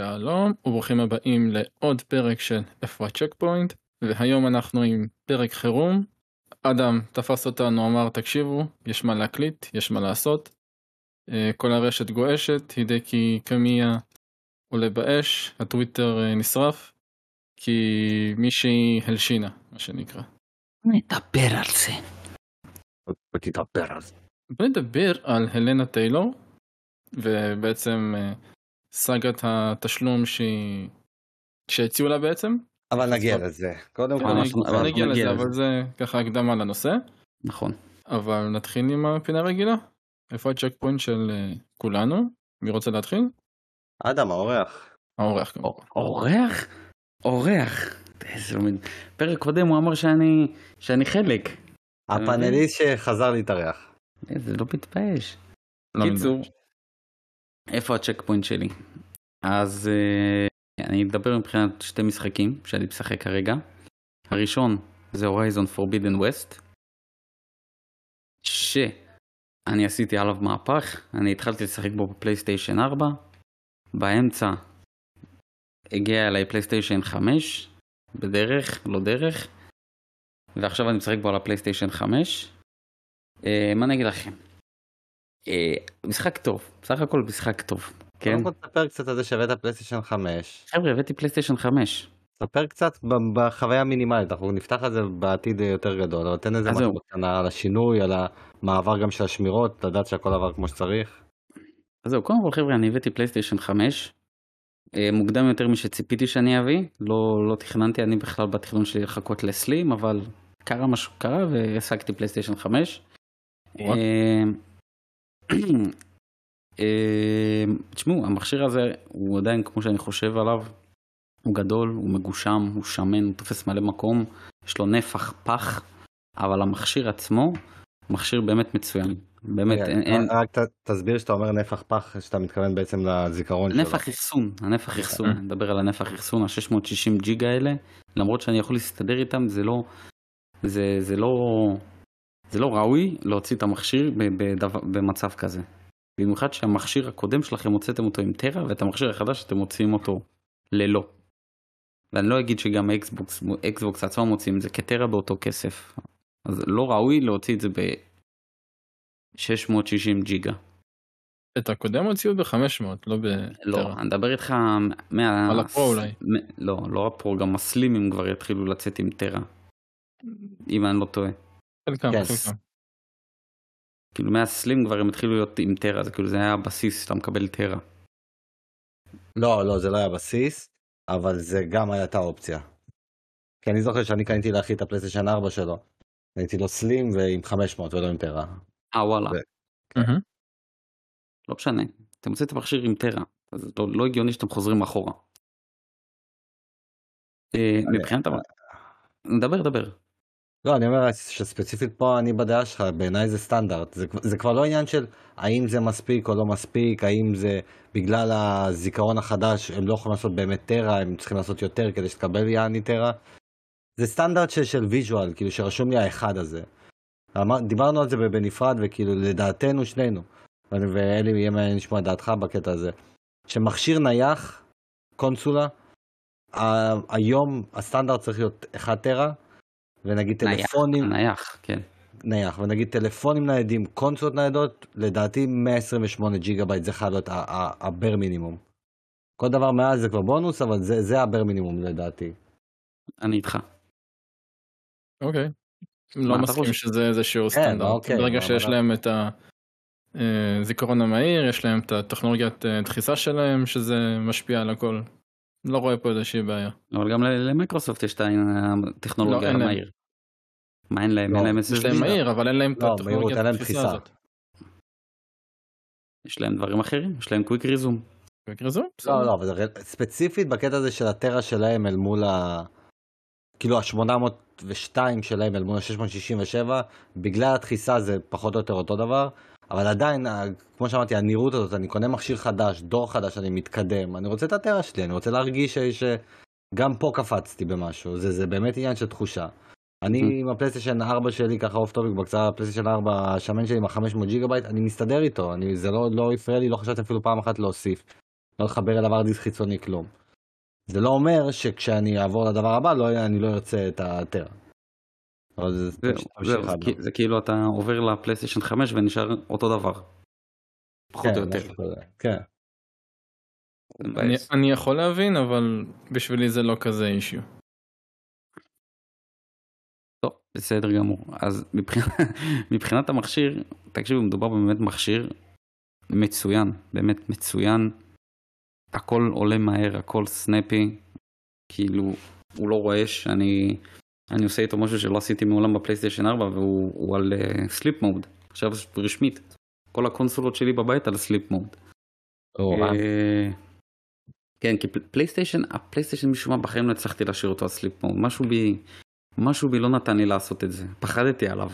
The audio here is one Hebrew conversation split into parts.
שלום וברוכים הבאים לעוד פרק של F1 צ'ק פוינט והיום אנחנו עם פרק חירום. אדם תפס אותנו אמר תקשיבו יש מה להקליט יש מה לעשות. אה, כל הרשת גועשת הידקי קמיה עולה באש הטוויטר אה, נשרף כי מישהי הלשינה מה שנקרא. נדבר על זה. ותדבר על זה. בוא נדבר על הלנה טיילור ובעצם אה, סאגת התשלום שהיא... שהציעו לה בעצם. אבל נגיע לזה. קודם כן, כל, אנחנו- נגיע לזה. אבל זה ככה הקדמה לנושא. נכון. אבל נתחיל עם הפינה הרגילה. איפה הצ'ק פוינט של אה, כולנו? מי רוצה להתחיל? אדם האורח. האורח כמובן. אורח? אורח. איזה מבין. פרק קודם הוא אמר שאני שאני חלק. הפאנליסט שחזר להתארח. איזה לא מתבייש. לא קיצור, מתבייש. איפה ה checkpoint שלי? אז אה, אני אדבר מבחינת שתי משחקים שאני משחק כרגע. הראשון זה הורייזון פורבידן ווסט. שאני עשיתי עליו מהפך, אני התחלתי לשחק בו בפלייסטיישן 4. באמצע הגיע אליי פלייסטיישן 5, בדרך, לא דרך. ועכשיו אני משחק בו על הפלייסטיישן 5. אה, מה אני אגיד לכם? אה, משחק טוב, בסך הכל משחק טוב, כן? קודם כל תספר קצת על זה שהבאת פלייסטיישן 5. חבר'ה, הבאתי פלייסטיישן 5. ספר קצת בחוויה המינימלית, אנחנו נפתח על זה בעתיד יותר גדול, אבל תן איזה משהו זהו. בקטנה על השינוי, על המעבר גם של השמירות, לדעת שהכל עבר כמו שצריך. אז זהו, קודם כל חבר'ה, אני הבאתי פלייסטיישן 5. אה, מוקדם יותר משציפיתי שאני אביא, לא, לא תכננתי, אני בכלל בתכנון שלי לחכות ל slim, אבל קרה מה שקרה והשגתי פלייסטיישן 5. אה, אה, תשמעו, המכשיר הזה הוא עדיין כמו שאני חושב עליו, הוא גדול, הוא מגושם, הוא שמן, הוא תופס מלא מקום, יש לו נפח פח, אבל המכשיר עצמו, מכשיר באמת מצוין. באמת, אין, אין, רק תסביר שאתה אומר נפח פח, שאתה מתכוון בעצם לזיכרון שלו. נפח אחסון, הנפח אחסון, אני מדבר על הנפח אחסון, ה-660 ג'יגה האלה, למרות שאני יכול להסתדר איתם, זה לא, זה, זה לא, זה לא ראוי להוציא את המכשיר בדבר, במצב כזה. במיוחד שהמכשיר הקודם שלכם הוצאתם אותו עם טרה, ואת המכשיר החדש אתם מוציאים אותו ללא. ואני לא אגיד שגם אקסבוקס, אקסבוקס עצמם מוציאים את זה כטרה באותו כסף. אז לא ראוי להוציא את זה ב-660 ג'יגה. את הקודם הוציאו ב-500 לא ב... לא, אני מדבר איתך מה... על הפרו אולי. לא, לא הפרו, גם הסלימים כבר יתחילו לצאת עם טרה, אם אני לא טועה. חלקם, כן. חלקם. כאילו מהסלים כבר הם התחילו להיות עם טרה, זה כאילו זה היה הבסיס שאתה מקבל טרה. לא, לא, זה לא היה בסיס, אבל זה גם הייתה אופציה. כי אני זוכר שאני קניתי לאחי את הפלייסטיישן 4 שלו. קניתי לו סלים ועם 500 ולא עם טרה. אה וואלה, מהמם. לא משנה. אתם מוצאים את המכשיר עם טרה, אז לא, לא הגיוני שאתם חוזרים אחורה. אה, מבחינת... ה- נדבר, דבר. לא, אני אומר שספציפית פה אני בדעה שלך, בעיניי זה סטנדרט. זה, זה כבר לא עניין של האם זה מספיק או לא מספיק, האם זה בגלל הזיכרון החדש, הם לא יכולים לעשות באמת טרה, הם צריכים לעשות יותר כדי שתקבל יעני טרה. זה סטנדרט של, של visual, כאילו שרשום לי האחד הזה. דיברנו על זה בנפרד, וכאילו לדעתנו שנינו, ואלי יהיה מעניין לשמוע את דעתך בקטע הזה, שמכשיר נייח, קונסולה, היום הסטנדרט צריך להיות 1 טרה, ונגיד נייח, טלפונים, נייח, כן. נייח, ונגיד טלפונים ניידים, קונסולות ניידות, לדעתי 128 ג'יגה בייט זה חייב להיות ה bare minimum. כל דבר מעל זה כבר בונוס, אבל זה, זה הבר מינימום לדעתי. אני איתך. אוקיי. לא מסכים? שזה איזשהו סטנדרט. אוקיי, ברגע אבל- שיש להם את הזיכרון המהיר, יש להם את הטכנולוגיית אה, דחיסה שלהם, שזה משפיע על הכל. לא רואה פה איזושהי בעיה. אבל גם ל- למייקרוסופט יש את לא, הטכנולוגיה להם. המהיר. מה אין להם? לא, אין להם יש להם? מהיר, אבל אין להם את לא, דחיסה. הזאת. יש להם דברים אחרים, יש להם quick resume. במקרה זו? לא, לא, אבל ספציפית בקטע הזה של הטרה שלהם אל מול ה... כאילו ה-802 שלהם אל מול ה-667, בגלל הדחיסה זה פחות או יותר אותו דבר, אבל עדיין, כמו שאמרתי, הנראות הזאת, אני קונה מכשיר חדש, דור חדש, אני מתקדם, אני רוצה את הטרה שלי, אני רוצה להרגיש ש- שגם פה קפצתי במשהו, זה, זה באמת עניין של תחושה. אני עם הפלייסטיישן 4 שלי, ככה off topic בקצרה, הפלייסטיישן 4 השמן שלי עם ה-500 ג'יגה בייט, אני מסתדר איתו, אני, זה לא, לא הפריע לי, לא חשבתי אפילו פעם אחת להוסיף. לא לחבר אליו ארדיס חיצוני כלום. זה לא אומר שכשאני אעבור לדבר הבא לא, אני לא ארצה את הטרה. זה, זה, זה, זה כאילו אתה עובר לפלייסטיישן 5 ונשאר אותו דבר. פחות כן, או יותר. כן. אני, אני יכול להבין אבל בשבילי זה לא כזה אישיו. טוב, בסדר גמור. אז מבחינת, מבחינת המכשיר, תקשיבו, מדובר באמת מכשיר מצוין, באמת מצוין. הכל עולה מהר, הכל snappy. כאילו, הוא לא רואה שאני אני עושה איתו משהו שלא עשיתי מעולם בפלייסטיישן 4 והוא על sleep uh, mode. עכשיו רשמית. כל הקונסולות שלי בבית על sleep mode. Uh, כן, כי פלייסטיישן, הפלייסטיישן משום מה בחיים לא הצלחתי להשאיר אותו על sleep mode. משהו בי, משהו בי לא נתן לי לעשות את זה. פחדתי עליו.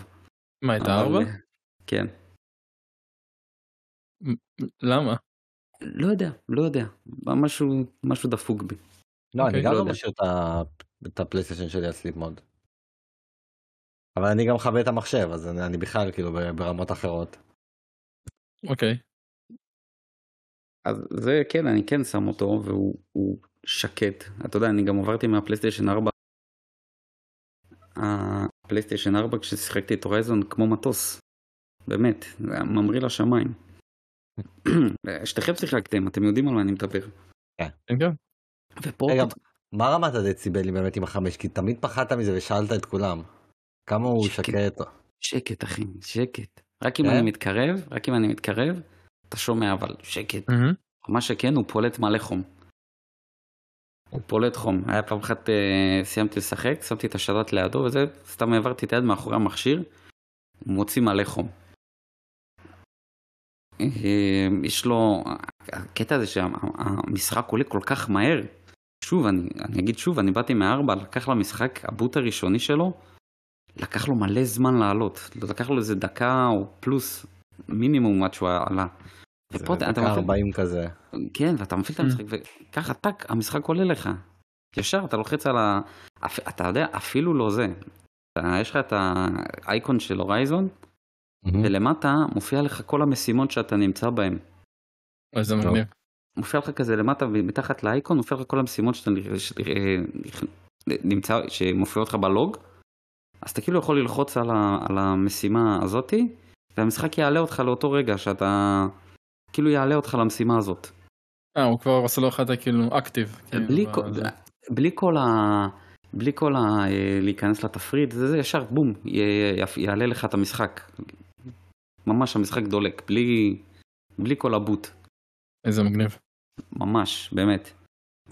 מה, את הארבע? כן. למה? לא יודע, לא יודע. משהו, משהו דפוק בי. לא, אני גם לא משאיר את הפלייסטיישן שלי על סליפ מוד. אבל אני גם מכבה את המחשב, אז אני בכלל כאילו ברמות אחרות. אוקיי. אז זה כן, אני כן שם אותו, והוא שקט. אתה יודע, אני גם עברתי מהפלייסטיישן 4. הפלייסטיישן 4 כששיחקתי את הורייזון כמו מטוס. באמת, זה היה ממריא לשמיים. שתיכם שיחקתם, אתם יודעים על מה אני מדבר. כן. כן. ופה... מה רמת הדציבלים באמת עם החמש? כי תמיד פחדת מזה ושאלת את כולם. כמה הוא שקט? שקט אחי, שקט. רק אם כן? אני מתקרב, רק אם אני מתקרב, אתה שומע אבל שקט. מה שכן, הוא פולט מלא חום. הוא פולט חום. היה פעם אחת אה, סיימתי לשחק, שמתי את השלט לידו וזה, סתם העברתי את היד מאחורי המכשיר, הוא מוציא מלא חום. אה, יש לו, הקטע הזה שהמשחק עולה כל כך מהר, שוב, אני, אני אגיד שוב, אני באתי מהארבע, לקח למשחק, הבוט הראשוני שלו, לקח לו מלא זמן לעלות. לקח לו איזה דקה או פלוס מינימום עד שהוא עלה. ופה אתה דקה ארבעים כזה. כן, ואתה מפעיל את המשחק, וככה טאק, המשחק עולה לך. ישר אתה לוחץ על ה... אתה יודע, אפילו לא זה. יש לך את האייקון של הורייזון, ולמטה מופיע לך כל המשימות שאתה נמצא בהן. אז זה מגניב. מופיע לך כזה למטה ומתחת לאייקון מופיע לך כל המשימות שאתה נמצא, שמופיעות לך בלוג. אז אתה כאילו יכול ללחוץ על, ה, על המשימה הזאתי, והמשחק יעלה אותך לאותו רגע שאתה, כאילו יעלה אותך למשימה הזאת. אה, הוא כבר עושה לו אחד כאילו אקטיב. בלי, כל, בלי כל ה... בלי כל ה... אה, להיכנס לתפריט, זה, זה ישר בום, י, יעלה לך את המשחק. ממש המשחק דולק, בלי, בלי כל הבוט. איזה מגניב. ממש, באמת.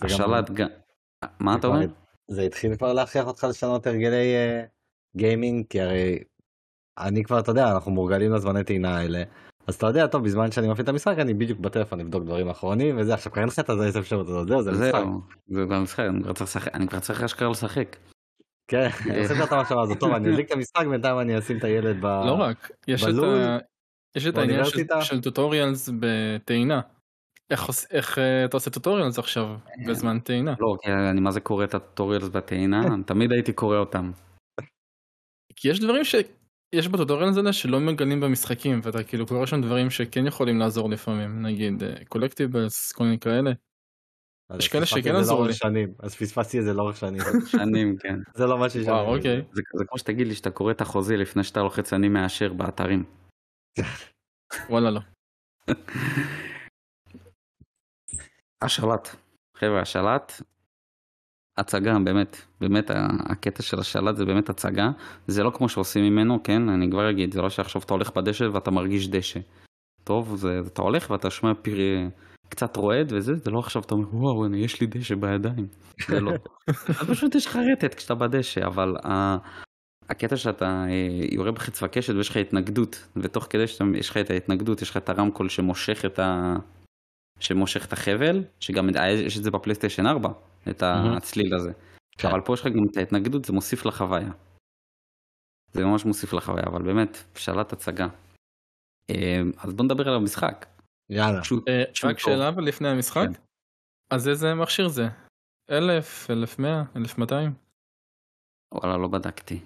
השלט גם... מה אתה אומר? זה התחיל כבר להכריח אותך לשנות הרגלי גיימינג, כי הרי אני כבר, אתה יודע, אנחנו מורגלים לזמני טעינה האלה. אז אתה יודע, טוב, בזמן שאני מפעיל את המשחק, אני בדיוק בטלפון לבדוק דברים אחרונים, וזה, עכשיו כבר אין לך את זה אפשרות הזאת, זהו, זה משחק. זהו, זה המשחק, אני כבר צריך אשכרה לשחק. כן, אני חושב שאתה מחשבה הזאת, טוב, אני אדליק את המשחק, בינתיים אני אשים את הילד בלול. לא רק, יש את העניין של טוטוריאלס בטעינה. איך, איך אה, אתה עושה טוטוריאלס עכשיו אה, בזמן טעינה? לא, כי אני מה זה קורא את הטוטוריאלס בטעינה, תמיד הייתי קורא אותם. כי יש דברים שיש בטוטוריאלס האלה שלא מגלים במשחקים ואתה כאילו קורא שם דברים שכן יכולים לעזור לפעמים נגיד קולקטיבלס כל מיני כאלה. יש כאלה שכן עזרו לי. אז פספסתי את זה לאורך שנים. שנים כן. זה לא מה שיש. וואו אוקיי. זה כמו שתגיד לי שאתה קורא את החוזה לפני שאתה לוחץ אני מאשר באתרים. וואלה לא. השלט. חבר'ה, השלט, הצגה, באמת, באמת הקטע של השלט זה באמת הצגה, זה לא כמו שעושים ממנו, כן, אני כבר אגיד, זה לא שעכשיו אתה הולך בדשא ואתה מרגיש דשא. טוב, זה, אתה הולך ואתה שומע פיר, קצת רועד וזה, זה לא עכשיו אתה אומר, וואו, הנה, יש לי דשא בידיים. זה לא. פשוט יש לך רטט כשאתה בדשא, אבל ה... הקטע שאתה אה, יורה בחץ וקשת ויש לך התנגדות, ותוך כדי שיש לך את ההתנגדות, יש לך את הרמקול שמושך את ה... שמושך את החבל, שגם יש את זה בפלייסטיישן 4, את הצליל הזה. כן. אבל פה יש לך גם את ההתנגדות, זה מוסיף לחוויה. זה ממש מוסיף לחוויה, אבל באמת, שלט הצגה. אה, אז בוא נדבר על המשחק. יאללה. אה, רק שאלה לפני המשחק, כן. אז איזה מכשיר זה? אלף, אלף מאה, אלף מאתיים? וואלה, לא בדקתי.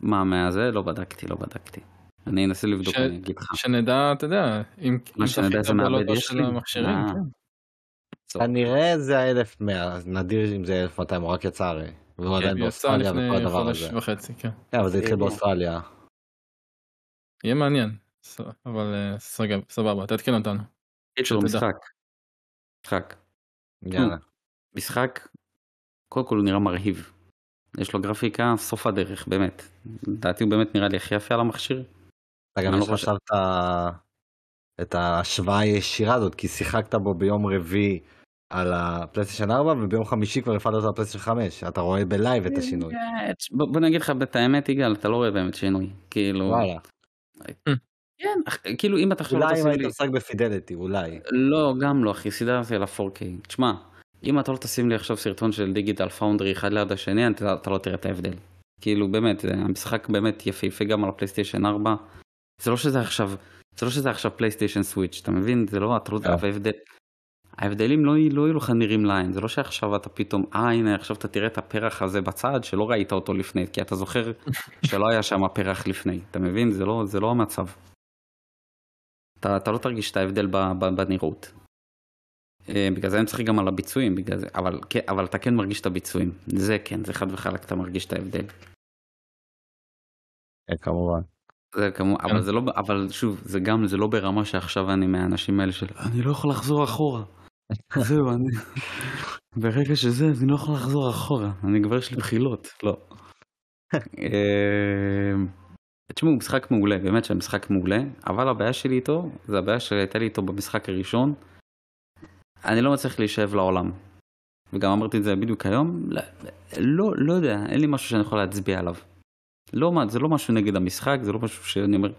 מה, מהזה? לא בדקתי, לא בדקתי. אני אנסה לבדוק, ש... אני אגיד לך. שנדע, אתה יודע, אם... מה שנדע זה מהבד יש לי? המכשירים, כן. כנראה זה ה-1100, נדיר אם זה 1200, הוא רק יצא הרי. והוא עדיין כן, יצא באוסטרליה וכל הדבר חודש הזה. וחצי, כן. כן, אבל זה התחיל באוסטרליה. יהיה מעניין. ס- אבל אה, סגב, סבבה, תעדכן אותנו. קיצור. משחק. משחק. יאללה. משחק, קודם כל הוא נראה מרהיב. יש לו גרפיקה סוף הדרך, באמת. לדעתי הוא באמת נראה לי הכי יפה על המכשיר. אתה גם לא חושב- עכשיו את ההשוואה הישירה הזאת, כי שיחקת בו ביום רביעי על הפלייסטיישן 4, וביום חמישי כבר הפעלת אותו על הפלייסטיישן 5. אתה רואה ב live את השינוי. אה, בוא בוא נגיד לך את האמת יגאל, אתה לא רואה באמת שינוי. כאילו, וואלה. כן, אח- כאילו אם אתה עכשיו לא אולי אם היית משחק ב fidelity, אולי. לא, גם לא אחי, סידרתי על ה-4K. תשמע, אם אתה לא תשים לי עכשיו סרטון של דיגיטל פאונדרי אחד ליד השני, אתה לא תראה את ההבדל. כאילו באמת, זה- המשחק באמת יפהפה גם על הפלייסטיישן 4. זה לא שזה עכשיו, זה לא שזה עכשיו פלייסטיישן סוויץ', אתה מבין? זה לא, אתה לא, ההבדל, ההבדלים לא לא יהיו לך נראים לעין, זה לא שעכשיו אתה פתאום, אה הנה עכשיו אתה תראה את הפרח הזה בצד שלא ראית אותו לפני, כי אתה זוכר שלא היה שם פרח לפני, אתה מבין? זה לא, זה לא המצב. אתה, אתה לא תרגיש את ההבדל בנראות. אה, בגלל זה אני צריך גם על הביצועים, בגלל זה, אבל, כן, אבל אתה כן מרגיש את הביצועים. זה כן, זה חד וחלק, אתה מרגיש את ההבדל. כן, כמובן. זה כמו, כן. אבל זה לא, אבל שוב, זה גם, זה לא ברמה שעכשיו אני מהאנשים האלה של, אני לא יכול לחזור אחורה. זהו, אני, ברגע שזה, אני לא יכול לחזור אחורה, אני כבר יש לי בחילות, לא. אה, תשמעו, הוא משחק מעולה, באמת שהמשחק מעולה, אבל הבעיה שלי איתו, זה הבעיה שהייתה לי איתו במשחק הראשון, אני לא מצליח להישאב לעולם. וגם אמרתי את זה בדיוק היום, לא, לא, לא יודע, אין לי משהו שאני יכול להצביע עליו. לא, זה לא משהו נגד המשחק, זה לא משהו שאני אומר,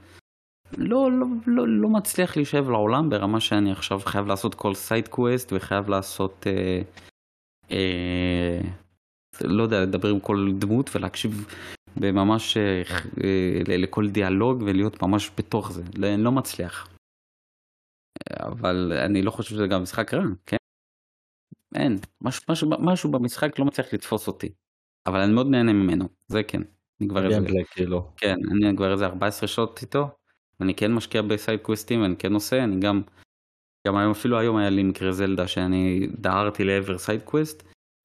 לא, לא, לא, לא מצליח להישאב לעולם ברמה שאני עכשיו חייב לעשות כל side quest וחייב לעשות, אה, אה, לא יודע, לדבר עם כל דמות ולהקשיב בממש אה, אה, לכל דיאלוג ולהיות ממש בתוך זה, לא, אני לא מצליח. אבל אני לא חושב שזה גם משחק רע, כן? אין, משהו, משהו, משהו במשחק לא מצליח לתפוס אותי, אבל אני מאוד נהנה ממנו, זה כן. אני כבר איזה, gameplay, כאילו. כן, אני כבר איזה 14 שעות איתו, ואני כן משקיע ב side questים, ואני כן עושה, אני גם, גם היום, אפילו היום היה לי מקרה זלדה שאני דהרתי לעבר side quest,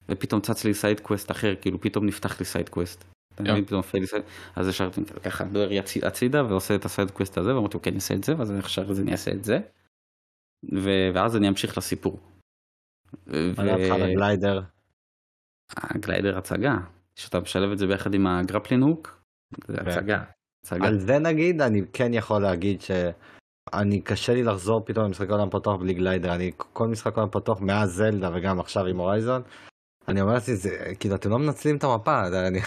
ופתאום צץ לי side quest אחר, כאילו פתאום נפתח לי side quest. אתה כן. פתאום side, אז ישרתי ככה דוהר יצ- הצידה ועושה את ה side quest הזה, ואמרתי, אוקיי, אני אעשה את זה, ואז עכשיו אז אני אעשה את זה, ואז אני אמשיך לסיפור. ו- אני אותך ל glider. ה glider הצגה, שאתה משלב את זה ביחד עם ה grappling hook, זה כן. הצגה. הצגה. על זה נגיד, אני כן יכול להגיד שאני קשה לי לחזור פתאום למשחק עולם פתוח בלי glider. אני כל משחק עולם פתוח מאז זלדה וגם עכשיו עם Horizon. אני אומר לעצמי, זה כאילו אתם לא מנצלים את המפה, זה- אני...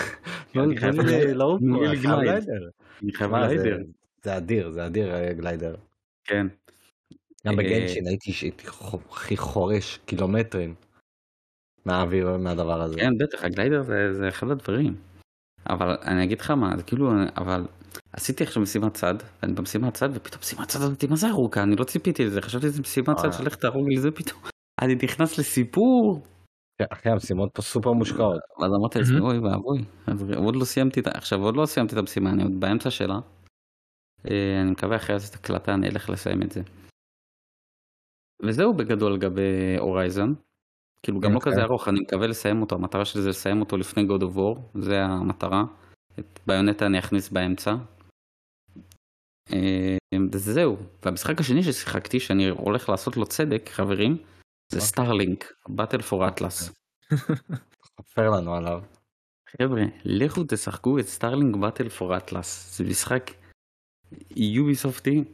תנו אני חייב לעוף פה, אני. גליידר. חייב מה, זה- אדיר, זה אדיר אה, גליידר. כן. גם אה, בגנשין הייתי הייתי הכי חורש קילומטרים מהאוויר מהדבר הזה. כן, בטח, הגליידר זה, זה אחד הדברים. אבל אני אגיד לך מה, זה כאילו, אבל עשיתי עכשיו משימת צד, ואני במשימת צד, ופתאום משימת צד הזאת, מה זה ארוכה? אני לא ציפיתי לזה, חשבתי שזה משימת צד אה. של לך תהרוג לי זה פתאום. אני נכנס לסיפור, כן, אחי המשימות פה סופר מושקעות. ואז אמרתי לעצמי. אוי ואבוי, עוד לא סיימתי, את ה- עכשיו עוד לא סיימתי את המשימה, אני עוד באמצע שלה. אה, אני מקווה אחרי הזאת הקלטה אני אלך לסיים את זה. וזהו בגדול לגבי הורייזון. כאילו גם לא אוקיי. כזה ארוך, אני מקווה לסיים אותו, המטרה שלי זה לסיים אותו לפני God of War, זה המטרה. את ביונטה אני אכניס באמצע. אה, וזהו, והמשחק השני ששיחקתי, שאני הולך לעשות לו צדק, חברים, זה אוקיי. Starlink, Battle for Atlas. חפר לנו עליו. חבר'ה, לכו תשחקו את Starlink Battle for Atlas, זה משחק Ubisoftי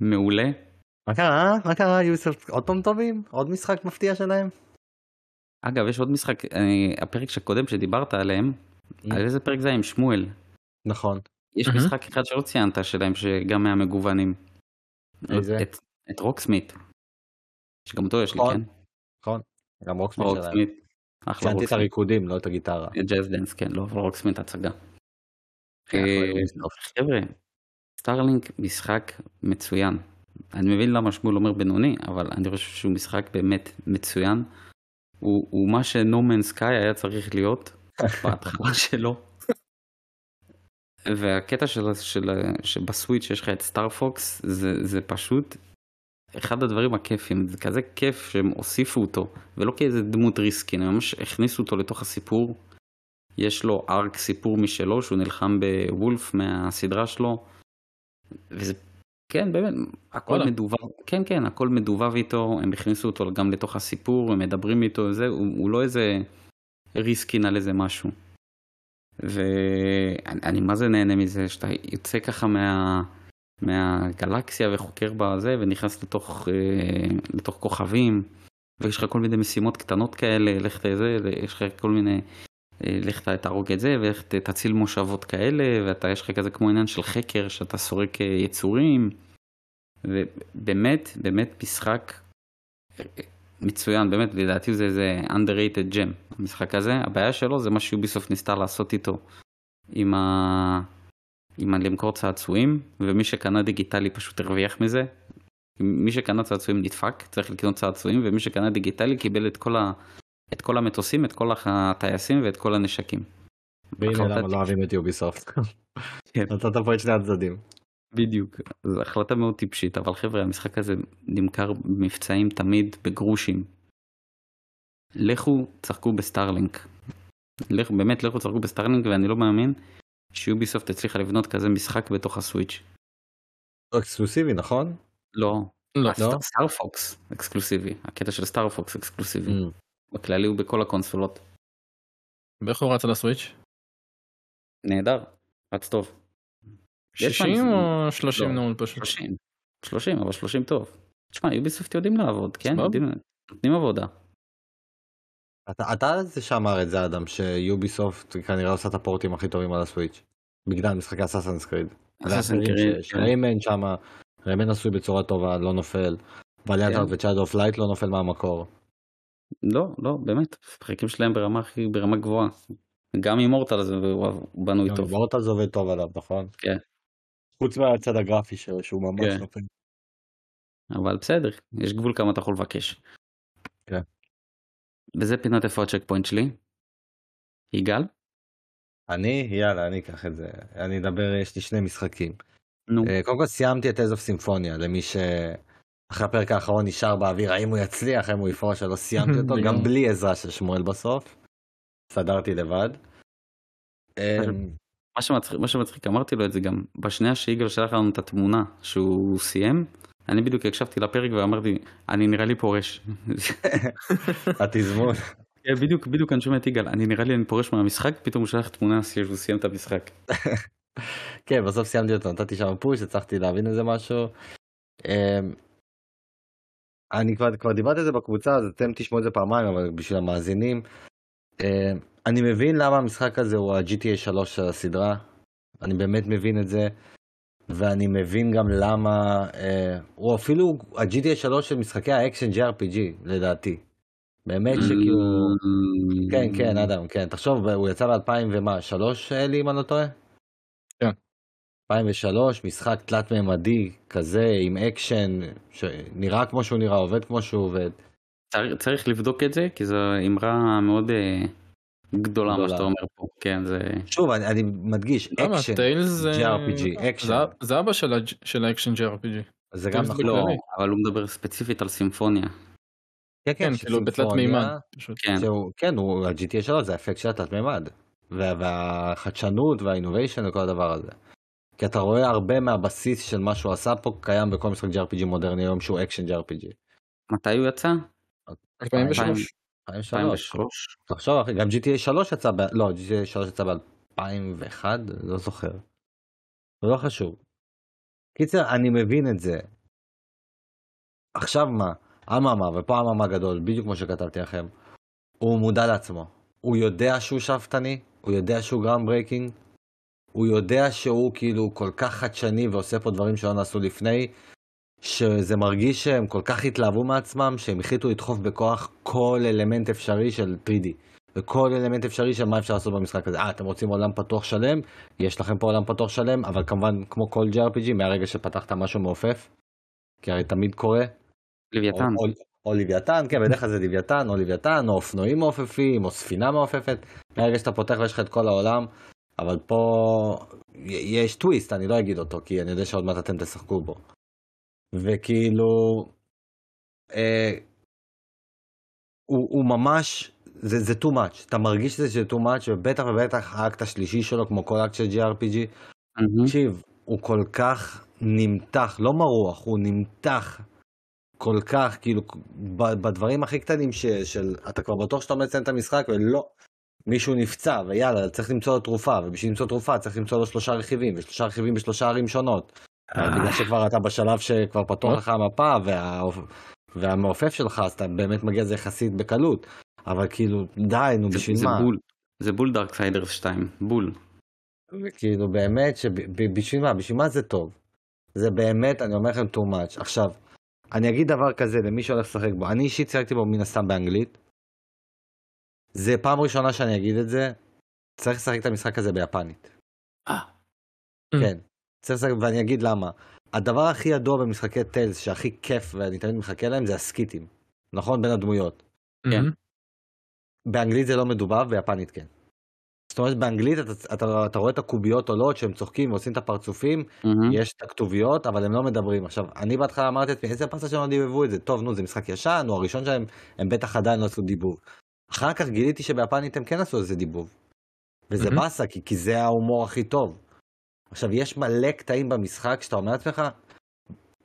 מעולה. מה קרה? מה קרה יוסף? עוד פעם טובים? עוד משחק מפתיע שלהם? אגב, יש עוד משחק, אני, הפרק הקודם שדיברת עליהם, Mm. על איזה פרק זה היה עם שמואל. נכון. יש מהמם. משחק אחד שלא ציינת שלהם שגם מהמגוונים. איזה? את, את Rocksmith. שגם אותו יש לי, נכון. כן? נכון. גם Rocksmith שלהם. Rocksmith. אחלה ציינתי את. הריקודים, לא את הגיטרה. Just Dance, כן, לא, אבל Rocksmith הצגה. כן, אה. חבר'ה, Starlink משחק מצוין. אני מבין למה שמואל אומר בינוני, אבל אני חושב שהוא משחק באמת מצוין. הוא, הוא מה ש No Man's Sky היה צריך להיות בהתחלה שלו. והקטע של, של, שבסוויץ' יש לך את סטאר פוקס זה, זה פשוט אחד הדברים הכיפים, זה כזה כיף שהם הוסיפו אותו, ולא כאיזה דמות ריסקין, הם ממש הכניסו אותו לתוך הסיפור. יש לו ארק סיפור משלו, שהוא נלחם בוולף מהסדרה שלו. וזה, כן, באמת, הכל וואלה. מדובב, כן, כן, הכל מדובב איתו, הם הכניסו אותו גם לתוך הסיפור, הם מדברים איתו, זה, הוא, הוא לא איזה ריסקין על איזה משהו. ואני אני מה זה נהנה מזה, שאתה יוצא ככה מה... מהגלקסיה וחוקר בזה ונכנס לתוך, אה, לתוך כוכבים ויש לך כל מיני משימות קטנות כאלה, לך תזה, יש לך כל מיני, אה, לך תהרוג את זה ולך תציל מושבות כאלה ואתה יש לך כזה כמו עניין של חקר שאתה סורק אה, יצורים ובאמת, באמת משחק מצוין, באמת לדעתי זה איזה underrated gem המשחק הזה, הבעיה שלו זה מה שיוביסופט ניסתה לעשות איתו עם ה... עם הלמכור צעצועים, ומי שקנה דיגיטלי פשוט הרוויח מזה. מי שקנה צעצועים נדפק, צריך לקנות צעצועים, ומי שקנה דיגיטלי קיבל את כל, ה... את כל המטוסים, את כל הטייסים ואת כל הנשקים. והנה למה לא אוהבים את יוביסופט. כן. נתת פה את שני הצדדים. בדיוק, זו החלטה מאוד טיפשית, אבל חבר'ה, המשחק הזה נמכר במבצעים תמיד בגרושים. לכו, שחקו ב Starlink. לכו, באמת, לכו, שחקו ב Starlink, ואני לא מאמין ש Ubisoft הצליחה לבנות כזה משחק בתוך ה Switch. אקסקלוסיבי נכון? לא, לא. לא? Star Fox אקסקלוסיבי, הקטע של Star Fox אקסקלוסיבי. Mm. בכללי הוא בכל הקונסולות. ואיך הוא רץ על ה Switch? נהדר, רץ טוב. יש 60 פעם- או 30 לא, נעול פשוט? 30. 30, אבל 30 טוב. תשמע, Ubisoft יודעים לעבוד, כן? יודעים, נותנים עבודה. אתה אתה זה שאמר את זה אדם ש Ubisoft כנראה עושה את ה portים הכי טובים על ה Switch. בגלל משחקי Assassin's Creed. Rayman שמה, Rayman עשוי בצורה טובה, לא נופל. Valiant כן. ו Child of Light לא נופל מהמקור. לא, לא, באמת, המשחקים שלהם ברמה הכי, ברמה גבוהה. גם אימורטל הזה הוא בנוי טוב. מורטל זה עובד טוב עליו, נכון? כן. חוץ מהצד הגרפי שלו שהוא ממש כן. נופל. אבל בסדר, יש גבול כמה אתה יכול לבקש. כן. וזה פינת איפה הצ'ק פוינט שלי. יגאל? אני, יאללה, אני אקח את זה. אני אדבר, יש לי שני משחקים. נו. אה, קודם כל סיימתי את איזוף סימפוניה, למי שאחרי הפרק האחרון נשאר באוויר, האם הוא יצליח, האם הוא יפרוש, לא סיימתי אותו, גם. בלי עזרה של שמואל בסוף. סדרתי לבד. מה שמצחיק, מה שמצחיק, אמרתי לו את זה גם, בשנייה שיגאל שלח לנו את התמונה שהוא סיים, אני בדיוק הקשבתי לפרק ואמרתי, אני נראה לי פורש. התזמון. כן, בדיוק, בדיוק אני שומע את יגאל, אני נראה לי אני פורש מהמשחק, פתאום הוא שלח תמונה שהוא סיים את המשחק. כן, בסוף סיימתי אותו, נתתי שם פוש, הצלחתי להבין איזה משהו. אמ, אני כבר, כבר דיברתי על זה בקבוצה, אז אתם תשמעו את זה פעמיים, אבל בשביל המאזינים. אמ, אני מבין למה המשחק הזה הוא ה-GTA 3 של הסדרה, אני באמת מבין את זה, ואני מבין גם למה, אה, הוא אפילו ה-GTA 3 של משחקי האקשן JRPG, לדעתי. באמת שכאילו, כן, כן, אדם, כן, תחשוב, הוא יצא ב-2000 ומה, 3 אולי, אם אני לא טועה? כן. 2003, משחק תלת-ממדי כזה, עם אקשן, שנראה כמו שהוא נראה, עובד כמו שהוא עובד. צריך, צריך לבדוק את זה, כי זו אמירה מאוד אה, גדולה, מה גדולה. שאתה אומר פה, כן, זה... שוב, אני, אני מדגיש? אקשן, Tales זה... JRPG, אקשן. זה- זה אבא של של האקשן JRPG. זה גם נכון. לא. אבל הוא מדבר ספציפית על סימפוניה. כן, כן, של כאילו בתלת מימד. כן, שהוא, כן, הוא, ה-GTA 3 זה האפקט של התלת-מימד. וה, והחדשנות וה innovation וכל הדבר הזה. כי אתה רואה הרבה מהבסיס של מה שהוא עשה פה קיים בכל משחק JRPG מודרני היום שהוא אקשן JRPG. מתי הוא יצא? 2003. 2003. 2003. תחשוב אחי, גם GTA 3 יצא ב... לא, GTA 3 יצא ב-2001? לא זוכר. לא חשוב. קיצר, אני מבין את זה. עכשיו מה? אממה, ופה אממה גדול, בדיוק כמו שכתבתי לכם. הוא מודע לעצמו. הוא יודע שהוא שאפתני, הוא יודע שהוא ground breaking, הוא יודע שהוא כאילו כל כך חדשני ועושה פה דברים שלא נעשו לפני, שזה מרגיש שהם כל כך התלהבו מעצמם, שהם החליטו לדחוף בכוח כל אלמנט אפשרי של 3D. וכל אלמנט אפשרי של מה אפשר לעשות במשחק הזה. אה, אתם רוצים עולם פתוח שלם? יש לכם פה עולם פתוח שלם, אבל כמובן, כמו כל JRPG, מהרגע שפתחת משהו מעופף, כי הרי תמיד קורה, לוויתן. או, או, או לוויתן, כן, בדרך כלל זה לוויתן, או לוויתן, או אופנועים מעופפים, או ספינה מעופפת. מהרגע שאתה פותח ויש לך את כל העולם, אבל פה יש טוויסט, אני לא אגיד אותו, כי אני יודע שעוד מעט אתם תשחקו בו. וכאילו, אה, הוא, הוא ממש, זה, זה too much, אתה מרגיש שזה too much, ובטח ובטח האקט השלישי שלו, כמו כל אקט של GRPG. תקשיב, הוא כל כך נמתח, לא מרוח, הוא נמתח כל כך, כאילו, ב- בדברים הכי קטנים ש, של, אתה כבר בטוח שאתה עומד לסיים את המשחק, ולא, מישהו נפצע, ויאללה, צריך למצוא לו תרופה, ובשביל למצוא תרופה צריך למצוא לו שלושה רכיבים, ושלושה רכיבים בשלושה ערים שונות. בגלל שכבר אתה בשלב שכבר פתוח לך המפה, וה... והמעופף שלך, אז אתה באמת מגיע לזה יחסית בקלות. אבל כאילו, די, נו, בשביל מה? בול. זה בול Darksiders 2. בול. כאילו באמת שבשביל מה? בשביל מה זה טוב? זה באמת, אני אומר לכם too much. עכשיו, אני אגיד דבר כזה למי שהולך לשחק בו. אני אישית שיחקתי בו מן הסתם באנגלית. זה פעם ראשונה שאני אגיד את זה. צריך לשחק את המשחק הזה ביפנית. אה. כן. ואני אגיד למה. הדבר הכי ידוע במשחקי טיילס, שהכי כיף ואני תמיד מחכה להם, זה הסקיטים. נכון? בין הדמויות. כן. מהמם. באנגלית זה לא מדובב, ביפנית כן. זאת אומרת, באנגלית אתה, אתה, אתה רואה את הקוביות עולות שהם צוחקים ועושים את הפרצופים, מהמם. יש את הכתוביות, אבל הם לא מדברים. עכשיו, אני בהתחלה אמרתי לעצמי, איזה פסה שהם לא דיבבו את זה? טוב, נו, זה משחק ישן, הוא הראשון שלהם, הם בטח עדיין לא עשו דיבוב. אחר כך גיליתי שביפנית הם כן עשו איזה דיבוב. וזה מהמם. באסה, כי, כי זה ההומור הכי טוב. עכשיו, יש מלא קטעים במשחק שאתה אומר לעצמך,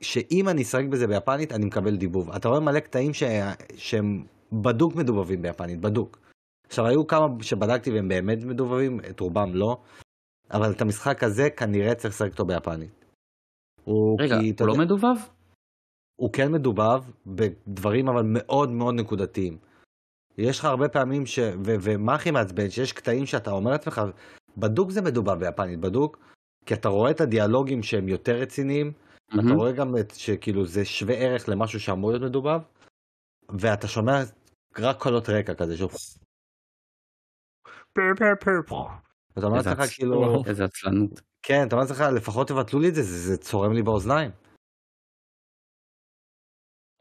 שאם אני אשחק בזה ביפנית, אני מקבל דיבוב. אתה רואה מלא קטעים ש... שהם בדוק מדובבים ביפנית, בדוק. עכשיו, היו כמה שבדקתי והם באמת מדובבים, את רובם לא, אבל את המשחק הזה כנראה צריך לשחק אותו ביפנית. הוא, רגע, כי, הוא לא יודע, מדובב? הוא כן מדובב בדברים אבל מאוד מאוד נקודתיים. יש לך הרבה פעמים ש... ו... ומה הכי מעצבן? שיש קטעים שאתה אומר לעצמך, בדוק זה מדובב ביפנית, בדוק, כי אתה רואה את הדיאלוגים שהם יותר רציניים, אתה מהמם. רואה גם את, שכאילו זה שווה ערך למשהו שאמור להיות מדובב, ואתה שומע רק קולות רקע כזה, שוב. אתה אומר לעצמך עצ- כאילו. איזה עצלנות. כן, אתה אומר לעצמך לפחות תבטלו לי את זה, זה, צורם לי באוזניים.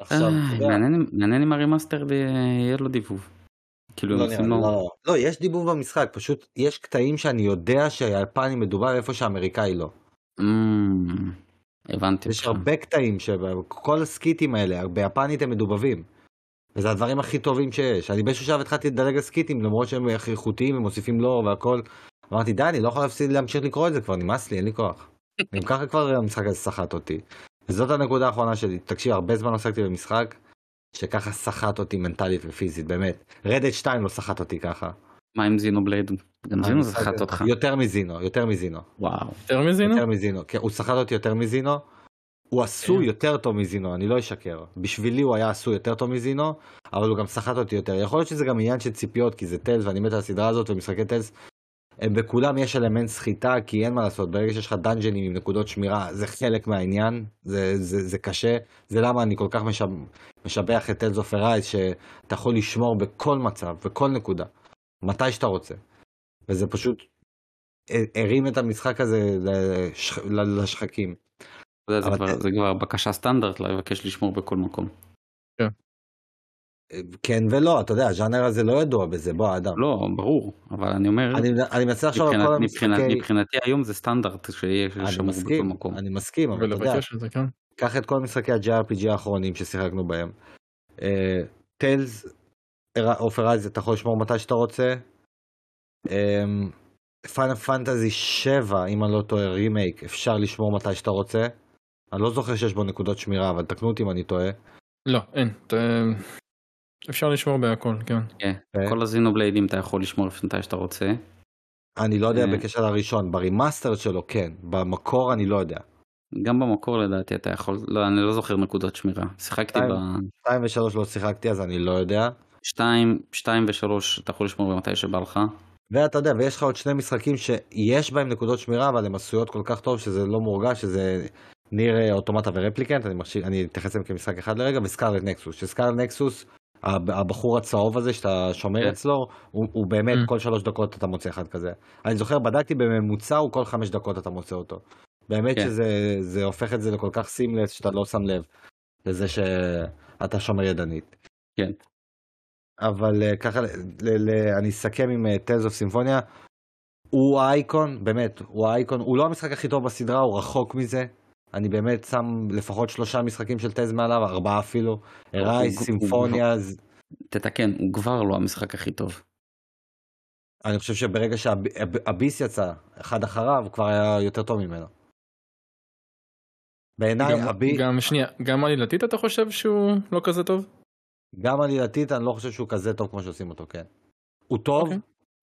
עכשיו, אתה יודע, מעניין אם- ה remaster יהיה לו דיבוב. כאילו הם לא, נראה עושים לו... לא, לא, יש דיבוב במשחק, פשוט יש קטעים שאני יודע שהיפני מדובר איפה שהאמריקאי לא. אמ, הבנתי יש. הרבה קטעים שכל ה skits האלה ביפנית הם מדובבים. וזה הדברים הכי טובים שיש. אני באיזשהו שלב התחלתי לדלג על skits למרות שהם הכי איכותיים ומוסיפים לור והכל. אמרתי די אני לא יכול להפסיד להמשיך לקרוא את זה כבר נמאס לי אין לי כוח. גם ככה כבר המשחק הזה סחט אותי. וזאת הנקודה האחרונה שלי. תקשיב הרבה זמן עסקתי במשחק שככה סחט אותי מנטלית ופיזית באמת. רדד 2 לא סחט אותי ככה. מה עם זינובלייד? גם זינו המשחק- זכת אותך. יותר מזינו יותר מזינו. וואו. יותר מזינו? יותר מזינו. כן, הוא סחט אותי יותר מזינו. הוא עשוי כן. יותר טוב מזינו, אני לא אשקר. בשבילי הוא היה עשוי יותר טוב מזינו, אבל הוא גם סחט אותי יותר. יכול להיות שזה גם עניין של ציפיות, כי זה טיילס ואני מת על הסדרה הזאת ומשחקי טיילס. הם בכולם יש אלמנט סחיטה, כי אין מה לעשות, ברגע שיש לך דאנג'נים עם נקודות שמירה, זה חלק מהעניין, זה, זה, זה קשה. זה למה אני כל כך משב, משבח את Tales of Arise, שאתה יכול לשמור בכל מצב, בכל נקודה, מתי שאתה רוצה. וזה פשוט הרים את המשחק הזה לשח... לשחקים. זה אבל- כבר- זה כבר בקשה סטנדרט לבקש לשמור בכל מקום. כן ולא, אתה יודע, הז'אנר הזה לא ידוע בזה, בוא האדם. לא, ברור, אבל אני אומר, אני, אני מנסה לחשוב על מבחינת- כל מבחינת- המשחקי... מבחינתי היום זה סטנדרט שיהיה אני שמור בכל מסכים, מקום. אני מסכים, אבל אתה יודע, כן. קח את כל משחקי ה-JRPG האחרונים ששיחקנו בהם. Tales of Arise, אתה יכול לשמור מתי שאתה רוצה. Final Fantasy 7, אם אני לא טועה, רימייק, אפשר לשמור מתי שאתה רוצה. אני לא זוכר שיש בו נקודות שמירה, אבל תקנו אותי אם אני טועה. לא, אין. אפשר לשמור בהכל, כן. כן. כל ה Xenoblade־ים אתה יכול לשמור מתי שאתה רוצה. אני לא יודע אה. בקשר לראשון, ב remaster שלו כן, במקור אני לא יודע. גם במקור לדעתי אתה יכול, לא, אני לא זוכר נקודות שמירה. שיחקתי. ב... 2 ו-3 לא שיחקתי אז אני לא יודע. שתיים, שתיים ושלוש אתה יכול לשמור מתי שבא לך. ואתה יודע, ויש לך עוד שני משחקים שיש בהם נקודות שמירה, אבל הן עשויות כל כך טוב שזה לא מורגש, שזה Nier Automata ו Replicant, אני, מחשיב, אני אתייחס אליהם כמשחק אחד לרגע, ו Scarlet Nexus. ש Scarlet Nexus, הבחור הצהוב הזה שאתה שומר כן. אצלו, הוא, הוא באמת Mm. כל שלוש דקות אתה מוצא אחד כזה. אני זוכר, בדקתי בממוצע, הוא כל חמש דקות אתה מוצא אותו. באמת כן. שזה זה הופך את זה לכל כך seamless שאתה לא שם לב לזה שאתה שומר ידנית. כן. אבל אה, ככה, ל- ל- אני אסכם עם Tales of Symphonia. הוא האייקון, באמת, הוא האייקון, הוא לא המשחק הכי טוב בסדרה, הוא רחוק מזה. אני באמת שם לפחות שלושה משחקים של טז מעליו, ארבעה אפילו. ארייס, הוא- סימפוניה, תתקן, הוא כבר לא המשחק הכי טוב. אני חושב שברגע שהביס יצא, אחד אחריו, הוא כבר היה יותר טוב ממנו. בעיניי, גם- הבי- גם שנייה, גם עלילתית אתה חושב שהוא לא כזה טוב? גם עלילתית אני לא חושב שהוא כזה טוב כמו שעושים אותו, כן. הוא טוב, אוקיי.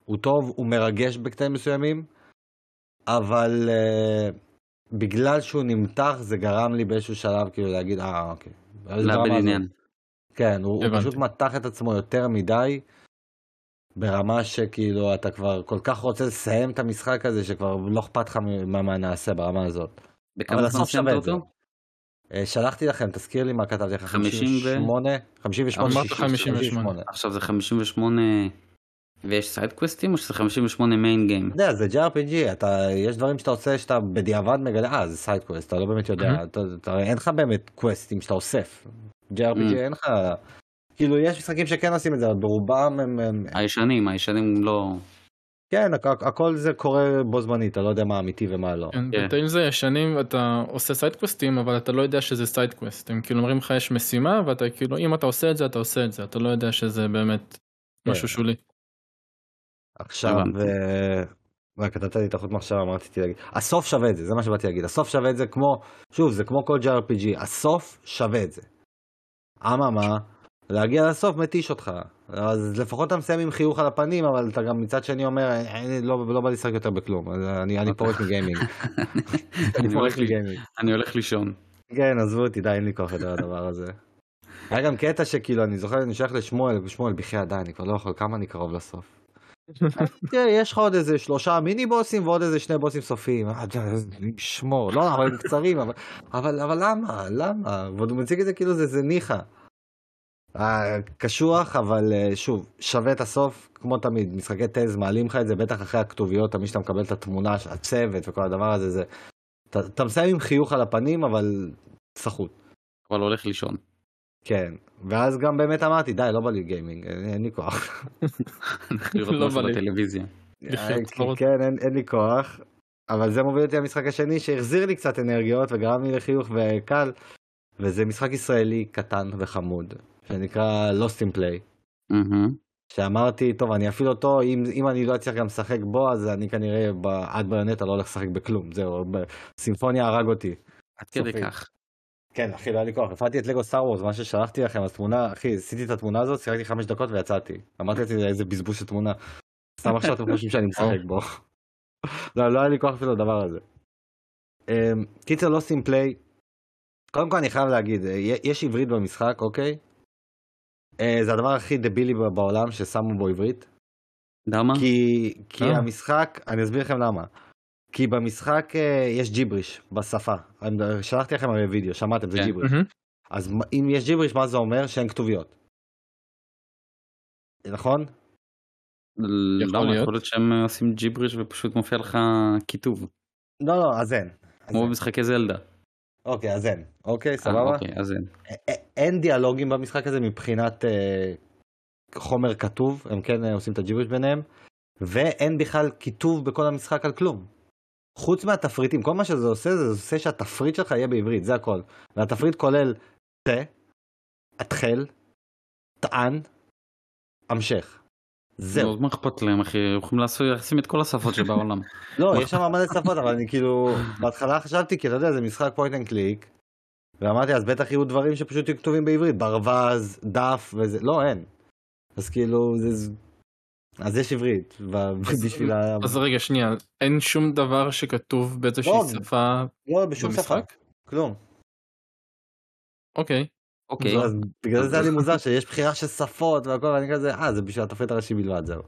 הוא טוב, הוא מרגש בקטעים מסוימים, אבל uh, בגלל שהוא נמתח זה גרם לי באיזשהו שלב כאילו להגיד, אה, אוקיי. לאבד דרמה זאת?" עניין. כן, הוא, הוא. פשוט מתח את עצמו יותר מדי, ברמה שכאילו אתה כבר כל כך רוצה לסיים את המשחק הזה, שכבר לא אכפת לך ממה מה נעשה ברמה הזאת. בכמה זמן סיימת. אותו? אה, שלחתי לכם, תזכיר לי מה כתבתי לך, 50 ו- 58? 58? אמרת 58. 58. עכשיו זה 58 ויש side questים או שזה 58 main game? אתה יודע, זה JRPG, אתה, יש דברים שאתה עושה שאתה בדיעבד מגלה, אה, זה side quest, אתה לא באמת יודע, Mhm. אתה, אתה, אין לך באמת questים שאתה אוסף. JRPG Mhm. אין לך, כאילו יש משחקים שכן עושים את זה, אבל ברובם הם, הם הישנים, הישנים לא... כן, הכ- הכל זה קורה בו זמנית, אתה לא יודע מה אמיתי ומה לא. כן, כן. בתאים זה ישנים אתה עושה side questים אבל אתה לא יודע שזה side quest הם כאילו אומרים לך יש משימה ואתה כאילו אם אתה עושה את זה אתה עושה את זה אתה לא יודע שזה באמת כן. משהו שולי. עכשיו. אה, רק נתת לי את החוט מחשבה, מה רציתי להגיד, הסוף שווה את זה, זה מה שבאתי להגיד, הסוף שווה את זה כמו, שוב, זה כמו כל JRPG, הסוף שווה את זה. אממה, להגיע לסוף מתיש אותך, אז לפחות אתה מסיים עם חיוך על הפנים, אבל אתה גם מצד שני אומר, "אין, לא, לא בא לשחק יותר בכלום, אז אני, אני פורש מגיימינג, אני אני פורש לי- מגיימינג. אני הולך לישון. כן, עזבו אותי, די, אין לי כוח יותר לדבר הזה. היה גם קטע שכאילו, אני זוכר, אני שייך לשמואל, שמואל, בחייאת, די, אני כבר לא יכול, כמה אני קרוב לסוף. תראה, יש לך עוד איזה שלושה מיני בוסים ועוד איזה שני בוסים סופיים. אה, שמור, לא, אבל הם קצרים, אבל, למה? למה? ועוד הוא מציג את זה כאילו זה, ניחא. אה, קשוח, אבל אה, שוב, שווה את הסוף, כמו תמיד, משחקי טז מעלים לך את זה, בטח אחרי הכתוביות, תמיד שאתה מקבל את התמונה, הצוות וכל הדבר הזה, זה... אתה מסיים עם חיוך על הפנים, אבל סחוט. אבל הולך לישון. כן, ואז גם באמת אמרתי, די, לא בא לי גיימינג, אין, לי כוח. לא בא לי. בטלוויזיה. אה, צרות. כן, אין, לי כוח, אבל זה מוביל אותי למשחק השני שהחזיר לי קצת אנרגיות וגרם לי לחיוך וקל, וזה משחק ישראלי קטן וחמוד, שנקרא Lost in Play. שאמרתי, טוב, אני אפעיל אותו, אם, אם אני לא אצליח גם לשחק בו, אז אני כנראה עד ביונטה לא הולך לשחק בכלום, זהו, סימפוניה הרג אותי. עד כדי. כך. כן, אחי, לא היה לי כוח. הפעלתי את לגו סטאר וורס, מה ששלחתי לכם, אז תמונה, אחי, עשיתי את התמונה הזאת, שיחקתי חמש דקות ויצאתי. אמרתי לעצמי, איזה בזבוז של תמונה. סתם עכשיו אתם חושבים שאני משחק בו. לא, לא היה לי כוח אפילו לדבר הזה. אמ, קיצר, לא סים פליי. קודם כל אני חייב להגיד, אה, יש עברית במשחק, אוקיי? אה, זה הדבר הכי דבילי בעולם ששמו בו עברית. למה? כי, כי אה. המשחק, אני אסביר לכם למה. כי במשחק אה, יש ג'יבריש בשפה. שלחתי לכם הרי וידאו, שמעתם, זה כן. ג'יבריש. אז אם יש ג'יבריש, מה זה אומר? שאין כתוביות. נכון? יכול למה? להיות. יכול להיות שהם אה, עושים ג'יבריש ופשוט מופיע לך כיתוב. לא, לא, אז אין. כמו. במשחקי זלדה. אוקיי, אז אין. אוקיי, אה, סבבה? אוקיי, אז אין. אין דיאלוגים במשחק הזה מבחינת חומר כתוב, הם כן עושים את הג'יבריש ביניהם, ואין בכלל כיתוב בכל המשחק על כלום. חוץ מהתפריטים, כל מה שזה עושה זה עושה שהתפריט שלך יהיה בעברית, זה הכל. והתפריט כולל תה, התחל, טען, המשך. זהו. נו, מה אכפת להם אחי? יכולים לשים את כל השפות שבעולם. לא, יש שם מלא שפות, אבל אני כאילו, בהתחלה חשבתי, כי אתה יודע, זה משחק point and click, ואמרתי, אז בטח יהיו דברים שפשוט יהיו כתובים בעברית, ברווז, דף וזה, לא, אין. אז כאילו, זה... אז יש עברית, בשביל ה... אז רגע שנייה אין שום דבר שכתוב באיזושהי לא. שפה לא, בשום שפה. במשחק? כלום. אוקיי אוקיי. אז בגלל זה היה לי מוזר שיש בחירה של שפות והכל, ואני כזה, אה, זה בשביל התפריט הראשי בלבד, זהו.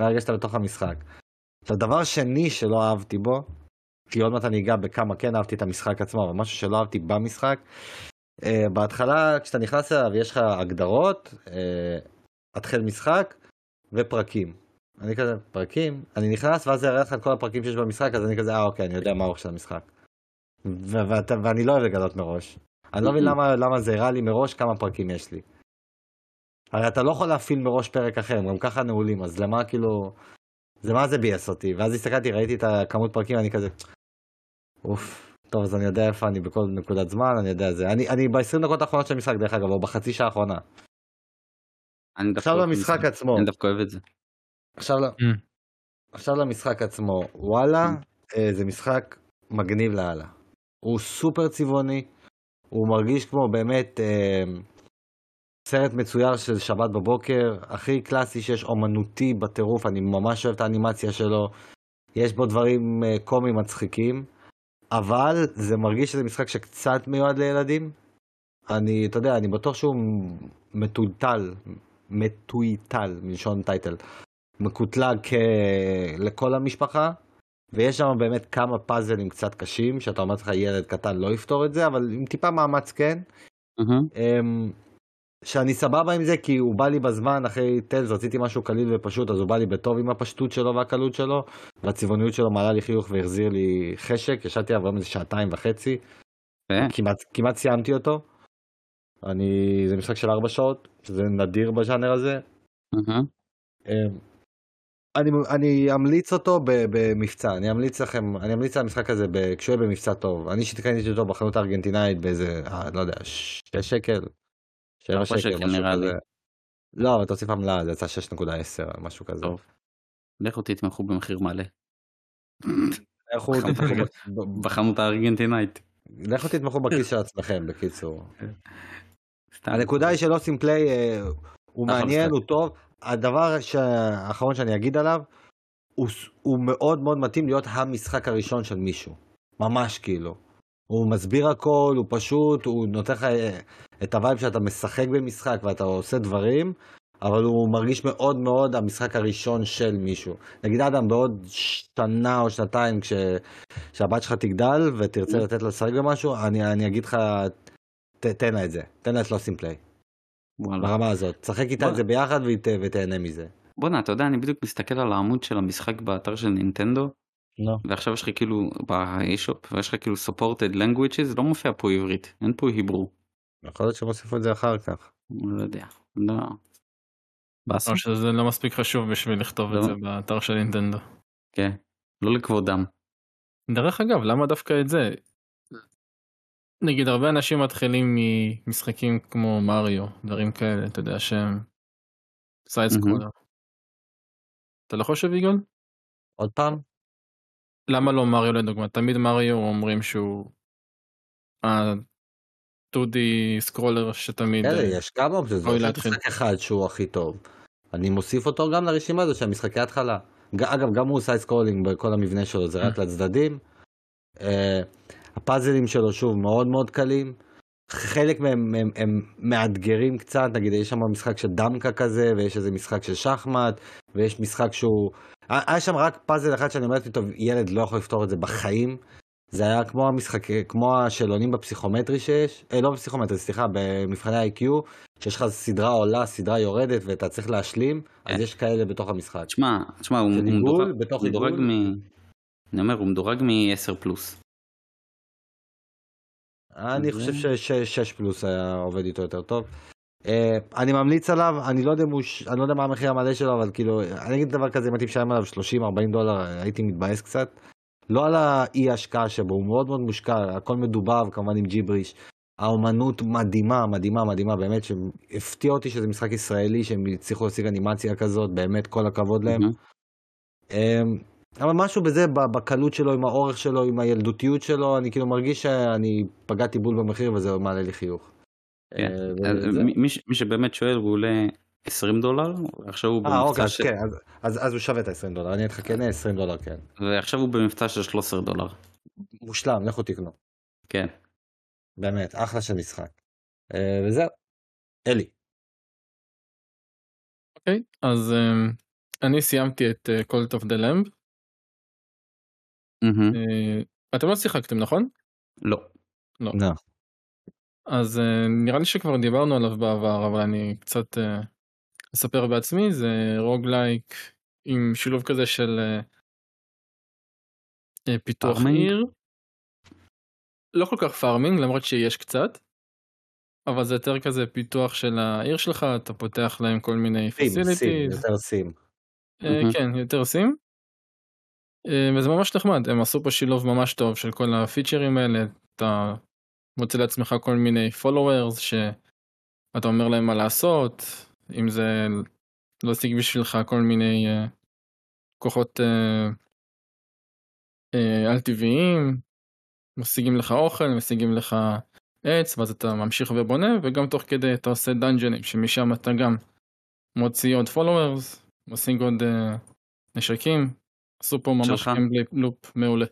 מהרגע שאתה בתוך המשחק. עכשיו, דבר שני שלא אהבתי בו, כי עוד מעט אני אגע בכמה כן אהבתי את המשחק עצמו, אבל משהו שלא אהבתי במשחק, אה, בהתחלה כשאתה נכנס אליו יש לך הגדרות, אה, התחל משחק ופרקים. אני כזה, פרקים? אני נכנס ואז זה יראה לך את כל הפרקים שיש במשחק, אז אני כזה, אה אוקיי, אני יודע מה האורך של המשחק. ו- ואתה- ואני לא אוהב לגלות מראש. אני לא מבין למה, למה זה הראה לי מראש כמה פרקים יש לי. הרי אתה לא יכול להפעיל מראש פרק אחר, הם גם ככה נעולים, אז למה כאילו... זה מה זה ביאס אותי, ואז הסתכלתי, ראיתי את הכמות פרקים, אני כזה... אוף, טוב, אז אני יודע איפה אני בכל נקודת זמן, אני יודע זה. אני, אני ב-20 דקות האחרונות של המשחק, דרך אגב, או בחצי שעה האחרונה. אני עכשיו למשחק. עצמו. אני דווקא אוהב את זה. עכשיו, Mm. עכשיו למשחק עצמו. וואלה, אה, זה משחק מגניב לאללה. הוא סופר צבעוני, הוא מרגיש כמו באמת אה, סרט מצויר של שבת בבוקר, הכי קלאסי שיש, אומנותי בטירוף, אני ממש אוהב את האנימציה שלו. יש בו דברים אה, קומיים מצחיקים, אבל זה מרגיש שזה משחק שקצת מיועד לילדים. אני, אתה יודע, אני בטוח שהוא מטולטל, מטויטל, מלשון טייטל, מקוטלג כ- לכל המשפחה, ויש שם באמת כמה פאזלים קצת קשים, שאתה אומר לך ילד קטן לא יפתור את זה, אבל עם טיפה מאמץ כן. אמ, שאני סבבה עם זה כי הוא בא לי בזמן אחרי טלס, רציתי משהו קליל ופשוט, אז הוא בא לי בטוב עם הפשטות שלו והקלות שלו, והצבעוניות שלו מעלה לי חיוך והחזיר לי חשק, ישבתי עליו איזה שעתיים וחצי, כמעט סיימתי אותו. אני, זה משחק של ארבע שעות, שזה נדיר בז'אנר הזה. אמ, אני, אני אמליץ אותו במבצע, אני אמליץ לכם, אני אמליץ על המשחק הזה כשהוא יהיה במבצע טוב. אני אישית קניתי אותו בחנות הארגנטינאית באיזה, אה, לא יודע, 6 שקל, 7 ארבע שקל, משהו. כזה. לא, תוסיף עמלה, זה יצא 6.10, משהו כזה. טוב. לכו תתמכו במחיר מלא. לכו תתמכו בחנות הארגנטינאית. לכו תתמכו בכיס של עצמכם, בקיצור. הנקודה היא של אוסים פליי אה, הוא מעניין. הוא טוב. הדבר האחרון שאני אגיד עליו, הוא, מאוד מאוד מתאים להיות המשחק הראשון של מישהו. ממש כאילו. הוא מסביר הכל, הוא פשוט, הוא נותן לך אה, את ה vibe שאתה משחק במשחק ואתה עושה דברים, אבל הוא מרגיש מאוד מאוד המשחק הראשון של מישהו. נגיד אדם, בעוד שנה או שנתיים, כש, כשהבת שלך תגדל ותרצה לתת לה לשחק במשהו, אני, אני אגיד לך, ת, תן לה את זה, תן לה את לוסים play. וואלה. ברמה הזאת. תשחק איתה את. זה ביחד ות, ותהנה מזה. בואנה, אתה יודע, אני בדיוק מסתכל על העמוד של המשחק באתר של נינטנדו, נו. ועכשיו יש לך כאילו, ב eShop, ויש לך כאילו supported languages, לא מופיע פה עברית, אין פה Hebrew. יכול להיות שהם הוסיפו את זה אחר כך. לא יודע. לא. או שזה לא מספיק חשוב בשביל לכתוב את לא. זה באתר של נינטנדו. כן. לא לכבודם. דרך אגב, למה דווקא את זה? נגיד הרבה אנשים מתחילים ממשחקים כמו מריו, דברים כאלה, אתה יודע שהם סייד מהמם. סקרולר. אתה לא חושב יגאל? עוד פעם? למה לא מריו לדוגמה? תמיד מריו אומרים שהוא ה-2D scroller שתמיד... אה, יש כמה אופציות, זה. משחק אחד שהוא הכי טוב. אני מוסיף אותו גם לרשימה הזאת של משחקי התחלה. אגב, גם הוא side scrolling בכל המבנה שלו, זה רק לצדדים. אה, ה puzzleים שלו, שוב, מאוד מאוד קלים. חלק מהם הם, הם מאתגרים קצת, נגיד יש שם משחק של דמקה כזה, ויש איזה משחק של שחמט, ויש משחק שהוא... היה שם רק פאזל אחד שאני אומרת לי, טוב, ילד לא יכול לפתור את זה בחיים. זה היה כמו המשחק, כמו השאלונים בפסיכומטרי שיש, אה, לא בפסיכומטרי, סליחה, במבחני IQ, שיש לך סדרה עולה, סדרה יורדת, ואתה צריך להשלים, אז כן. יש כאלה בתוך המשחק. תשמע, תשמע, הוא מדורג- בתוך הוא מדורג עיגול. מ... אני אומר, הוא מדורג מ-10 פלוס. אני חושב ש-6 פלוס היה עובד איתו יותר טוב. אה, אני ממליץ עליו, אני לא יודע אני לא יודע מה המחיר המלא שלו, אבל כאילו, אני אגיד דבר כזה, אם הייתי משלם עליו 30-40 דולר, הייתי מתבאס קצת. לא על האי השקעה שבו, הוא מאוד מאוד מושקע, הכל מדובב, כמובן עם ג'יבריש. האומנות מדהימה, מדהימה, מדהימה, באמת, שהפתיע אותי שזה משחק ישראלי, שהם הצליחו להשיג אנימציה כזאת, באמת, כל הכבוד להם. מהמם. אבל משהו בזה, בקלות שלו, עם האורך שלו, עם הילדותיות שלו, אני כאילו מרגיש שאני פגעתי בול במחיר וזה מעלה לי חיוך. כן. אה, וזה- מי- שבאמת שואל, הוא עולה 20 דולר, ועכשיו הוא אה, אוקיי, במבצע אז של... כן, אז- הוא שווה את ה-20 דולר, אני איתך כן, 20 דולר כן. ועכשיו הוא במבצע של 13 דולר. מושלם, לכו תקנו. כן. באמת, אחלה של משחק. אה, וזהו. אלי. אוקיי, אז אני סיימתי את אה, Cult of the Lamb. אה, אתם לא שיחקתם נכון? לא. לא. אז אה, נראה לי שכבר דיברנו עליו בעבר אבל אני קצת אה, אספר בעצמי זה roguelike עם שילוב כזה של פיתוח? עיר. לא כל כך farming למרות שיש קצת. אבל זה יותר כזה פיתוח של העיר שלך אתה פותח להם כל מיני facilities. יותר סים. כן יותר סים. אה, וזה ממש נחמד, הם עשו פה שילוב ממש טוב של כל ה featureים האלה, אתה מוצא לעצמך כל מיני followers שאתה אומר להם מה לעשות, אם זה להשיג בשבילך כל מיני uh, כוחות uh, uh, על טבעיים, משיגים לך אוכל, משיגים לך עץ, ואז אתה ממשיך ובונה, וגם תוך כדי אתה עושה דאנג'נים, שמשם אתה גם מוציא עוד followers, משיג עוד uh, נשקים, עשו פה ממש loop מעולה.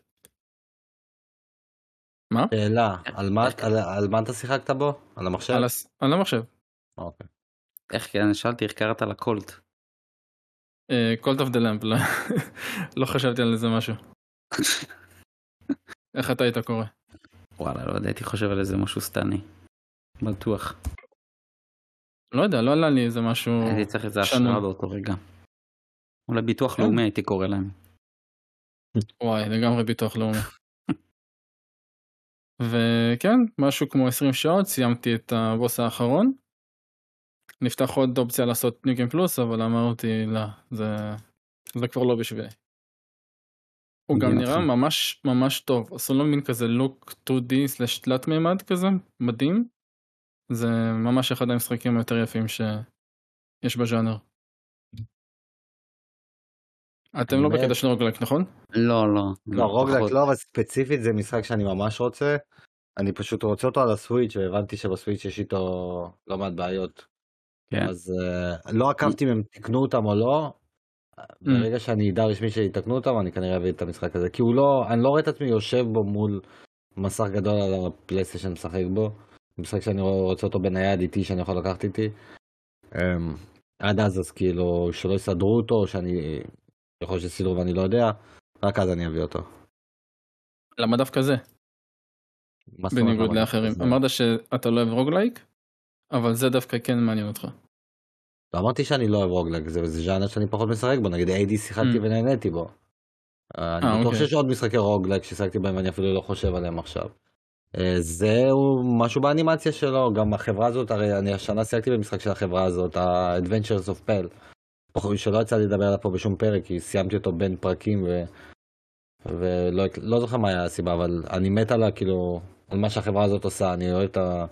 מה? שאלה, על מה, על, על מה אתה שיחקת בו? על המחשב? על, הס... על המחשב. אוקיי. איך, אני שאלתי איך קראת ל cult? Cult of the Lamb, לא חשבתי על איזה משהו. איך אתה היית קורא? וואלה, לא יודע, הייתי חושב על איזה משהו שטני. בטוח. לא יודע, לא עלה לי איזה משהו... הייתי צריך איזה השראה באותו רגע. אולי ביטוח כן. לאומי הייתי קורא להם. וואי, לגמרי ביטוח לאומי. וכן, משהו כמו 20 שעות, סיימתי את הבוס האחרון. נפתח עוד אופציה לעשות ניו גיים פלוס, אבל אמרתי, לא, זה, זה כבר לא בשבילי. הוא גם נראה ממש ממש טוב, עשו לו מין כזה לוק 2D תלת מימד כזה, מדהים. זה ממש אחד המשחקים היותר יפים שיש בז'אנר. אתם לא בקטע של רוגלק, נכון? לא, לא. לא, רוגלק לא, אבל ספציפית זה משחק שאני ממש רוצה. אני פשוט רוצה אותו על הסוויץ' והבנתי שבסוויץ' יש איתו לא מעט בעיות. כן. אז uh, לא עקבתי אם הם תיקנו אותם או לא. ברגע שאני אדע רשמי שיתקנו אותם אני כנראה אביא את המשחק הזה כי הוא לא אני לא רואה את עצמי יושב בו מול מסך גדול על הפלייסטיישן משחק בו. משחק שאני רוצה אותו בנייד איתי שאני יכול לקחת איתי. Um, עד אז אז כאילו שלא יסדרו אותו שאני יכול להיות שסילוב ואני לא יודע רק אז אני אביא אותו. למה דווקא זה? בניגוד לאחרים. אמרת שאתה לא אוהב רוגלייק אבל זה דווקא כן מעניין אותך. לא אמרתי שאני לא אוהב רוגלג, זה, זה ז'אנר שאני פחות משחק בו, נגיד AD שיחקתי mm. ונהניתי בו. אה, אני בטוח אוקיי. שיש עוד משחקי רוגלג ששיחקתי בהם ואני אפילו לא חושב עליהם עכשיו. אה, זהו משהו באנימציה שלו, גם החברה הזאת, הרי אני השנה שיחקתי במשחק של החברה הזאת, ה-Adventures of Pell. שלא יצא לי לדבר עליו פה בשום פרק, כי סיימתי אותו בין פרקים ו... ולא לא זוכר מה היה הסיבה, אבל אני מת עליה, כאילו, על מה שהחברה הזאת עושה, אני אוהב את, ה...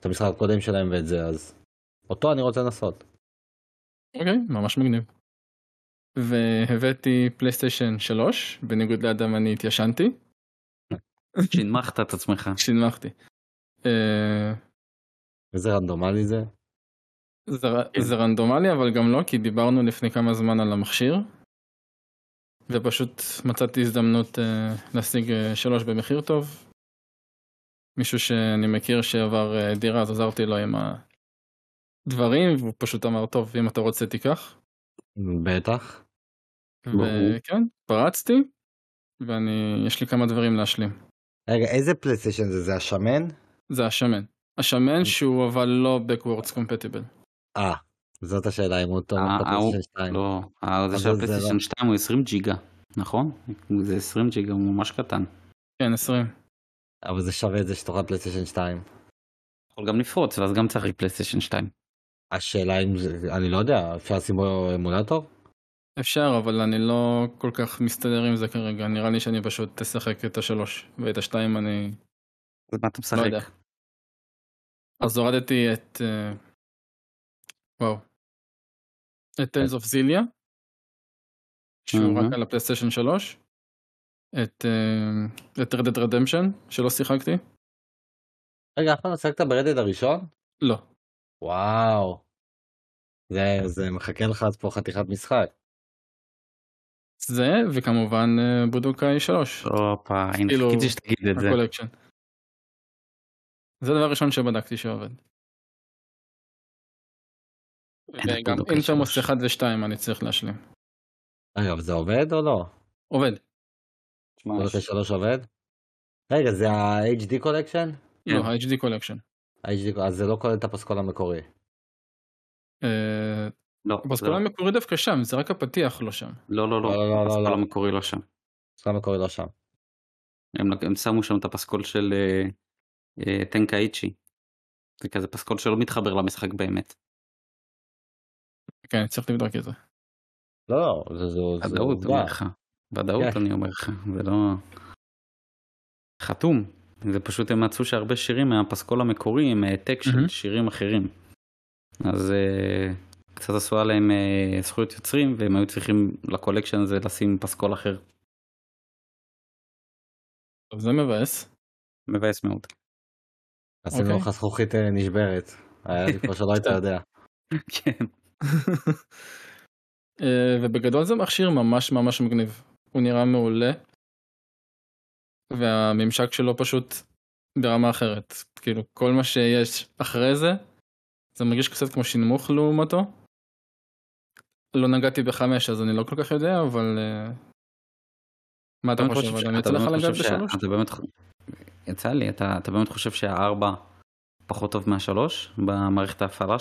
את המשחק הקודם שלהם ואת זה, אז אותו אני רוצה לנסות. אוקיי, okay, ממש מגניב. והבאתי פלייסטיישן 3, בניגוד לאדם אני התיישנתי. שינמכת את עצמך. שינמכתי. אה, איזה רנדומלי זה? זה, זה רנדומלי אבל גם לא כי דיברנו לפני כמה זמן על המכשיר. ופשוט מצאתי הזדמנות uh, להשיג uh, שלוש במחיר טוב. מישהו שאני מכיר שעבר uh, דירה אז עזרתי לו עם הדברים והוא פשוט אמר טוב אם אתה רוצה תיקח. בטח. וכן פרצתי ואני יש לי כמה דברים להשלים. רגע איזה PlayStation זה זה השמן? זה השמן. השמן שהוא אבל לא backwards compatible. אה, זאת השאלה אם הוא טוב ב PlayStation 2. לא, זה של ה PlayStation 2 הוא 20 ג'יגה, נכון? זה 20 ג'יגה, הוא ממש קטן. כן, 20. אבל זה שווה את זה שתוכל PlayStation 2. יכול גם לפרוץ, ואז גם צריך PlayStation 2. השאלה אם זה, אני לא יודע, אפשר לשים בו אמולטור? אפשר, אבל אני לא כל כך מסתדר עם זה כרגע, נראה לי שאני פשוט אשחק את השלוש, ואת השתיים אני... אז מה אתה משחק? לא יודע. אז הורדתי את... וואו. את Tales of Xillia, שהוא רק על הפלייסטיישן 3, את את Red Dead Redemption שלא שיחקתי. רגע, אף פעם לא שיחקת ב Red Dead הראשון? לא. וואו. זה, זה מחכה לך אז פה חתיכת משחק. זה וכמובן אה, Budokai 3. הופה, הנה כאילו, חיכיתי שתגיד את זה. ה collection. זה הדבר הראשון שבדקתי שעובד. וגם Infamous 1 ו-2 אני צריך להשלים. אגב זה עובד או לא? עובד. Budokai 3 עובד? רגע זה ה-HD collection? לא, ה-HD collection. אז זה לא כולל את הפסקול המקורי. אה, לא. הפסקול לא. המקורי דווקא שם, זה רק הפתיח לא שם. לא, לא, לא, הפסקול המקורי לא שם. הפסקול המקורי לא שם. הם שמו שם את הפסקול של טנקה אה, אה, איצ'י. זה כזה פסקול שלא מתחבר למשחק באמת. כן, צריך לבדוק את זה. לא, זה עובדה. ודאות כן. אני אומר לך, זה לא... חתום. זה פשוט הם מצאו שהרבה שירים מהפסקול המקורי הם העתק של. שירים אחרים. אז אה, קצת עשו עליהם אה, זכויות יוצרים והם היו צריכים לקולקשן הזה לשים פסקול אחר. טוב, זה מבאס. מבאס מאוד. עשינו אוקיי. לך זכוכית אה, נשברת. היה לי פה שלא היית יודע. כן. אה, ובגדול זה מכשיר ממש ממש מגניב. הוא נראה מעולה. והממשק שלו פשוט ברמה אחרת. כאילו כל מה שיש אחרי זה, זה מרגיש קצת כמו שינמוך לעומתו. לא נגעתי בחמש אז אני לא כל כך יודע, אבל... אה, מה אתה חושב? אתה באמת חושב? אתה יצא לי, אתה אתה באמת חושב שהארבע פחות טוב מהשלוש במערכת ההפעלה?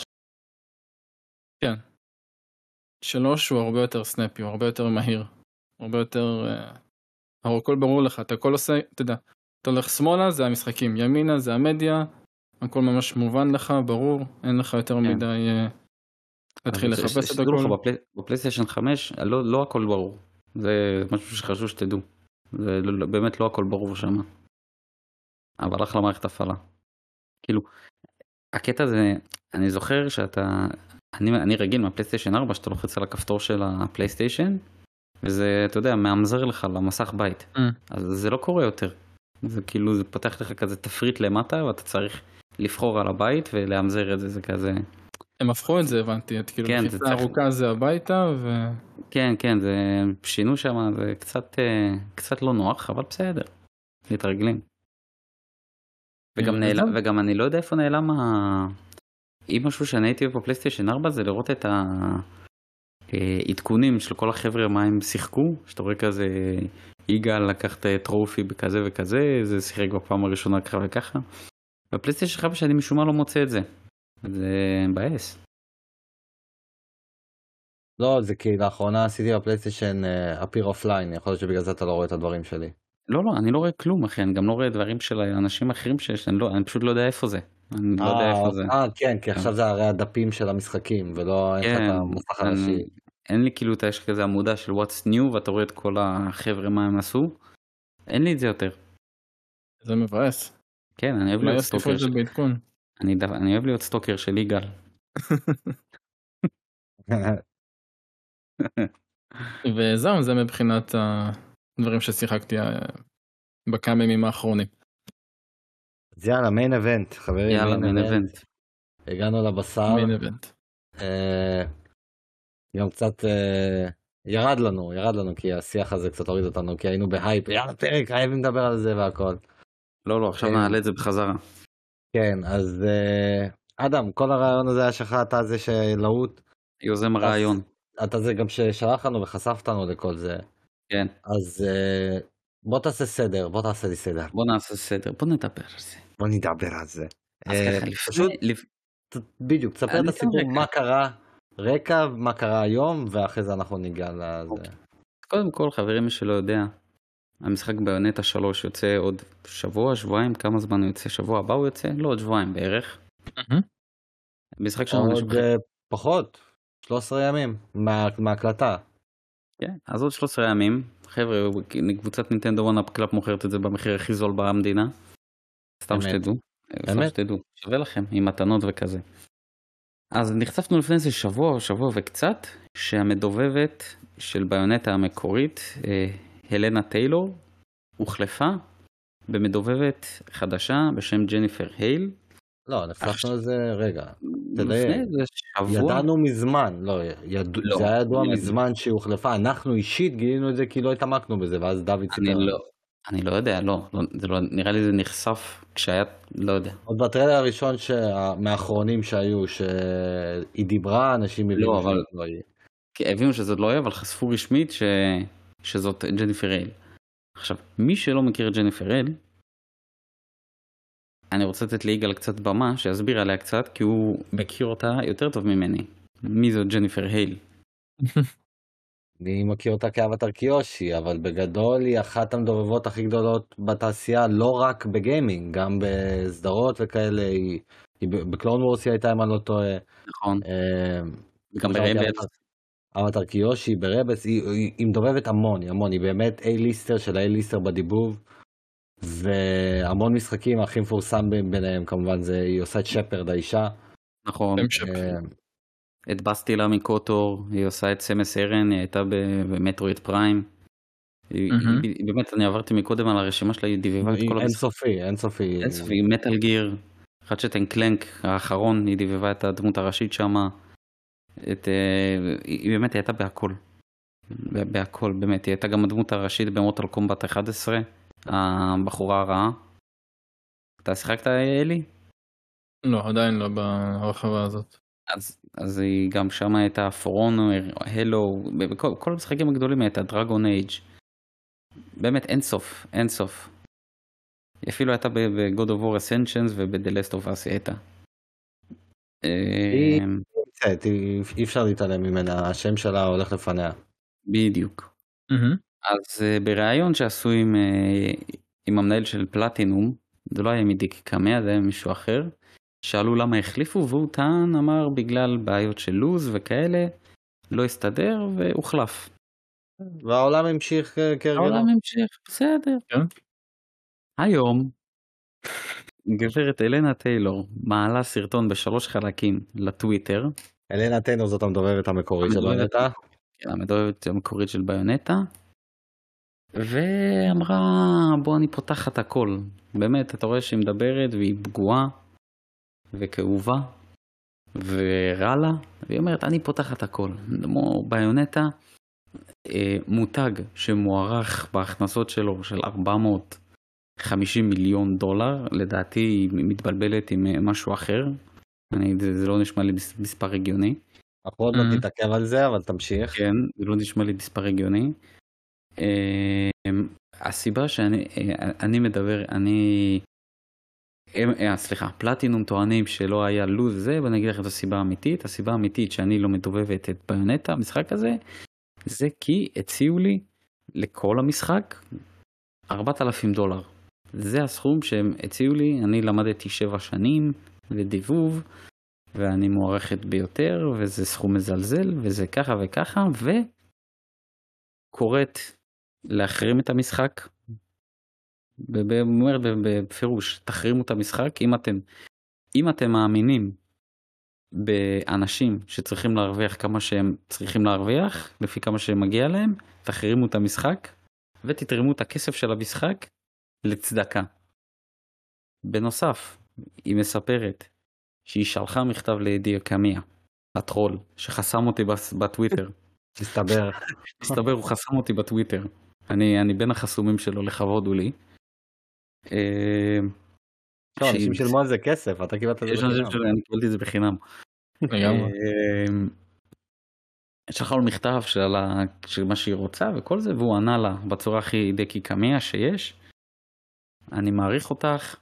שלו? שלוש הוא הרבה יותר סנאפי, הוא הרבה יותר מהיר. הרבה יותר... אה, הכל ברור לך, אתה הכל עושה, אתה יודע, אתה הולך שמאלה זה המשחקים, ימינה זה המדיה, הכל ממש מובן לך, ברור, אין לך יותר כן. מדי אה, להתחיל לחפש את לך, הכל. בפלי- בפלייסטיישן 5 לא לא הכל ברור. זה משהו שחשוב שתדעו. זה לא- לא- באמת לא הכל ברור שם. אבל אחלה מערכת הפעלה. כאילו, הקטע זה, אני זוכר שאתה, אני, אני רגיל מהפלייסטיישן 4 שאתה לוחץ על הכפתור של הפלייסטיישן, וזה, אתה יודע, מאמזר לך למסך בית. Mm. אז זה לא קורה יותר. זה כאילו, זה פותח לך כזה תפריט למטה, ואתה צריך לבחור על הבית ולאמזר את זה, זה כזה... הם הפכו את זה הבנתי, את כאילו כן, זה צריך- ארוכה זה הביתה ו... כן, כן, זה שינו שם, זה קצת, אה, קצת לא נוח, אבל בסדר, מתרגלים. וגם, אה, נעלם, זהו. וגם אני לא יודע איפה נעלם ה... אם משהו שאני הייתי בפלייסטיישן 4 זה לראות את העדכונים של כל החבר'ה מה הם שיחקו, שאתה רואה כזה יגאל לקח את trophy בכזה וכזה, זה שיחק בפעם הראשונה ככה וככה. בפלייסטיישן 5 שאני משום מה לא מוצא את זה. זה מבאס. לא, זה כי לאחרונה עשיתי בפלייסטיישן אה, appear offline, יכול להיות שבגלל זה אתה לא רואה את הדברים שלי. לא, לא, אני לא רואה כלום, אחי, אני גם לא רואה דברים של אנשים אחרים שיש, אני, לא, אני פשוט לא יודע איפה זה. אני לא יודע איפה זה. אה, כן, כי עכשיו זה הרי הדפים של המשחקים, ולא אין לך כן, את המסך אני- הראשי. אין לי כאילו, יש כזה עמודה של what's new, ואתה רואה את כל החבר'ה מה הם עשו. אין לי את זה יותר. זה מבאס. כן, אני אוהב להיות סטוקר, את זה של- בעדכון. אני דו- אני אוהב להיות סטוקר של יגאל. וזהו, זה מבחינת הדברים ששיחקתי אה, בכמה ימים האחרונים. אז יאללה, main event, חברים, יאללה, main event. הגענו לבשר. main event. אה, גם קצת אה, ירד לנו, ירד לנו, כי השיח הזה קצת הוריד אותנו, כי היינו בהייפ, יאללה פרק, חייבים לדבר על זה והכל. לא, לא, עכשיו כן. נעלה את זה בחזרה. כן, אז אה, אדם, כל הרעיון הזה היה שלך, אתה זה שלהוט, יוזם הרעיון. אתה זה גם ששלח לנו וחשפת לנו לכל זה. כן. אז בוא תעשה סדר, בוא תעשה לי סדר, בוא נעשה סדר, בוא נדבר על זה. בוא נדבר על זה. אז ככה, פשוט, בדיוק, תספר את הסיפור. מה קרה, רקע, מה קרה היום, ואחרי זה אנחנו ניגע לזה. אוקיי. קודם כל, חברים, מי שלא יודע, המשחק ביונטה 3 יוצא עוד שבוע, שבועיים, כמה זמן הוא יוצא? שבוע הבא הוא יוצא? לא, עוד שבועיים בערך. משחק שלנו עוד אה, פחות, 13 ימים מה- מההקלטה. כן, אז עוד 13 ימים, חבר'ה, קבוצת נינטנדו One Up Club מוכרת את זה במחיר הכי זול במדינה. סתם אמת. שתדעו. סתם אמת. שתדעו, שווה לכם, עם מתנות וכזה. אז נחשפנו לפני איזה שבוע, שבוע וקצת, שהמדובבת של ביונטה המקורית, אה, הלנה טיילור, הוחלפה במדובבת חדשה בשם ג'ניפר הייל. לא, נחשפנו לזה, רגע, תדייק. ידענו מזמן, לא, יד... לא, זה היה ידוע. מזמן שהיא הוחלפה, אנחנו אישית גילינו את זה כי לא התעמקנו בזה, ואז דוד אני סיפר. לא, אני לא יודע, לא, לא, זה לא, נראה לי זה נחשף כשהיה, לא יודע. עוד בטריילר הראשון שה- מהאחרונים שהיו, שהיא דיברה, אנשים הבינו אבל- שזה לא יהיה. כי הבינו שזאת לא יהיה, אבל חשפו רשמית ש... שזאת ג'ניפר הייל. עכשיו, מי שלא מכיר את ג'ניפר הייל, אני רוצה לתת ליגאל קצת במה, שיסביר עליה קצת, כי הוא מכיר אותה יותר טוב ממני. מי זאת ג'ניפר הייל? אני מכיר אותה כאבטר קיושי, אבל בגדול היא אחת המדובבות הכי גדולות בתעשייה, לא רק בגיימינג, גם בסדרות וכאלה, היא, היא בקלון וורס היא הייתה אם אני לא טועה. נכון. אה, גם שאמרתי, אבטר קיושי ברבס, היא, היא, היא מדובבת המון, היא המון, היא באמת A-ליסטר של ה-A-ליסטר בדיבוב. והמון משחקים, הכי מפורסם ביניהם כמובן זה, היא עושה את שפרד האישה. נכון. את בסטילה מקוטור, היא עושה את סמס ארן, היא הייתה במטרואיד פריים. באמת, אני עברתי מקודם על הרשימה שלה, היא דיבבה את כל אינסופי, אינסופי. אינסופי, מטאל גיר, Ratchet and Clank האחרון, היא דיבבה את הדמות הראשית שמה. את, אה, היא באמת הייתה בהכל. בהכל, באמת. היא הייתה גם הדמות הראשית ב Mortal Kombat 11, הבחורה הרעה. אתה שיחקת אלי? לא, עדיין לא ברחבה הזאת. אז, אז היא גם שם הייתה Forerunner, Halo, בכל, כל המשחקים הגדולים הייתה Dragon Age. באמת אין סוף, אין סוף. היא אפילו הייתה ב-God of War Ascensions וב-The Last of Us היא הייתה. אמ, אי אפשר להתעלם ממנה, השם שלה הולך לפניה. בדיוק. אז אה, בריאיון שעשו עם, אה, עם המנהל של פלטינום, זה לא היה מדיק קמע, זה היה מישהו אחר, שאלו למה החליפו והוא טען, אמר בגלל בעיות של לוז וכאלה, לא הסתדר והוחלף. והעולם המשיך אה, כרגע. העולם המשיך, בסדר. כן. היום, גברת אלנה טיילור מעלה סרטון בשלוש חלקים לטוויטר. אלנה טיילור זאת המדובבת המקורית של ביונטה. כן, המדובבת המקורית של ביונטה. ואמרה בוא אני פותחת הכל. באמת, אתה רואה שהיא מדברת והיא פגועה וכאובה ורע לה, והיא אומרת אני פותחת הכל. כמו ביונטה, אה, מותג שמוערך בהכנסות שלו של 450 מיליון דולר, לדעתי היא מתבלבלת עם אה, משהו אחר. אני, זה, זה לא נשמע לי מספר הגיוני. אנחנו עוד לא נתעכב על זה, אבל תמשיך. כן, זה לא נשמע לי מספר הגיוני. אמ, הסיבה שאני אני מדבר, אני... אה, סליחה, פלטינום טוענים שלא היה לוז זה, ואני אגיד לכם את הסיבה האמיתית. הסיבה האמיתית שאני לא מדובבת את ביונטה, המשחק הזה, זה כי הציעו לי לכל המשחק 4,000 דולר. זה הסכום שהם הציעו לי, אני למדתי 7 שנים לדיבוב, ואני מוערכת ביותר, וזה סכום מזלזל, וזה ככה וככה, וקוראת להחרים את המשחק. אומר בפירוש, תחרימו את המשחק אם אתם, אם אתם מאמינים באנשים שצריכים להרוויח כמה שהם צריכים להרוויח, לפי כמה שמגיע להם, תחרימו את המשחק ותתרמו את הכסף של המשחק לצדקה. בנוסף, היא מספרת שהיא שלחה מכתב לידי קמיה, הטרול, שחסם אותי בטוויטר. מסתבר. מסתבר, הוא חסם אותי בטוויטר. אני, אני בין החסומים שלו לכבוד הוא לי. אה, לא, אנשים שילמו על זה כסף, אתה קיבלת את זה בחינם. אני קיבלתי את זה בחינם. אה, שלחה לו מכתב של מה שהיא רוצה וכל זה, והוא ענה לה בצורה הכי דקי קמיה שיש. אני מעריך אותך,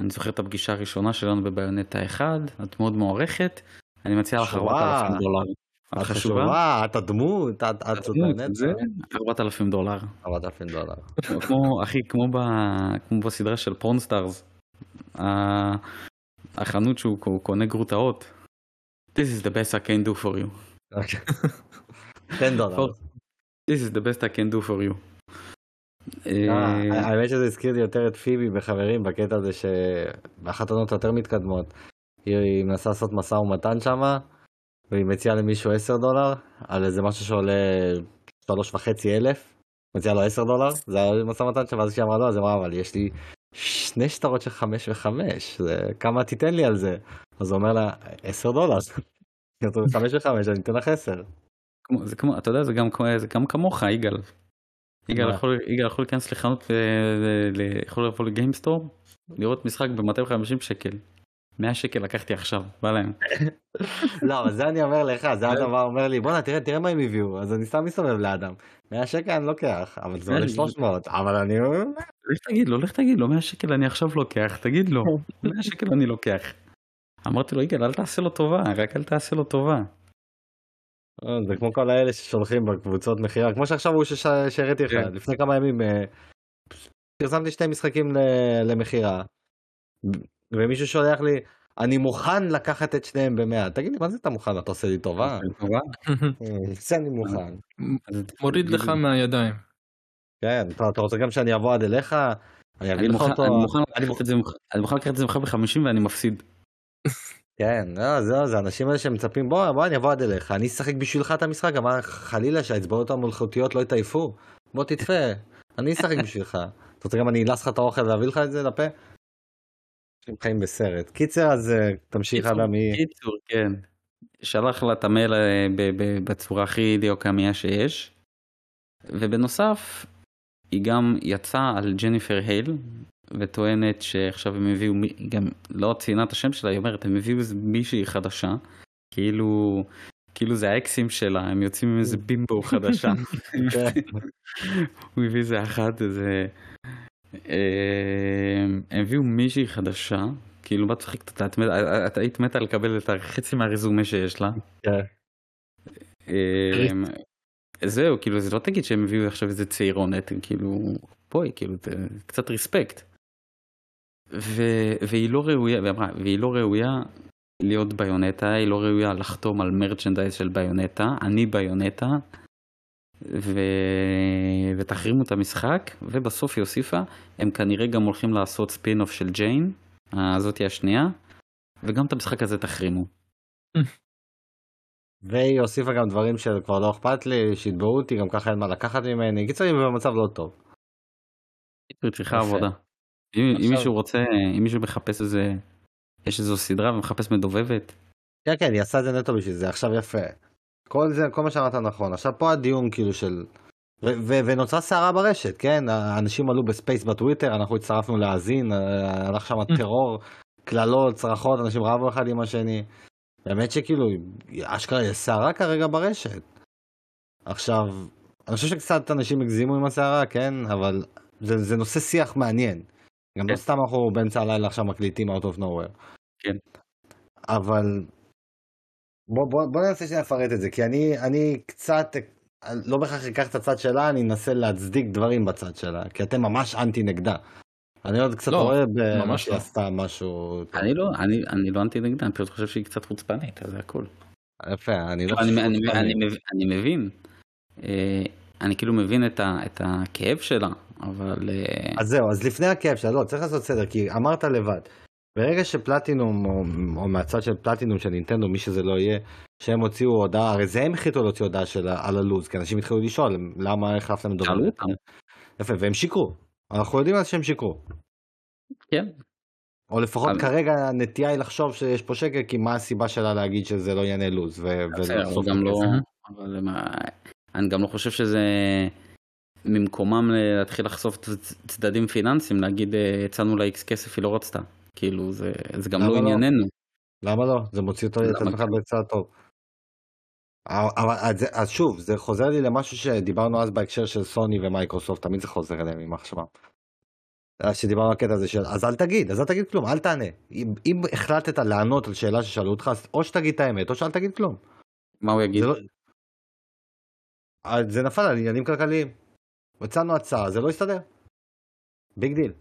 אני זוכר את הפגישה הראשונה שלנו בביונטה 1, את מאוד מוערכת, אני מציע לך 4,000 דולר. את חשובה, את הדמות, את סופרנט. זה 4,000 דולר. 4,000 דולר. כמו, אחי, כמו בסדרה של Pawn Stars, החנות שהוא קונה גרוטאות. This is the best I can do for you. 10 דולר. This is the best I can do for you. אה, האמת שזה הזכיר לי יותר את פיבי בחברים בקטע הזה שבאחת העונות היותר מתקדמות היא מנסה לעשות משא ומתן שמה והיא מציעה למישהו 10 דולר על איזה משהו שעולה 3.5 אלף, מציעה לו 10 דולר, זה היה משא ומתן שם, אז כשהיא אמרה לו, אז היא אמרה, אבל יש לי שני שטרות של 5 ו-5, כמה תיתן לי על זה? אז הוא אומר לה, 10 דולר, 5 ו-5, אני אתן לך 10. זה כמו, אתה יודע, זה גם, זה גם כמוך, יגאל. יגאל יכול, יכול להיכנס לחנות, יכול לבוא לגיימסטור, לראות משחק ב-250 שקל. 100 שקל לקחתי עכשיו, בא להם. לא, אבל זה אני אומר לך, זה אדם אומר לי, בואנה תראה, תראה מה הם הביאו, אז אני סתם מסתובב לאדם. 100 שקל אני לוקח, אבל זה עולה 300, אבל אני... לך תגיד לו, לך תגיד לו, 100 שקל אני עכשיו לוקח, תגיד לו, 100 שקל אני לוקח. אמרתי לו, יגאל, אל תעשה לו טובה, רק אל תעשה לו טובה. אה, זה כמו כל האלה ששולחים בקבוצות מכירה, כמו שעכשיו הוא שהראיתי לך, כן. לפני כמה ימים אה, פרסמתי שתי משחקים למכירה. ומישהו שולח לי, אני מוכן לקחת את שניהם במאה. תגיד לי, מה זה אתה מוכן? אתה עושה לי טובה? זה אני מוכן. מוריד לך מהידיים. כן, אתה רוצה גם שאני אבוא עד אליך? אני אביא אני לך אותו. אני מוכן לקחת את זה ממך- בחמישים ואני מפסיד. כן, לא, זהו, זה האנשים האלה שמצפים, בוא, בוא, אני אבוא עד אליך, אני אשחק בשבילך את המשחק, גם חלילה שהאצבעות המלכותיות לא יתעייפו. בוא תדפה, אני אשחק בשבילך. אתה רוצה גם אני אלס לך את האוכל ואביא לך את זה לפה? אנשים חיים בסרט. קיצר, אז אה, תמשיך קיצור, אדם, מי... קיצור, כן. שלח לה את המייל אה, בצורה הכי דיוקמיה שיש. ובנוסף, היא גם יצאה על ג'ניפר הייל, וטוענת שעכשיו הם הביאו, היא גם לא ציינה את השם שלה, היא אומרת, הם הביאו מישהי חדשה, כאילו, כאילו זה האקסים שלה, הם יוצאים עם איזה בימבו חדשה. כן. הוא הביא איזה אחת, איזה... אה, הם הביאו מישהי חדשה, כאילו מה צוחקת, את את את היית מתה לקבל את החצי מהרזומה שיש לה. כן. אה, זהו, כאילו זה לא תגיד שהם הביאו עכשיו איזה צעירונת, כאילו, בואי, כאילו, קצת ריספקט. ו- והיא לא ראויה, והיא אמרה, והיא לא ראויה להיות ביונטה, היא לא ראויה לחתום על מרצ'נדייז של ביונטה, אני ביונטה, ו... ותחרימו את המשחק, ובסוף היא הוסיפה, הם כנראה גם הולכים לעשות ספין אוף של ג'יין, הזאתי השנייה, וגם את המשחק הזה תחרימו. והיא הוסיפה גם דברים שכבר לא אכפת לי, שיתבעו אותי, גם ככה אין מה לקחת ממני. קיצור, היא במצב לא טוב. היא צריכה. עבודה. אם, אם עכשיו- מישהו רוצה, אם מישהו מחפש איזה, יש איזו סדרה ומחפש מדובבת, כן, כן, היא עשה את זה נטו בשביל זה, עכשיו יפה. כל זה, כל מה שאמרת נכון. עכשיו פה הדיון כאילו של... ו- ונוצרה סערה ברשת, כן? האנשים עלו ב Space בטוויטר, אנחנו הצטרפנו להאזין, אה, הלך שם טרור, קללות, צרחות, אנשים רבו אחד עם השני. באמת שכאילו, אשכרה יש סערה כרגע ברשת. עכשיו, אני חושב שקצת אנשים הגזימו עם הסערה, כן? אבל זה, זה נושא שיח מעניין. גם לא כן. סתם אנחנו באמצע הלילה עכשיו מקליטים out of nowhere. כן. אבל בוא, בוא, בוא ננסה שניה לפרט את זה, כי אני, אני קצת, לא בהכרח אקח את הצד שלה, אני אנסה להצדיק דברים בצד שלה, כי אתם ממש אנטי נגדה. אני עוד קצת לא, רואה במה ממש שהיא לא. עשתה משהו... אני לא, אני, אני לא אנטי נגדה, אני פשוט חושב שהיא קצת חוצפנית, זה הכל. יפה, אני לא אני, חושב אני, אני, אני. מבין- אני מבין, אה, אני כאילו מבין את, ה, את הכאב שלה, אבל אה, אז זהו, אז לפני הכאב שלה, לא, צריך לעשות סדר, כי אמרת לבד. ברגע שפלטינום, או, או מהצד של פלטינום של נינטנדו, מי שזה לא יהיה, שהם הוציאו הודעה, הרי זה הם החליטו להוציא הודעה של, על הלו"ז, כי אנשים התחילו לשאול, למה החלפתם דובר? יפה, והם שיקרו. אנחנו יודעים אז שהם שיקרו. כן, או לפחות אבל- כרגע הנטייה היא לחשוב שיש פה שקר, כי מה הסיבה שלה להגיד שזה לא יענה לו"ז, ו- אבל גם לא, זה. אבל מה, אני גם לא חושב שזה ממקומם להתחיל לחשוף צדדים פיננסיים, להגיד אה, הצענו לה איקס כסף היא לא רצתה, כאילו זה, זה גם לא לא? ענייננו. למה לא? זה מוציא אותו את עצמך? בצד טוב. אבל אז, אז שוב, זה חוזר לי למשהו שדיברנו אז בהקשר של סוני ומייקרוסופט, תמיד זה חוזר אליהם עם מחשבה. אז שדיברנו על הקטע הזה של, אז אל תגיד, אז אל תגיד כלום, אל תענה. אם, אם החלטת לענות על שאלה ששאלו אותך, אז או שתגיד את האמת, או שאל תגיד כלום. מה הוא יגיד? זה, לא... אז זה נפל על עניינים כלכליים. הצענו הצעה, זה לא יסתדר. Big deal.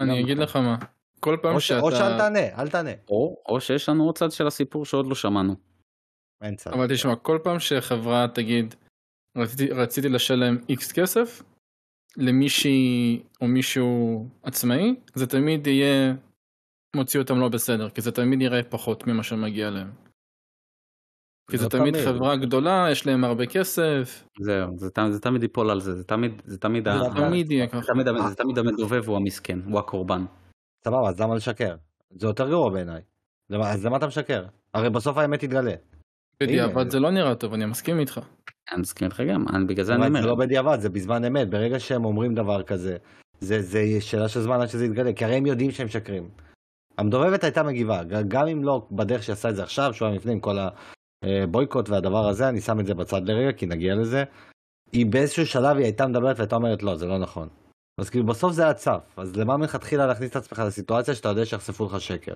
אני אגיד לך מה, כל פעם או, ש... או שאל שאתה... תענה, אל תענה. או, או שיש לנו עוד צד של הסיפור שעוד לא שמענו. אין צד. אבל תשמע, כל פעם שחברה תגיד, רציתי, רציתי לשלם איקס כסף למישהי או מישהו עצמאי, זה תמיד יהיה מוציא אותם לא בסדר, כי זה תמיד יראה פחות ממה שמגיע להם. כי זה לא תמיד תמיד. חברה גדולה, יש להם הרבה כסף, זהו, זה, ת- זה תמיד ייפול על זה, זה תמיד, זה תמיד, זה ה- תמיד יהיה זה ככה. זה תמיד המדובב הוא המסכן, הוא הקורבן. סבבה, אז למה לשקר? זה יותר גרוע בעיניי. אז למה אתה משקר? הרי בסוף האמת תתגלה. בדיעבד. זה לא נראה טוב, אני מסכים איתך. אני מסכים איתך גם, אני, בגלל זה אני אומר. זה לא בדיעבד, זה בזמן אמת. ברגע שהם אומרים דבר כזה, זה, זה שאלה של זמן עד שזה יתגלה, כי הרי הם יודעים שהם משקרים. המדובבת הייתה מגיבה, גם אם לא בדרך שעשה את זה עכשיו, שבועיים לפני עם כל הבויקוט והדבר הזה, אני שם את זה בצד לרגע, כי נגיע לזה. היא באיזשהו שלב היא הייתה מדברת והייתה אומרת לא, זה לא נכון. אז כאילו בסוף זה היה צף, אז למה מלכתחילה להכניס את עצמך לסיטואציה שאתה יודע שיחשפו לך שקר?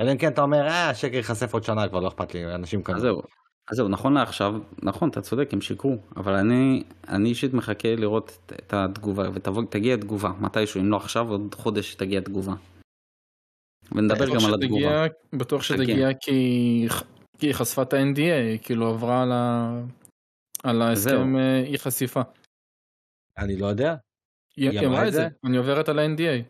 אלא אם כן אתה אומר, אה, השקר ייחשף עוד שנה, כבר לא אכפת לי, אנשים כאן. אז זהו, אז זהו, נכון לעכשיו, נכון, אתה צודק, הם שיקרו, אבל אני, אני אישית מחכה לראות את- את התגובה, ותגיע תגובה, מתישהו, אם לא עכשיו, עוד חודש תגיע תגובה. ונדבר גם על התגובה. בטוח שתגיע כי היא חשפה את ה-NDA, כאילו עברה על ההסכם אה, אי חשיפה. אני לא יודע. היא אמרה את זה, אני עוברת על ה-NDA.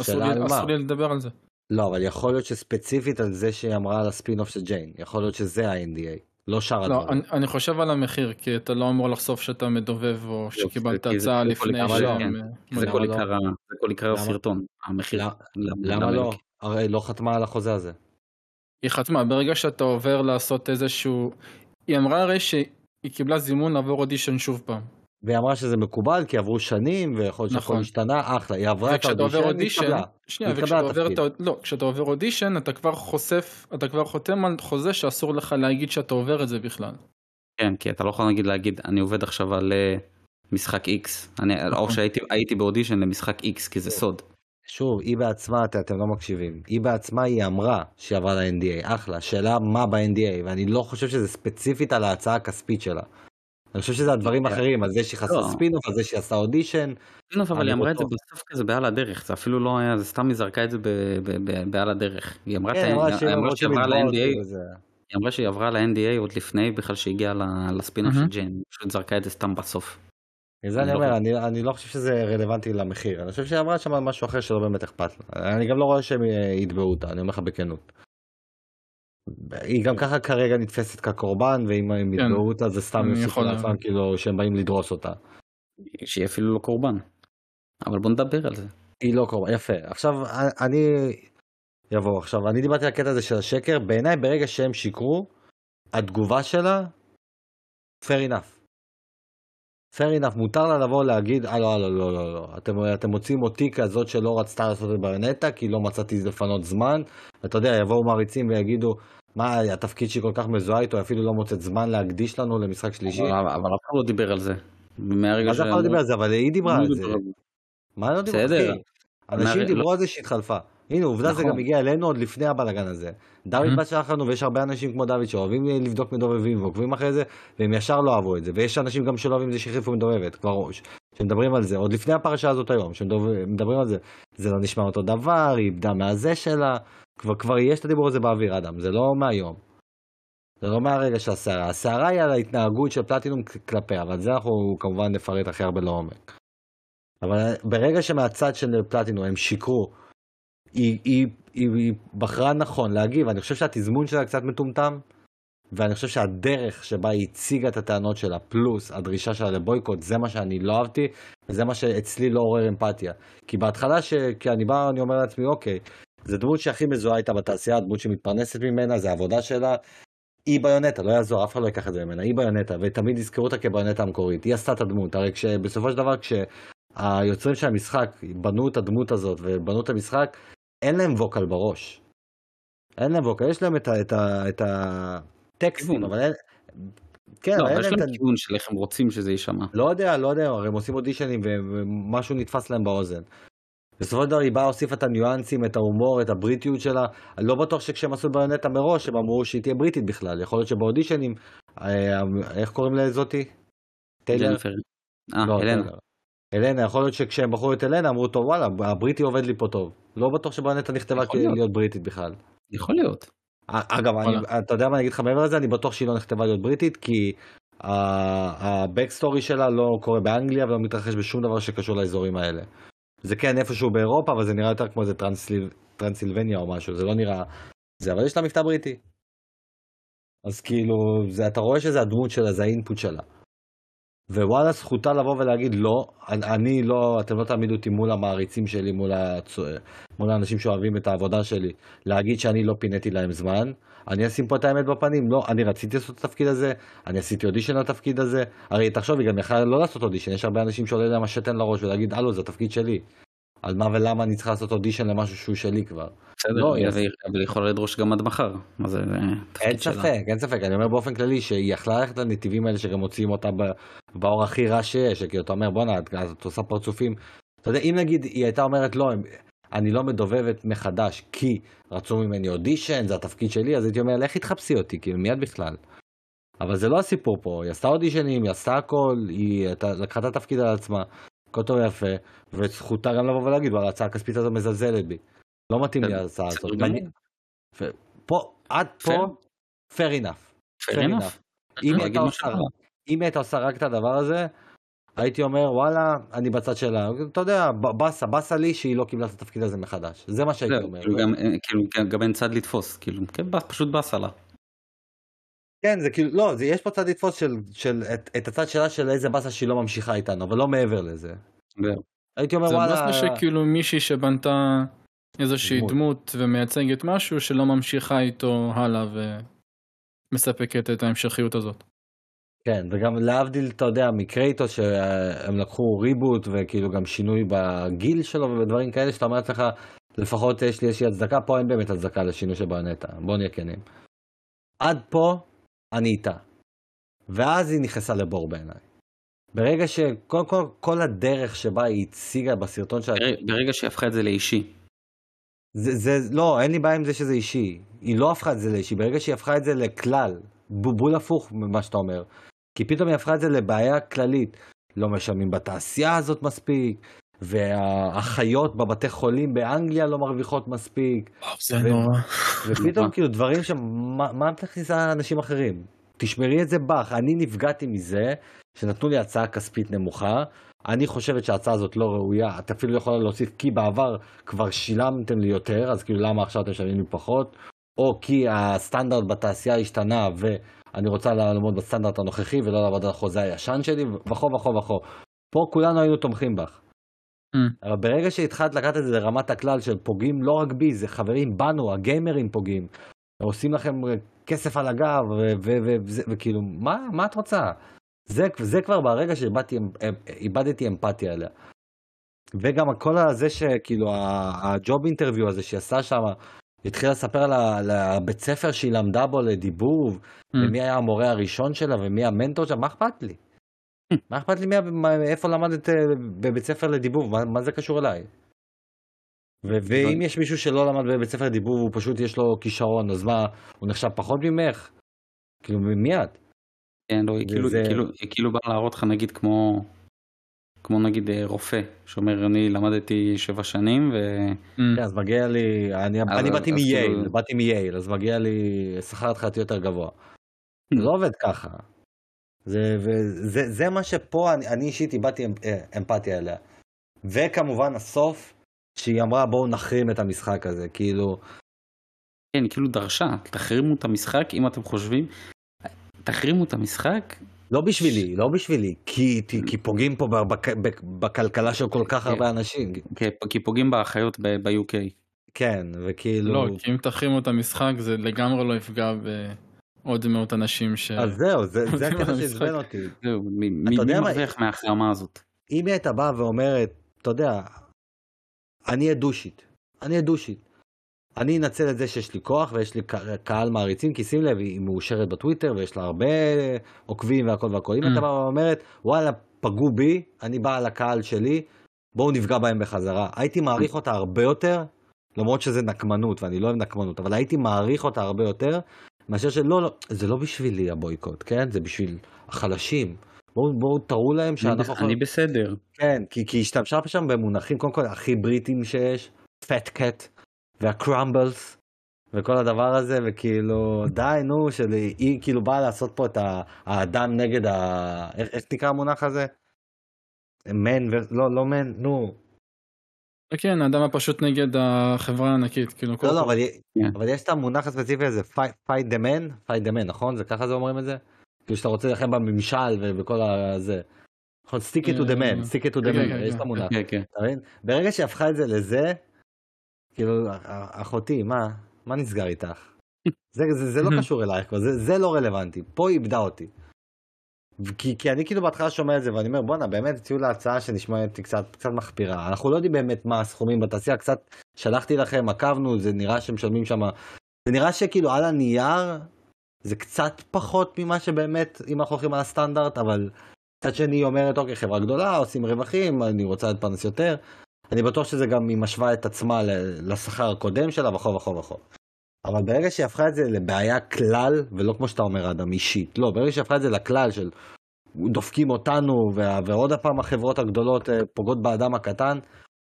אסור לי לדבר על זה. לא, אבל יכול להיות שספציפית על זה שהיא אמרה על הספין אוף של ג'יין, יכול להיות שזה ה-NDA. לא שאר לא, הדברים. אני, אני חושב על המחיר, כי אתה לא אמור לחשוף שאתה מדובב או שקיבלת הצעה לפני שהם... זה כל עיקר הסרטון, המחיר. למה לא? הרי לא חתמה על החוזה הזה. היא חתמה, ברגע שאתה עובר לעשות איזשהו... היא אמרה הרי שהיא קיבלה זימון לעבור אודישן שוב פעם. והיא אמרה שזה מקובל כי עברו שנים ויכול להיות שהכל נכון. השתנה אחלה היא עברה את האודישן התקבלה. שנייה, וכשאתה עובר את לא, כשאתה עובר אודישן אתה כבר חושף אתה כבר חותם על חוזה שאסור לך להגיד שאתה עובר את זה בכלל. כן כי אתה לא יכול להגיד להגיד אני עובד עכשיו על אה, משחק X אני נכון. או שהייתי באודישן למשחק X כי זה סוד. שוב היא בעצמה אתם לא מקשיבים היא בעצמה היא אמרה שהיא עברה ל-NDA אחלה שאלה מה ב-NDA ואני לא חושב שזה ספציפית על ההצעה הכספית שלה. אני חושב שזה הדברים כן. אחרים, על זה שהיא חסרה לא. ספינוף, על זה שהיא עשתה אודישן. ספינוף, אבל היא אמרה את זה בסוף כזה בעל הדרך, זה אפילו לא היה, זה סתם היא זרקה את זה בעל הדרך. היא אמרה כן, שהיא עברה ל-NDA, היא אמרה שהיא עברה ל-NDA עוד לפני בכלל שהגיעה לספינוף של ג'יין, פשוט זרקה את זה סתם בסוף. זה אני אומר, אני לא חושב שזה רלוונטי למחיר, אני חושב שהיא אמרה שם משהו אחר שלא באמת אכפת לה. אני גם לא רואה שהם יתבעו אותה, אני אומר לך בכנות. היא גם ככה כרגע נתפסת כקורבן, ואם הם כן. יתבעו אותה זה סתם יוסיפו לעצמם כאילו שהם באים לדרוס אותה. שהיא אפילו לא קורבן. אבל בוא נדבר על זה. היא לא קורבן, יפה. עכשיו אני יבוא עכשיו, אני דיברתי על הקטע הזה של השקר, בעיניי ברגע שהם שיקרו, התגובה שלה, fair enough. fair enough, מותר לה לבוא להגיד, אה לא, לא, לא, לא, לא, אתם, אתם מוצאים אותי כזאת שלא רצתה לעשות את ברנטה, כי לא מצאתי לפנות זמן, ואתה יודע, יבואו מעריצים ויגידו, מה, התפקיד שהיא כל כך מזוהה איתו, אפילו לא מוצאת זמן להקדיש לנו למשחק שלישי. אבל אף אחד לא דיבר על זה. מהרגע ש... אף אחד לא דיבר על זה, אבל היא דיברה על זה. מה לא דיברה? בסדר. אנשים דיברו לא- על זה שהתחלפה. הנה עובדה זה נכון. גם הגיע אלינו עוד לפני הבלאגן הזה. דוד בא שלח לנו ויש הרבה אנשים כמו דוד שאוהבים לבדוק מדובבים ועוקבים אחרי זה והם ישר לא אהבו את זה ויש אנשים גם שלא אוהבים את זה שהחליפו מדובבת כבר שמדברים על זה עוד לפני הפרשה הזאת היום שמדברים על זה זה לא נשמע אותו דבר היא איבדה מהזה שלה כבר כבר יש את הדיבור הזה באוויר אדם זה לא מהיום. זה לא מהרגע של הסערה הסערה היא על ההתנהגות של פלטינום כלפיה אבל זה אנחנו כמובן נפרט הכי הרבה לעומק. אבל ברגע שמהצד של פלטינום הם שיקרו היא, היא, היא, היא בחרה נכון להגיב, אני חושב שהתזמון שלה קצת מטומטם, ואני חושב שהדרך שבה היא הציגה את הטענות שלה, פלוס הדרישה שלה לבויקוט, זה מה שאני לא אהבתי, וזה מה שאצלי לא עורר אמפתיה. כי בהתחלה, ש... כי אני בא, אני אומר לעצמי, אוקיי, זה דמות שהכי מזוהה איתה בתעשייה, דמות שמתפרנסת ממנה, זה העבודה שלה. היא ביונטה, לא יעזור, אף אחד לא ייקח את זה ממנה, היא ביונטה, ותמיד יזכרו אותה כביונטה המקורית, היא עשתה את הדמות, הרי כשבסופו של דבר כשהיוצרים של המשחק בנו את הדמות הזאת ובנו את המשחק, אין להם ווקל בראש. אין להם ווקל, יש להם את, ה, את, ה, את הטקסטים, אבל אין... כן, לא, אבל יש להם כיוון של איך הם רוצים שזה יישמע. לא יודע, לא יודע, הרי הם עושים אודישנים ומשהו נתפס להם באוזן. בסופו של דבר היא באה, הוסיפה את הניואנסים, את ההומור, את הבריטיות שלה. אני לא בטוח שכשהם עשו ביונטה מראש, הם אמרו שהיא תהיה בריטית בכלל. יכול להיות שבאודישנים, אה, איך קוראים לזאתי? טיילר? אה, לא, אלנה. אלנה, יכול להיות שכשהם בחרו את אלנה אמרו טוב וואלה הבריטי עובד לי פה טוב. לא בטוח שבנטה נכתבה להיות בריטית בכלל. יכול להיות. אגב, אני, אתה יודע מה אני אגיד לך מעבר לזה? אני בטוח שהיא לא נכתבה להיות בריטית כי ה backstory שלה לא קורה באנגליה ולא מתרחש בשום דבר שקשור לאזורים האלה. זה כן איפשהו באירופה אבל זה נראה יותר כמו איזה טרנסליב, טרנסילבניה או משהו זה לא נראה זה אבל יש לה מבטא בריטי. אז כאילו זה אתה רואה שזה הדמות שלה זה ה input שלה. ווואלה זכותה לבוא ולהגיד לא, אני לא, אתם לא תעמידו אותי מול המעריצים שלי, מול, הצ... מול האנשים שאוהבים את העבודה שלי, להגיד שאני לא פיניתי להם זמן, אני אשים פה את האמת בפנים, לא, אני רציתי לעשות את התפקיד הזה, אני עשיתי אודישן לתפקיד הזה, הרי תחשוב, היא גם יכולה לא לעשות אודישן, יש הרבה אנשים שעולה להם השתן לראש ולהגיד, הלו, זה התפקיד שלי. על מה ולמה אני צריכה לעשות אודישן למשהו שהוא שלי כבר. בסדר, לא, אבל היא יכולה לדרוש גם עד מחר. אין ספק, אין ספק, אני אומר באופן כללי שהיא יכלה ללכת לנתיבים האלה שגם מוציאים אותה באור הכי רע שיש, כי אתה אומר בואנה, את עושה פרצופים. אתה יודע, אם נגיד היא הייתה אומרת לא, אני לא מדובבת מחדש כי רצו ממני אודישן, זה התפקיד שלי, אז הייתי אומר, לך תחפשי אותי, כאילו מיד בכלל. אבל זה לא הסיפור פה, היא עשתה אודישנים, היא עשתה הכל, היא לקחה את התפקיד על עצמה. הכל טוב ויפה, וזכותה גם לבוא ולהגיד, וואלה, ההצעה הכספית הזו מזלזלת בי. לא מתאים לי ההצעה הזאת. פה, עד פה, fair enough. fair enough. אם היא הייתה עושה רק את הדבר הזה, הייתי אומר וואלה, אני בצד שלה. אתה יודע, ב- באסה, באסה לי שהיא לא קיבלה את התפקיד הזה מחדש. זה מה שהייתי אומר. כאילו גם- אה, כאילו, גם- גם אין צד לתפוס, כאילו, כן, פשוט באסה לה. כן, זה כאילו, לא, זה, יש פה צד לתפוס של, של את, את הצד שלה של איזה באסה שהיא לא ממשיכה איתנו, אבל לא מעבר לזה. הייתי אומר זה וואלה, באסה שכאילו מישהי שבנתה איזושהי דמות. דמות ומייצגת משהו שלא ממשיכה איתו הלאה ומספקת את ההמשכיות הזאת. כן, וגם להבדיל, אתה יודע, מקרייטוס שהם לקחו ריבוט וכאילו גם שינוי בגיל שלו ודברים כאלה שאתה אומר לעצמך, לפחות יש לי איזושהי הצדקה, פה אין באמת הצדקה לשינוי של באנטה, בוא נהיה כנים. עד פה, אני איתה. ואז היא נכנסה לבור בעיניי. ברגע שקודם כל, כל הדרך שבה היא הציגה בסרטון שלה, ברגע שהיא הפכה את זה לאישי. זה, זה, לא, אין לי בעיה עם זה שזה אישי. היא לא הפכה את זה לאישי, ברגע שהיא הפכה את זה לכלל, בול הפוך ממה שאתה אומר. כי פתאום היא הפכה את זה לבעיה כללית. לא משלמים בתעשייה הזאת מספיק, והאחיות בבתי חולים באנגליה לא מרוויחות מספיק, זה ו- נורא. ופתאום. כאילו דברים שמה מה את מכניסה אנשים אחרים? תשמרי את זה בך. אני נפגעתי מזה שנתנו לי הצעה כספית נמוכה. אני חושבת שההצעה הזאת לא ראויה. את אפילו יכולה להוסיף כי בעבר כבר שילמתם לי יותר, אז כאילו למה עכשיו אתם משלמים לי פחות? או כי הסטנדרט בתעשייה השתנה ואני רוצה לעמוד בסטנדרט הנוכחי ולא לעבוד על החוזה הישן שלי וכו וכו וכו. פה כולנו היינו תומכים בך. Mm. אבל ברגע שהתחלת לקחת את זה לרמת הכלל של פוגעים לא רק בי, זה חברים בנו, הגיימרים פוגעים. עושים לכם כסף על הגב, וכאילו, מה, מה את רוצה? זה, זה כבר ברגע שאיבדתי איבדתי אמפתיה אליה. וגם כל הזה שכאילו הג'וב אינטרוויו הזה שהיא עשה שם, התחילה לספר על הבית ספר שהיא למדה בו לדיבוב, ומי היה המורה הראשון שלה ומי המנטור שלה, מה אכפת לי? מה אכפת לי מי, מה- איפה למדת אה, בבית ספר לדיבוב, מה, מה זה קשור אליי? ואם יש מישהו שלא למד בבית ספר לדיבוב, הוא פשוט יש לו כישרון, אז מה, הוא נחשב פחות ממך? כאילו, מי את? כן, לא, היא כאילו, וזה- כאילו, היא כאילו באה להראות לך נגיד כמו, כמו נגיד אה, רופא, שאומר אני למדתי שבע שנים ו... כן, אז מגיע לי, אני, באתי מייל, כאילו- באתי מייל, אז מגיע לי שכר התחלתי יותר גבוה. זה לא עובד ככה. זה, וזה, זה מה שפה אני, אני אישית איבדתי אה, אמפתיה אליה. וכמובן הסוף, שהיא אמרה בואו נחרים את המשחק הזה, כאילו, כן, כאילו דרשה, תחרימו את המשחק אם אתם חושבים, תחרימו את המשחק, לא בשבילי, לא בשבילי, כי, כי, פוגעים פה בק, בכלכלה של כל כך כן. הרבה אנשים. כי- כי פוגעים באחיות ב- ב-UK. כן, וכאילו... לא, כי אם תחרימו את המשחק זה לגמרי לא יפגע בעוד מאות אנשים ש... אז זהו, זה, זה הקטע שעצבן. אותי. זהו, מי מרוויח מההחרמה הזאת? אם היא הייתה באה ואומרת, אתה יודע, אני אהיה דושית, אני אהיה דושית. אני אנצל את זה שיש לי כוח ויש לי קה- קהל מעריצים, כי שים לב, היא מאושרת בטוויטר ויש לה הרבה עוקבים והכל והכל. אם Mm. הייתה באה ואומרת, וואלה, פגעו בי, אני באה לקהל שלי, בואו נפגע בהם בחזרה. הייתי מעריך אותה הרבה יותר, למרות שזה נקמנות ואני לא אוהב נקמנות, אבל הייתי מעריך אותה הרבה יותר, מאשר שלא, לא, זה לא בשבילי הבויקוט, כן? זה בשביל החלשים. בואו בואו תראו להם אני שאנחנו... בס- אני בסדר. כן, כי, כי השתמשה שם במונחים קודם כל הכי בריטים שיש, פט קט והקרמבלס וכל הדבר הזה, וכאילו, די, נו, שהיא כאילו באה לעשות פה את האדם נגד ה... איך, איך נקרא המונח הזה? מן ו... לא, לא מן, נו. כן, האדם הפשוט נגד החברה הענקית, כאילו, לא, לא, כל- אבל, כן. אבל יש את המונח הספציפי הזה, fight the man, fight the man, נכון? זה ככה זה אומרים את זה? כאילו שאתה רוצה להילחם בממשל ובכל הזה. נכון, stick it to the man, stick it to the כן, man, כן, יש כן. את המונח. כן, כן. אתה מבין? ברגע שהיא הפכה את זה לזה, כאילו, אחותי, מה, מה נסגר איתך? זה, זה, זה לא קשור אלייך כבר, זה, זה לא רלוונטי, פה היא איבדה אותי. כי, כי אני כאילו בהתחלה שומע את זה ואני אומר בואנה באמת הציעו לה הצעה שנשמעת קצת, קצת מחפירה. אנחנו לא יודעים באמת מה הסכומים בתעשייה קצת שלחתי לכם עקבנו זה נראה שמשלמים שם זה נראה שכאילו על הנייר זה קצת פחות ממה שבאמת אם אנחנו הולכים על הסטנדרט אבל מצד שני היא אומרת אוקיי חברה גדולה עושים רווחים אני רוצה להתפרנס יותר אני בטוח שזה גם היא משווה את עצמה לשכר הקודם שלה וכו' וכו' וכו'. אבל ברגע שהיא הפכה את זה לבעיה כלל, ולא כמו שאתה אומר אדם אישית, לא, ברגע שהיא הפכה את זה לכלל של דופקים אותנו, וה- ועוד הפעם החברות הגדולות אה, פוגעות באדם הקטן,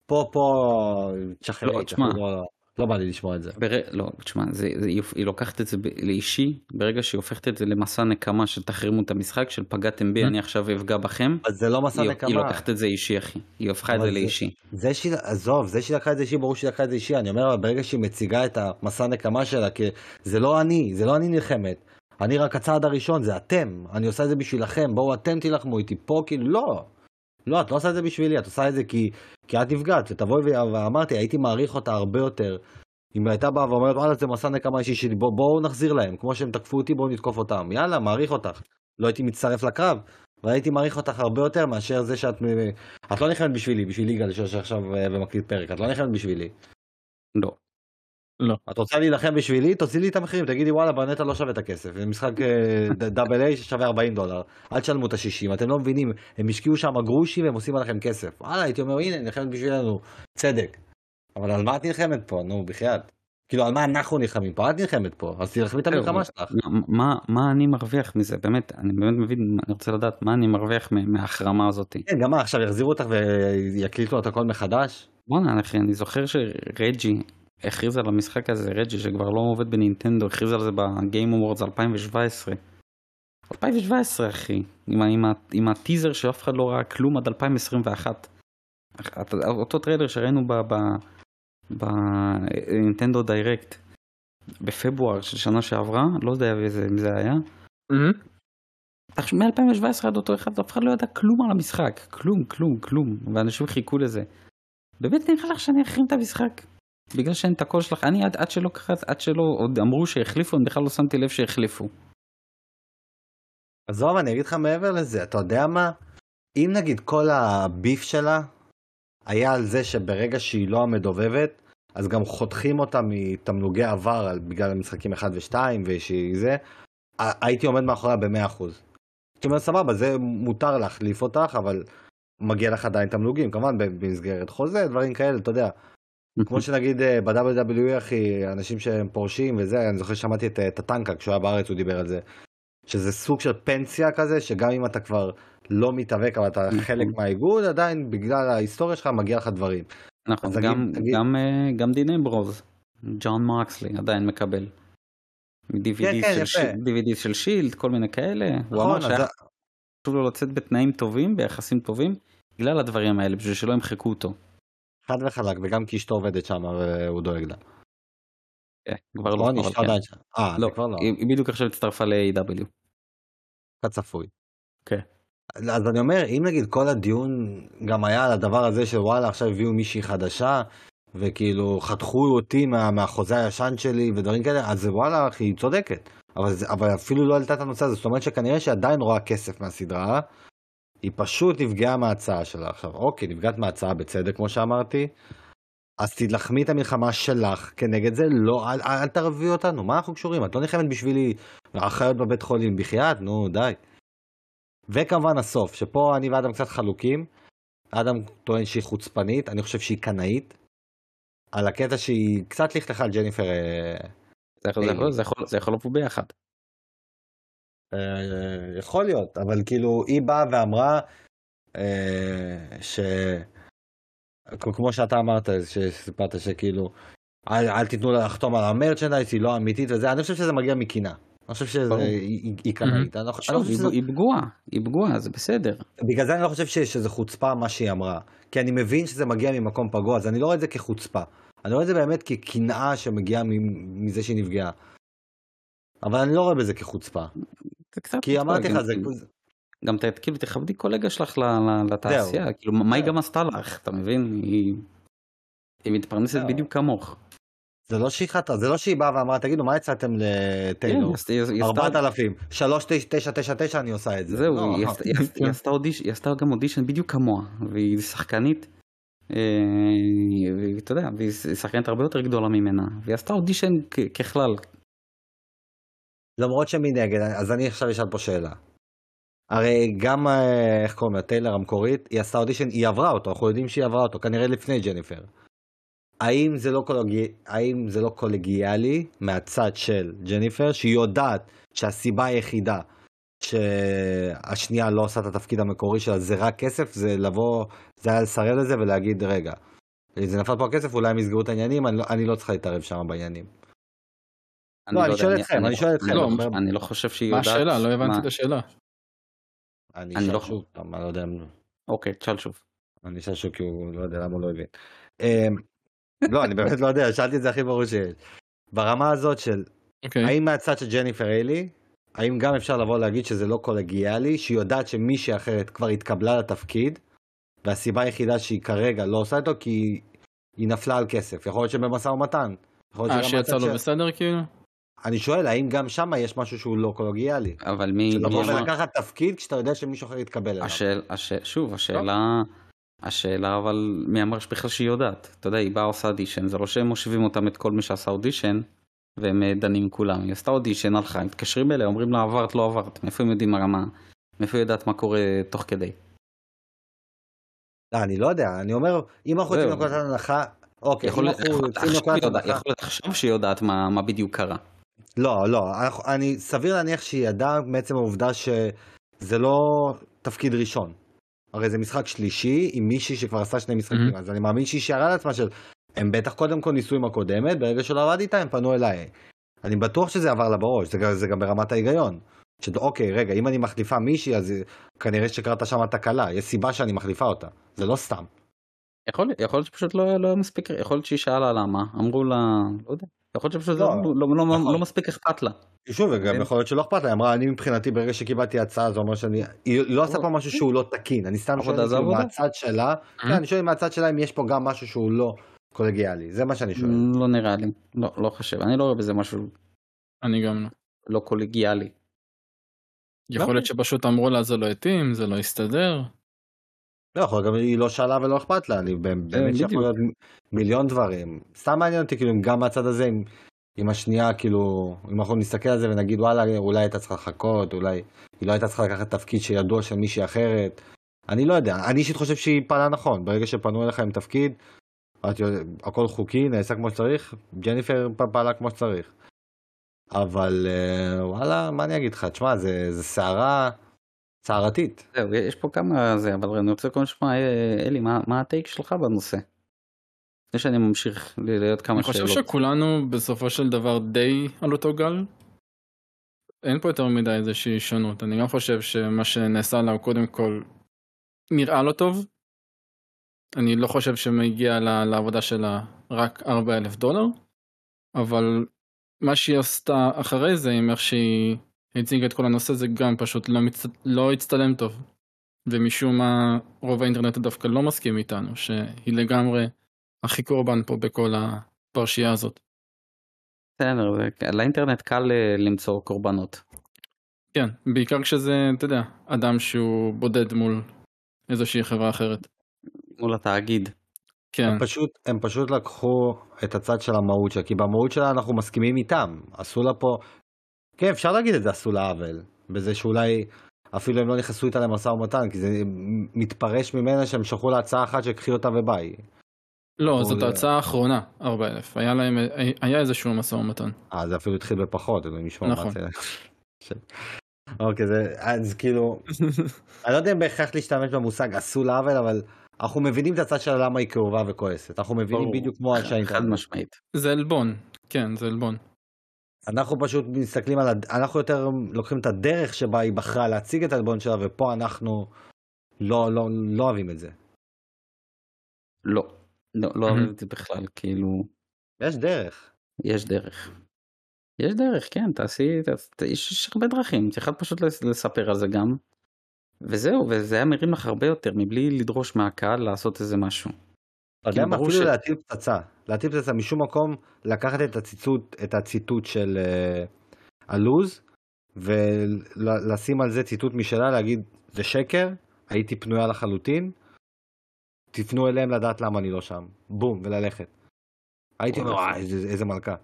פה פה תשחררי, לא, תשמע. לא, לא בא לי לשמוע את זה. בר... לא, תשמע, זה, זה, היא לוקחת את זה ב... לאישי, ברגע שהיא הופכת את זה למסע נקמה שתחרימו את המשחק, של פגעתם בי, אני עכשיו אפגע בכם. אז זה לא מסע היא, נקמה. היא לוקחת את זה אישי, אחי. היא הפכה את זה אבל לאישי. זה שהיא, עזוב, זה שהיא לקחה את זה אישי, ברור שהיא לקחה את זה אישי. אני אומר, אבל ברגע שהיא מציגה את המסע נקמה שלה, כי זה לא אני, זה לא אני נלחמת. אני רק הצעד הראשון, זה אתם. אני עושה את זה בשבילכם, בואו אתם תילחמו איתי פה, כאילו, לא. לא, את לא עושה את זה בשבילי, את עושה את זה כי, כי את נפגעת, ותבואי ו- ואמרתי, הייתי מעריך אותה הרבה יותר. אם הייתה באה ואומרת, וואלה, זה מסע נקמה אישי שלי, בוא, בואו נחזיר להם, כמו שהם תקפו אותי, בואו נתקוף אותם. יאללה, מעריך אותך. לא הייתי מצטרף לקרב, אבל הייתי מעריך אותך הרבה יותר מאשר זה שאת... את לא נלחמת בשבילי, בשביל יגאל שיושב עכשיו אה, ומקליט פרק, את לא נלחמת בשבילי. לא. את רוצה להילחם בשבילי, תוציא לי את המחירים, תגידי וואלה בנטע לא שווה את הכסף, זה משחק אה, דאבל איי ששווה 40 דולר, אל תשלמו את ה-60, אתם לא מבינים, הם השקיעו שם גרושים והם עושים עליכם כסף, וואלה הייתי אומר הנה נלחמת בשבילנו, צדק, אבל על מה את נלחמת פה, נו בחייאת, כאילו על מה אנחנו נלחמים פה, את נלחמת פה, אז תלחמי את המלחמה שלך, מה, מה, מה אני מרוויח מזה? באמת, אני באמת מבין, אני רוצה לדעת מה אני מרוויח מה- מההחרמה הזאת. כן גם מה עכשיו יחזירו אותך ויקליטו את הכל מחדש, בואנה, אחי, אני זוכר שרג'י הכריז על המשחק הזה, רג'י שכבר לא עובד בנינטנדו, הכריז על זה ב Game Awards 2017. 2017 אחי, עם, עם, עם הטיזר שאף אחד לא ראה כלום עד 2021. אח- אתה- אותו טריילר שראינו בנינטנדו דיירקט בפברואר של שנה שעברה, לא יודע איזה- אם זה היה. תחשוב, מ-2017 עד אותו אחד, אף אחד לא ידע כלום על המשחק. כלום, כלום, כלום. ואנשים חיכו לזה. באמת נראה לך שאני אחרים את המשחק? בגלל שאין את הקול שלך, אני עד, עד שלא קראת, עד שלא עוד אמרו שהחליפו, אני בכלל לא שמתי לב שהחליפו. עזוב אני אגיד לך מעבר לזה, אתה יודע מה, אם נגיד כל הביף שלה היה על זה שברגע שהיא לא המדובבת, אז גם חותכים אותה מתמלוגי עבר בגלל המשחקים 1 ו-2 ושהיא זה, הייתי עומד מאחוריה ב-100%. זאת אומרת, סבבה, זה מותר להחליף אותך, אבל מגיע לך עדיין תמלוגים, כמובן במסגרת חוזה, דברים כאלה, אתה יודע. כמו שנגיד אה, ב-WWE, אחי, אנשים שהם פורשים וזה, אני זוכר ששמעתי את, אה, את הטנקה, כשהוא היה בארץ הוא דיבר על זה. שזה סוג של פנסיה כזה, שגם אם אתה כבר לא מתאבק, אבל אתה חלק מהאיגוד, עדיין בגלל ההיסטוריה שלך מגיע לך דברים. נכון, אז גם, תגיד- גם, אה, גם דיני ברוז, ג'ון מרקסלי עדיין מקבל. מ-DVD כן, כן, של. שיל- DVD של שילד, כל מיני כאלה. הוא נכון, אמר אז שהיה חשוב לו לצאת בתנאים טובים, ביחסים טובים, בגלל הדברים האלה, בשביל שלא ימחקו אותו. חד וחלק, וגם כי אשתו עובדת שם והוא דואג לה. כן, כבר לא, אבל אשתו כן. עדיין שם. אה, לא, כבר לא. היא בדיוק עכשיו הצטרפה ל-AW. כצפוי. כן. אז אני אומר, אם נגיד כל הדיון גם היה על הדבר הזה של וואלה עכשיו הביאו מישהי חדשה וכאילו חתכו אותי מה, מהחוזה הישן שלי ודברים כאלה, אז וואלה אחי, היא צודקת. אבל, אבל אפילו לא העלתה את הנושא הזה, זאת אומרת שכנראה שהיא עדיין רואה כסף מהסדרה, היא פשוט נפגעה מההצעה שלה. עכשיו, אוקיי, נפגעת מההצעה בצדק כמו שאמרתי, אז תילחמי את המלחמה שלך כנגד זה, לא, אל, אל, אל תערבי אותנו, מה אנחנו קשורים? את לא נלחמת בשבילי אחיות בבית חולים, בחייאת, נו די. וכמובן הסוף, שפה אני ואדם קצת חלוקים. אדם טוען שהיא חוצפנית, אני חושב שהיא קנאית. על הקטע שהיא קצת לכלכה על ג'ניפר, אה, זה יכול- זה יכול לבוא ביחד. אה, יכול להיות, אבל כאילו היא באה ואמרה אה, ש... כמו שאתה אמרת, שסיפרת שכאילו, אל, אל תיתנו לה לחתום על המרצ'נדייז, היא לא אמיתית וזה, אני חושב שזה מגיע מקינה. אני חושב. שהיא קנאית. אני לא היא פגועה, היא פגועה, זה בסדר. בגלל זה אני לא חושב ש- שזה חוצפה מה שהיא אמרה. כי אני מבין שזה מגיע ממקום פגוע, אז אני לא רואה את זה כחוצפה. אני רואה את זה באמת כקנאה שמגיעה מזה שהיא נפגעה. אבל אני לא רואה בזה כחוצפה. זה קצת כי אמרתי לך, זה... גם ת- כאילו תכבדי קולגה שלך ל- ל- לתעשייה, כאילו מה היא. גם עשתה לך, אתה מבין? היא היא מתפרנסת. בדיוק כמוך. זה לא שהיא חטאה, זה לא שהיא באה ואמרה, תגידו, מה הצעתם כן, לטיילור? היא עשתה- היא עשתה- 4,000, 3,999 אני עושה את זה. זהו, לא. היא עשתה- גם אודישן בדיוק כמוה, והיא שחקנית, אה, ואתה יודע, והיא שחקנית הרבה יותר גדולה ממנה, והיא עשתה אודישן ככלל. למרות שמנגד, אז אני עכשיו אשאל פה שאלה. הרי גם, אה, איך קוראים לה, טיילר המקורית, היא עשתה אודישן, היא עברה אותו, אנחנו יודעים שהיא עברה אותו, כנראה לפני ג'ניפר. האם זה לא, קולגי... האם זה לא קולגיאלי מהצד של ג'ניפר, שהיא יודעת שהסיבה היחידה שהשנייה לא עושה את התפקיד המקורי שלה זה רק כסף, זה לבוא, זה היה לסרב לזה ולהגיד רגע, זה נפל פה הכסף, אולי הם יסגרו את העניינים, אני לא, אני לא צריך להתערב שם בעניינים. אני לא, אני יודע, שואל אתכם, אני שואל אתכם. אני לא- לא, אני לא חושב שהיא מה יודעת... השאלה? לא הבנתי מה- את השאלה. אני לא- שוב פעם, אני לא יודע, אוקיי, תשאל שוב. אני אשאל שוב כי הוא לא יודע למה הוא לא הבין. אמ, לא, אני באמת לא יודע, שאלתי את זה הכי ברור שיש. ברמה הזאת של, אוקיי. האם מהצד של ג'ניפר היילי, האם גם אפשר לבוא להגיד שזה לא קולגיאלי, שהיא יודעת שמישהי אחרת כבר התקבלה לתפקיד, והסיבה היחידה שהיא כרגע לא עושה אותו כי היא נפלה על כסף. יכול להיות שבמשא ומתן. אה, שיצא לו בסדר כאילו? אני שואל, האם גם שם יש משהו שהוא לא קולגיאלי? אבל מי... של מי לבוא אמר- ולקחת תפקיד כשאתה יודע שמישהו אחר יתקבל אליו. השאל, שוב, השאלה, השאלה אבל מי אמר בכלל שהיא יודעת? אתה יודע, היא באה עושה אודישן, זה לא שהם מושיבים אותם את כל מי שעשה אודישן, והם אה, דנים כולם. היא עשתה אודישן, הלכה, מתקשרים אליה, אומרים לה עברת, לא עברת. מאיפה הם יודעים הרמה? מאיפה היא יודעת מה קורה תוך כדי? לא, אני לא יודע, אני אומר, אם אנחנו יוצאים זהו. נקודת הנחה, אוקיי, יכול אם להיות אנחנו יוצאים עכשיו נקודת הנחה, יכול להיות עכשיו שהיא יודעת מה בדיוק קרה. לא, לא, אני סביר להניח שהיא ידעה מעצם העובדה שזה לא תפקיד ראשון. הרי זה משחק שלישי עם מישהי שכבר עשה שני משחקים, Mhm. אז אני מאמין שהיא שערה לעצמה של, הם בטח קודם כל ניסו עם הקודמת, ברגע שלא עבד איתה הם פנו אליי. אני בטוח שזה עבר לה בראש, זה, זה גם ברמת ההיגיון. שאוקיי, רגע, אם אני מחליפה מישהי, אז כנראה שקרתה שם תקלה, יש סיבה שאני מחליפה אותה, זה לא סתם. יכול להיות, יכול להיות שפשוט לא לא מספיק, יכול להיות שהיא שאלה למה, אמרו לה, לא יודע, יכול להיות שפשוט לא, לא- לא- לא- נכון. לא מספיק אכפת לה. שוב, וגם כן. יכול להיות שלא אכפת לה, היא אמרה, אני מבחינתי, ברגע שקיבלתי הצעה, זה אומר שאני... היא לא עושה פה משהו שהוא לא תקין, אני סתם שואל זה כאילו. מהצד שלה, כן, אני שואל מהצד שלה אם יש פה גם משהו שהוא לא קולגיאלי, זה מה שאני שואל. לא נראה לי, לא לא חושב, אני לא רואה בזה משהו אני גם לא. לא קולגיאלי. יכול להיות שפשוט אמרו לה זה לא התאים, זה לא הסתדר. לא יכול, גם היא לא שאלה ולא אכפת לה, אני באמת בדיוק. שיכול להיות מיליון דברים. סתם מעניין אותי, כאילו, אם גם מהצד הזה, עם- עם השנייה, כאילו, אם אנחנו נסתכל על זה ונגיד, וואלה, אולי הייתה צריכה לחכות, אולי היא לא הייתה צריכה לקחת תפקיד שידוע של מישהי אחרת. אני לא יודע, אני אישית חושב שהיא פעלה נכון, ברגע שפנו אליך עם תפקיד, את יודעת, הכל חוקי, נעשה כמו שצריך, ג'ניפר פעלה כמו שצריך. אבל אה, וואלה, מה אני אגיד לך, תשמע, זה, זה סערה סערתית. זהו, יש פה כמה זה, אבל אני רוצה קודם לשמוע, אה, אלי, מה- מה הטייק שלך בנושא? לפני שאני ממשיך ל- להיות כמה אני חושב שאלות. שכולנו בסופו של דבר די על אותו גל. אין פה יותר מדי איזושהי שונות. אני גם חושב שמה שנעשה לה הוא קודם כל נראה לא טוב. אני לא חושב שמגיע לה, לעבודה שלה רק 4 אלף דולר, אבל מה שהיא עשתה אחרי זה עם איך שהיא הציגה את כל הנושא זה גם פשוט לא, מצ... לא הצטלם טוב. ומשום מה רוב האינטרנט דווקא לא מסכים איתנו שהיא לגמרי הכי קורבן פה בכל הפרשייה הזאת. בסדר, לאינטרנט קל אה, למצוא קורבנות. כן, בעיקר כשזה, אתה יודע, אדם שהוא בודד מול איזושהי חברה אחרת. מול התאגיד. כן, הם פשוט, הם פשוט לקחו את הצד של המהות שלה, כי במהות שלה אנחנו מסכימים איתם. עשו לה פה, כן, אפשר להגיד את זה, עשו לה עוול. בזה שאולי אפילו הם לא נכנסו איתה למשא ומתן, כי זה מתפרש ממנה שהם שלחו לה הצעה אחת שקחי אותה וביי. לא, זאת ההצעה האחרונה, 4,000. היה להם, היה איזשהו משא ומתן. אה, זה אפילו התחיל בפחות, אלוהים ישמור נכון. מה זה. אוקיי, זה, אז כאילו, אני לא יודע אם בהכרח להשתמש במושג עשו לה עוול, אבל אנחנו מבינים את הצד שלה למה היא כאובה וכועסת. אנחנו מבינים. בדיוק כמו אנשי חד האינטרנט. משמעית. זה עלבון, כן, זה עלבון. אנחנו פשוט מסתכלים על, הד... אנחנו יותר לוקחים את הדרך שבה היא בחרה להציג את העלבון שלה, ופה אנחנו לא, לא, לא אוהבים את זה. לא, לא, לא מהמם. אוהב את זה בכלל, כאילו, יש דרך. יש דרך. יש דרך, כן, תעשי, יש יש הרבה דרכים, צריך פשוט לס- לספר על זה גם. וזהו, וזה היה מרים לך הרבה יותר, מבלי לדרוש מהקהל לעשות איזה משהו. אתה יודע מה? אפילו להטיל פצצה. להטיל פצצה משום מקום, לקחת את הציטוט, את הציטוט של הלוז, ולשים על זה ציטוט משלה, להגיד, זה שקר, הייתי פנויה לחלוטין, תפנו אליהם לדעת למה אני לא שם. בום, וללכת. הייתי אומר, וואי, איזה, איזה מלכה.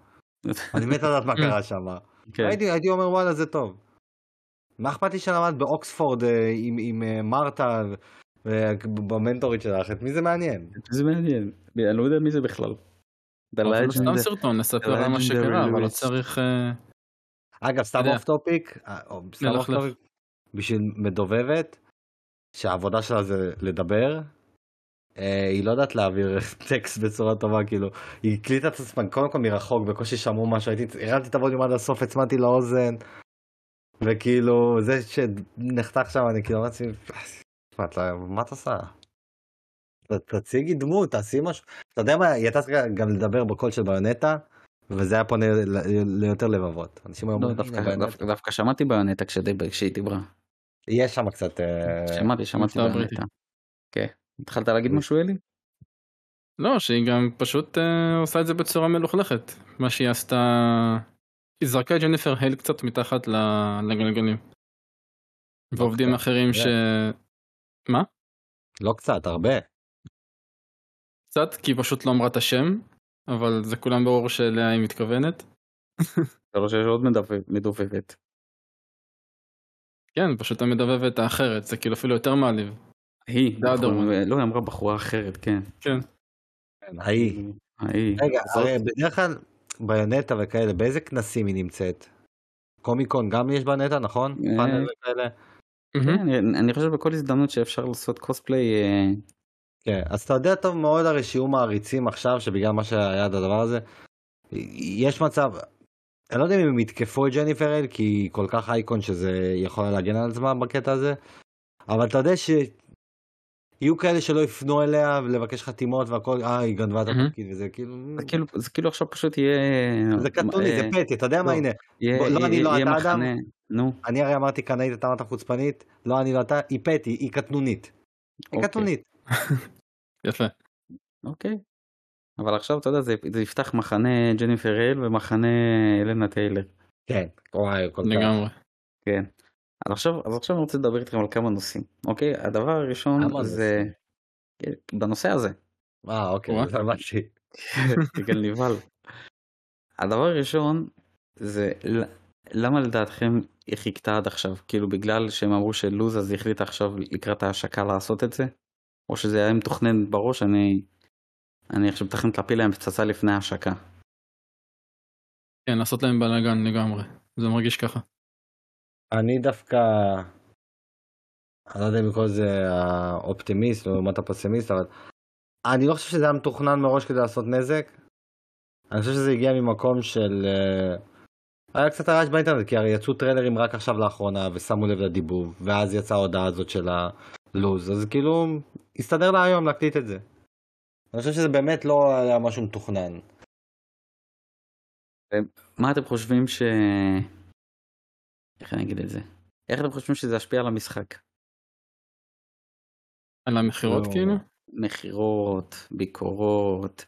אני מת לדעת מה קרה שם. כן. הייתי, הייתי אומר, וואלה, זה טוב. מה אכפת לי שלמד באוקספורד אה, עם, עם אה, מרתה אה, במנטורית שלך? את מי זה מעניין? זה מעניין, אני לא יודע מי זה בכלל. סתם סרטון, דה על מה שקרה, אבל לא. צריך... אה, אגב, סתם. off topic, אה, off. topic, בשביל מדובבת, שהעבודה שלה זה לדבר, אה, היא לא יודעת להעביר טקסט בצורה טובה, כאילו, היא הקליטה את עצמה קודם כל מרחוק, בקושי שמעו משהו, הייתי, הרמתי את הווליום עד הסוף, הצמדתי לאוזן, וכאילו, זה שנחתך שם, אני כאילו אמרתי, מה מה את עושה? ת- תציגי דמות, תעשי משהו, אתה יודע מה, היא הייתה צריכה גם לדבר בקול של ביונטה, וזה היה פונה ל- ליותר לבבות. אנשים היו לא, אומרים, דווקא- "הנה, ביונטה." דווקא- דווקא שמעתי ביונטה כשדי- כשהיא דיברה. יש שם קצת, אה, שמעתי, שמעתי מבטא בריטי. ביונטה. כן. התחלת להגיד משהו אלי? לא, שהיא גם פשוט אה, עושה את זה בצורה מלוכלכת. מה שהיא עשתה... היא זרקה את ג'ניפר הייל קצת מתחת ל- לגלגלים. ועובדים אוקיי. אחרים ש... לא קצת, הרבה. קצת, כי היא פשוט לא אמרה את השם, אבל זה כולם ברור שאליה היא מתכוונת. זה לא שיש עוד מדובב- מדובבת. כן, פשוט המדבבת האחרת, זה כאילו אפילו יותר מעליב. היא. בחור- לא, היא אמרה בחורה אחרת, כן. כן. ההיא. ההיא. רגע, הרי בדרך כלל ביונטה וכאלה, באיזה כנסים היא נמצאת? קומיקון גם יש ביונטה, נכון? אה. פאנל וכאלה? כן, אני- חושב שבכל הזדמנות שאפשר לעשות קוספליי, אה, כן, אז אתה יודע טוב מאוד הרי שיהיו מעריצים עכשיו, שבגלל מה שהיה את הדבר הזה, יש מצב, אני לא יודע אם הם יתקפו את ג'ניפר אל, כי היא כל כך אייקון שזה יכול להגן על עצמה בקטע הזה, אבל אתה יודע שיהיו כאלה שלא יפנו אליה ולבקש חתימות והכל, אה, היא גנבה את. התפקיד וזה כאילו... זה כאילו- זה כאילו עכשיו פשוט יהיה... זה קטוני, אה, זה פטי, אתה יודע מה, לא. הנה, לא, אני לא, אתה אדם? נו, אני הרי אמרתי קנאית, אתה אמרת חוצפנית, לא אני לא אתה, היא פטי, היא קטנונית. היא אוקיי. קטנונית. יפה. אוקיי. אבל עכשיו אתה יודע זה זה יפתח מחנה ג'ניפר אל ומחנה אלנה טיילר. כן, וואי, כל כך. לגמרי. כן. אז עכשיו אז עכשיו אני רוצה לדבר איתכם על כמה נושאים. אוקיי הדבר הראשון זה כן, בנושא הזה. אה, אוקיי, הבנתי. בגלל נבהל. הדבר הראשון זה למה לדעתכם היא חיכתה עד עכשיו כאילו בגלל שהם אמרו שלוז אז היא החליטה עכשיו לקראת ההשקה לעשות את זה או שזה היה מתוכנן בראש אני אני עכשיו מתכנת להפיל להם פצצה לפני ההשקה. כן, לעשות להם בלאגן לגמרי. זה מרגיש ככה. אני דווקא, אני לא יודע אם לקרוא לזה האופטימיסט לעומת הפסימיסט, אבל אני לא חושב שזה היה מתוכנן מראש כדי לעשות נזק. אני חושב שזה הגיע ממקום של... אה, היה קצת הרעש באינטרנט, כי הרי יצאו טריילרים רק עכשיו לאחרונה, ושמו לב לדיבוב, ואז יצאה ההודעה הזאת של הלוז, אז כאילו, הסתדר לה היום להקליט את זה. אני חושב שזה באמת לא היה משהו מתוכנן. מה אתם חושבים ש... איך אני אגיד את זה? איך אתם חושבים שזה ישפיע על המשחק? על המכירות לא. כאילו? מכירות, ביקורות.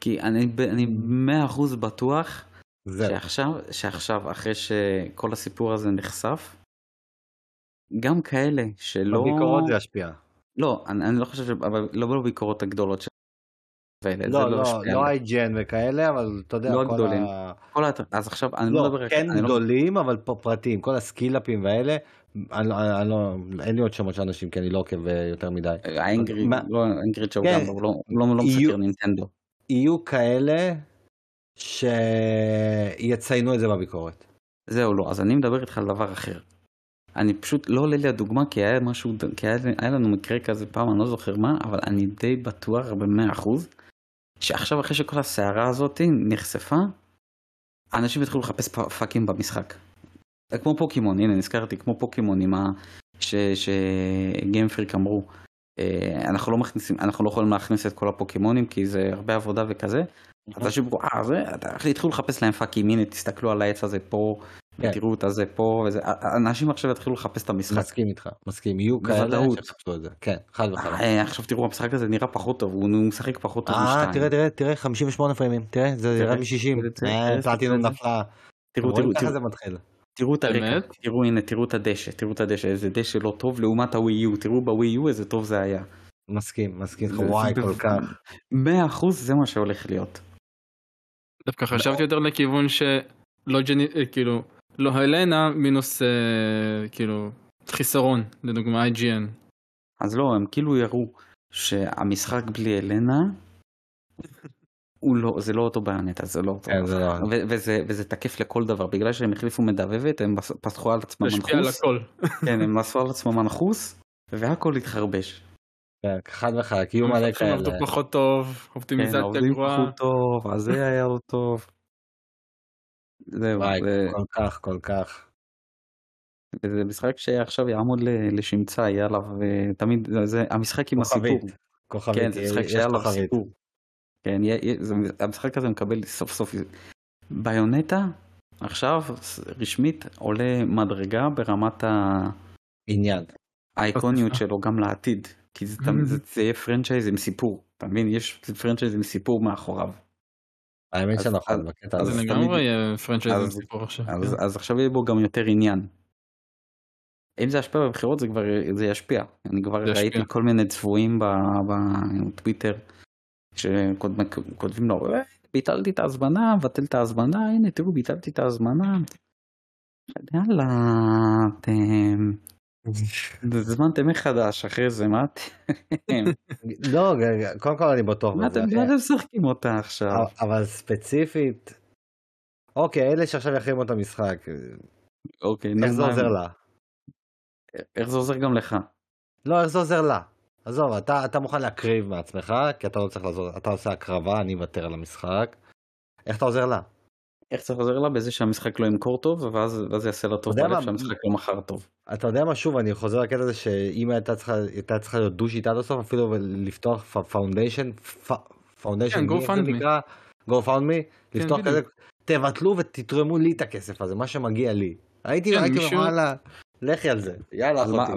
כי אני אני מאה אחוז בטוח זה, שעכשיו, שעכשיו אחרי שכל הסיפור הזה נחשף, גם כאלה שלא... בביקורות זה ישפיע. לא, אני, אני לא חושב, ש... אבל לא בביקורות הגדולות של... ואלה, לא, לא, לא עליי. IGN וכאלה, אבל אתה יודע, לא כל הגדולים. ה... כל הת... אז עכשיו אני לא לא, מדבר... כן אני לא- גדולים, אבל פה פרטיים, כל הסקילאפים והאלה, אני לא- אני לא, אין לי עוד שמות של אנשים, כי אני לא עוקב אה, יותר מדי. האנגריד, מה- לא האנגריד שואו כן. גם, הוא לא, הוא לא, לא יהיו- מסקר נינטנדו. יהיו כאלה שיציינו את זה בביקורת. זהו, לא, אז אני מדבר איתך על דבר אחר. אני פשוט, לא עולה לי הדוגמה, כי היה משהו, כי היה, היה לנו מקרה כזה פעם, אני לא זוכר מה, אבל אני די בטוח במאה אחוז, שעכשיו אחרי שכל הסערה הזאת נחשפה, אנשים יתחילו לחפש פאקים במשחק. כמו פוקימון, הנה נזכרתי, כמו פוקימון עם ה... שגיימפריק אמרו, אה, אנחנו לא מכניסים, אנחנו לא יכולים להכניס את כל הפוקימונים כי זה הרבה עבודה וכזה. אז אנשים אמרו, אה, זה, התחילו לחפש להם פאקים, הנה תסתכלו על העץ הזה פה, כן. ותראו את הזה פה, וזה, אנשים עכשיו יתחילו לחפש את המשחק. מסכים איתך, מסכים, יהיו כאלה. שיחפשו את זה, כן, חד וחלק. אה, עכשיו תראו, המשחק הזה נראה פחות טוב, הוא משחק פחות טוב אה, משתיים. תראה, תראה, תראה, 58 פריימים, תראה, זה ירד מ-60, תראה, תראה, פלטינום נפלה, תראו, תראו, ככה תראו, זה מתחיל. תראו את הרקע? תראו הנה, תראו את הדשא, תראו את הדשא, איזה דשא לא טוב לעומת הווי יו, תראו בווי יו איזה טוב זה היה. מסכים, מסכים וואי, כל כך. מאה אחוז זה מה שהולך להיות. דווקא חשבתי יותר לכיוון שלא ג'ני... אה, כאילו, לא הלנה מינוס אה, כאילו חיסרון, לדוגמה IGN. אז לא, הם כאילו יראו שהמשחק בלי אלנה, הוא לא, זה לא אותו ביונטה, זה לא אותו כן, זה לא. ו- וזה, וזה תקף לכל דבר, בגלל שהם החליפו מדבבת, הם פתחו על עצמם להשפיע על מנחוס, הכל. כן, הם עשו על עצמם מנחוס, והכל התחרבש. כן, חד וחלק, יהיו מלא כאלה. עבדו פחות טוב, כן, אופטימיזציה גרועה. פחות טוב, אז זה היה עוד טוב. זהו, וואי, זה- כל כך, כל כך. זה משחק שעכשיו יעמוד לשמצה, יהיה עליו, תמיד, זה- המשחק עם הסיפור. כוכבית. כוכבית, כן, זה משחק שהיה עליו כוכבית. סיפור. כן, יהיה- זה- המשחק הזה מקבל סוף סוף, ביונטה עכשיו רשמית עולה מדרגה ברמת ה- עניין. האיקוניות שלו גם לעתיד. כי זה תמיד זה זה יהיה franchise עם סיפור, אתה מבין? יש franchise עם סיפור מאחוריו. האמת שנכון, בקטע הזה. זה לגמרי פרנצ'ייז עם אז- סיפור עכשיו. אז, כן. אז עכשיו יהיה בו גם יותר עניין. אם זה ישפיע בבחירות זה כבר זה ישפיע. אני כבר. ראיתי כל מיני צבועים ב- בטוויטר שכותבים לו "אה, ביטלתי את ההזמנה, מבטל את ההזמנה, הנה תראו ביטלתי את ההזמנה. יאללה, אתם הזמנתם מחדש אחרי זה, מה אתם? לא, קודם כל אני בטוח מה בזה. אתם מה אתם משחקים אותה עכשיו? אבל- ספציפית, אוקיי, אלה שעכשיו יחרימו את המשחק, אוקיי, איך זה עוזר לה? איך זה עוזר גם לך? לא, איך זה עוזר לה? עזוב, אתה, אתה מוכן להקריב מעצמך, כי אתה לא צריך לעזור, אתה עושה הקרבה, אני מוותר על המשחק. איך אתה עוזר לה? איך זה עוזר לה? בזה שהמשחק לא ימכור טוב, ואז ואז יעשה לה טוב בלב מה? שהמשחק לא מכר טוב. אתה יודע מה, שוב, אני חוזר לקטע הזה שאם הייתה צריכה, הייתה צריכה להיות דושית עד הסוף, אפילו לפתוח foundation, foundation, כן, GoFundMe. נקרא? GoFundMe, לפתוח בדיוק. כזה, תבטלו ותתרמו לי את הכסף הזה, מה שמגיע לי. הייתי, כן, הייתי מישהו- וואלה, לכי על זה, יאללה אחותי.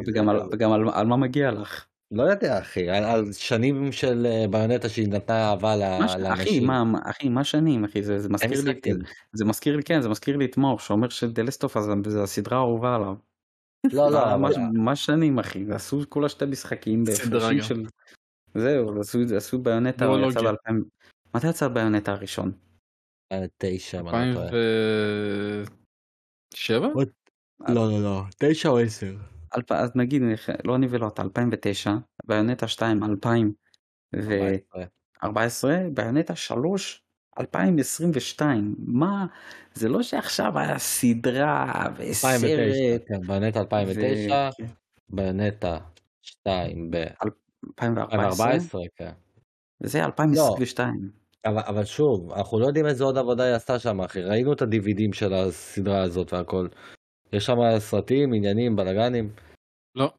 וגם על מה מגיע לך? לא יודע אחי, על, על שנים של אה, ביונטה שהיא נתנה אהבה ש... לאנשים. אחי, מה, אחי, מה שנים, אחי, זה, זה מזכיר לי, כן, זה מזכיר לי, כן, זה מזכיר לי את מור, שאומר שדה לאסט אוף זה הסדרה האהובה עליו. לא, לא, לא. מה, מה שנים, אחי, עשו כולה שתי משחקים. סדרה גם. של... זהו, עשו, עשו ביונטה, יצא ב-2000... מתי יצא ביונטה הראשון? תשע, מה אתה לא טועה. 2007? לא, לא, לא, תשע או עשר. אז נגיד, לא אתה, 2009, ביונטה 2, 2014, ביונטה 3, 2022. מה, זה לא שעכשיו היה סדרה 2009, וסרט, כן, ביונטה 2009, ו- ביונטה 2 2014, ב-2014, כן. זה 2022. אבל, אבל שוב, אנחנו לא יודעים איזה עוד עבודה היא עשתה שם, אחי. ראינו את הדיווידים של הסדרה הזאת והכל. יש שם סרטים, עניינים, בלאגנים. לא,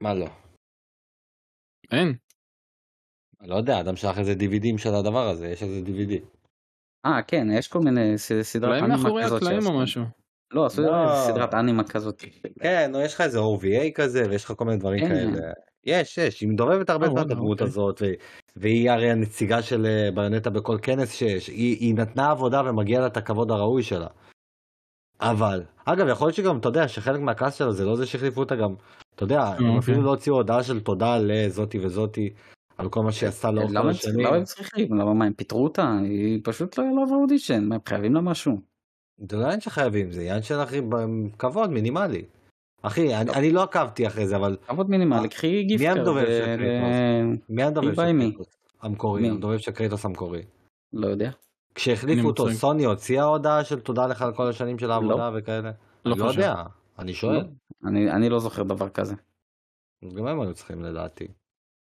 מה לא? אין. אני לא יודע, אדם שלח איזה דיווידים של הדבר הזה, יש איזה דיווידי. אה, כן, יש כל מיני סדרת אולי אנימה מאחורי כזאת הקלעים שעשו. או משהו. לא, עשו לא. סדרת אנימה כזאת. כן, נו, יש לך איזה OVA כזה, ויש לך כל מיני דברים כן. כאלה. יש, יש, היא מדובבת הרבה אה, זמן את הדמות אוקיי. הזאת, והיא הרי הנציגה של אה, ביונטה בכל כנס שיש. היא, היא נתנה עבודה ומגיע לה את הכבוד הראוי שלה. אבל, אגב, יכול להיות שגם, אתה יודע, שחלק מהכעס שלה זה לא זה שהחליפו אותה גם, אתה יודע, הם אוקיי. אפילו לא הוציאו הודעה של תודה לזאתי וזאתי, על כל מה שהיא עשתה לאורך למה כל השנים. למה הם צריכים? למה מה, הם פיטרו אותה? היא פשוט לא לא עברה אודישן, מה, הם חייבים לה משהו. זה לא עניין שחייבים, זה עניין של אחי, כבוד מינימלי. אחי, אני, לא עקבתי אחרי זה, אבל כבוד מינימלי, קחי גיפטר. הדובב ו- של קרייטוס? מי הדובב מי של עם מי? קרייטוס המקורי? מי? הדובב של קרייטוס המקורי. לא יודע. כשהחליפו אותו, מוצג. סוני הוציאה הודעה של תודה לך על כל השנים של העבודה וכאלה? לא אני לא חושב. יודע, אני שואל. אני אני לא זוכר דבר כזה. גם הם היו צריכים לדעתי. אני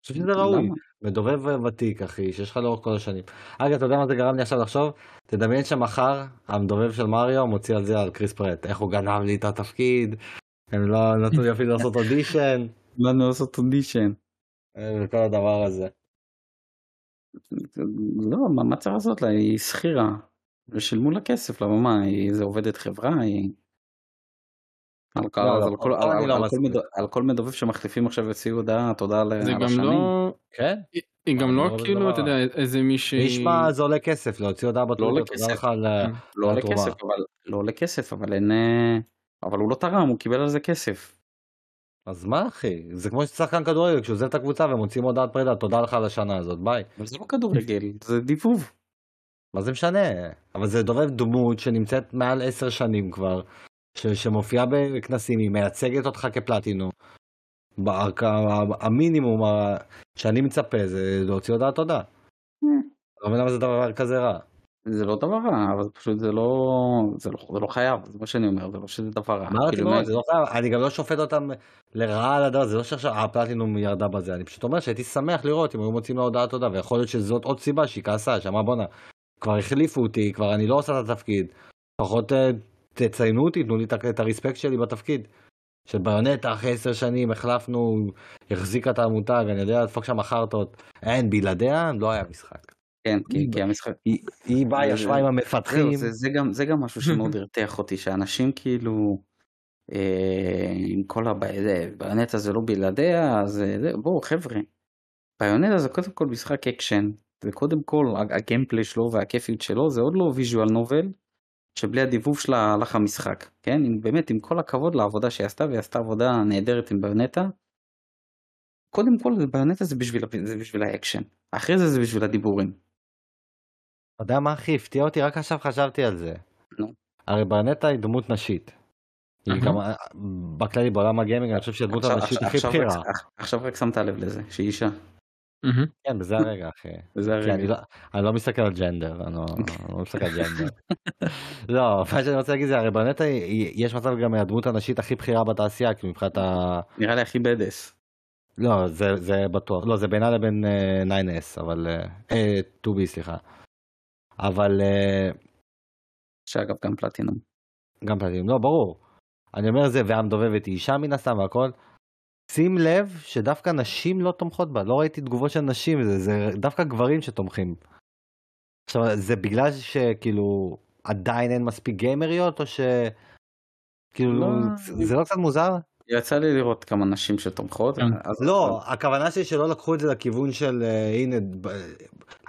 חושב שזה ראוי. מדובב ותיק אחי, שיש לך לאורך כל השנים. אגב, אתה יודע מה זה גרם לי עכשיו לחשוב? תדמיין שמחר המדובב של מריו מוציא על זה על קריס פרט. איך הוא גנב לי את התפקיד, הם לא נתנו לי אפילו לעשות אודישן, לנו לעשות אודישן. אה, וכל הדבר הזה. לא, מה מה צריך לעשות לה? היא שכירה. ושילמו לה כסף, למה מה? היא זה עובדת חברה? היא... על כל- מדובב שמחליפים עכשיו יוציאו הודעה, תודה על זה על גם השנים. לא... כן? היא- גם לא לא כאילו. אתה יודע, איזה מישהי... נשמע זה עולה כסף להוציא הודעה לא עולה תודה. לך על ה- לא עולה התרומה. כסף, אבל לא עולה כסף, אבל אין... אה, אבל הוא לא תרם, הוא קיבל על זה כסף. אז מה אחי? זה כמו ששחקן כדורגל כשהוא עוזב את הקבוצה ומוצאים הודעת פרידה, תודה לך על השנה הזאת, ביי. אבל זה לא כדורגל, זה דיבוב. מה זה משנה? אבל זה דובב דמות שנמצאת מעל עשר שנים כבר, ש- שמופיעה בכנסים, היא מייצגת אותך כפלטינום. בערכ- המינימום ה- שאני מצפה זה להוציא הודעת תודה. לא מבין למה זה דבר כזה רע. זה לא דבר רע, אבל פשוט זה לא, זה לא, זה לא חייב, זה מה שאני אומר, זה לא שזה דבר רע. אמרתי כאילו, מאוד, זה לא חייב, אני גם לא שופט אותם לרעה על הדבר, זה לא שעכשיו הפלטינום ירדה בזה, אני פשוט אומר שהייתי שמח לראות אם היו מוצאים לה הודעת תודה, ויכול להיות שזאת עוד סיבה שהיא כעסה, שאמרה בואנה, כבר החליפו אותי, כבר אני לא עושה את התפקיד, לפחות אה, תציינו אותי, תנו לי את ה respect שלי בתפקיד. של ביונטה אחרי עשר שנים החלפנו, החזיקה את המותג, אני יודע לדפוק שם חרטות, אין, בלעדיה לא היה משחק. כן, כי, המשחק, היא, באה, ישבה עם המפתחים, זה, זה, גם, זה גם משהו שמאוד הרתיח אותי, שאנשים כאילו, אה, עם כל הביונטה זה לא בלעדיה, אז אה, בואו חבר'ה, ביונטה זה קודם כל משחק אקשן, וקודם כל ה- ה gameplay שלו והכיפיות שלו זה עוד לא visual novel, שבלי הדיבוב שלה הלך המשחק, כן? עם, באמת, עם כל הכבוד לעבודה שהיא עשתה, והיא עשתה עבודה נהדרת עם ביונטה, קודם כל ביונטה זה בשביל, זה בשביל האקשן, אחרי זה זה בשביל הדיבורים. אתה יודע מה הכי הפתיע אותי? רק עכשיו חשבתי על זה. נו. הרי ביונטה היא דמות נשית. היא. גם, בכללי בעולם ה gaming אני חושב שהיא הדמות הנשית הכי בכירה. עכשיו רק שמת לב לזה, שהיא אישה. כן, בזה הרגע אחי. כי אני הרגע. לא- אני לא מסתכל על ג'נדר, אני לא לא מסתכל על ג'נדר. לא, מה שאני רוצה להגיד זה, הרי ברנטה יש מצב גם מהדמות הנשית הכי בכירה בתעשייה, כאילו מבחינת ה... נראה לי הכי בדס. לא, זה זה בטוח. לא, זה בינה לבין אה, 9S, אבל... אה, אה, 2B, סליחה. אבל... אה, שאגב גם פלטינום. גם פלטינום, לא, ברור. אני אומר זה, והמדובבת היא אישה מן הסתם והכל. שים לב שדווקא נשים לא תומכות בה, לא ראיתי תגובות של נשים, זה, זה דווקא גברים שתומכים. עכשיו, זה בגלל שכאילו עדיין אין מספיק גיימריות, או ש... כאילו, לא, זה, אני- זה לא קצת מוזר? יצא לי לראות כמה נשים שתומכות. כן. לא, הכוונה שלי שלא לקחו את זה לכיוון של אה, הנה,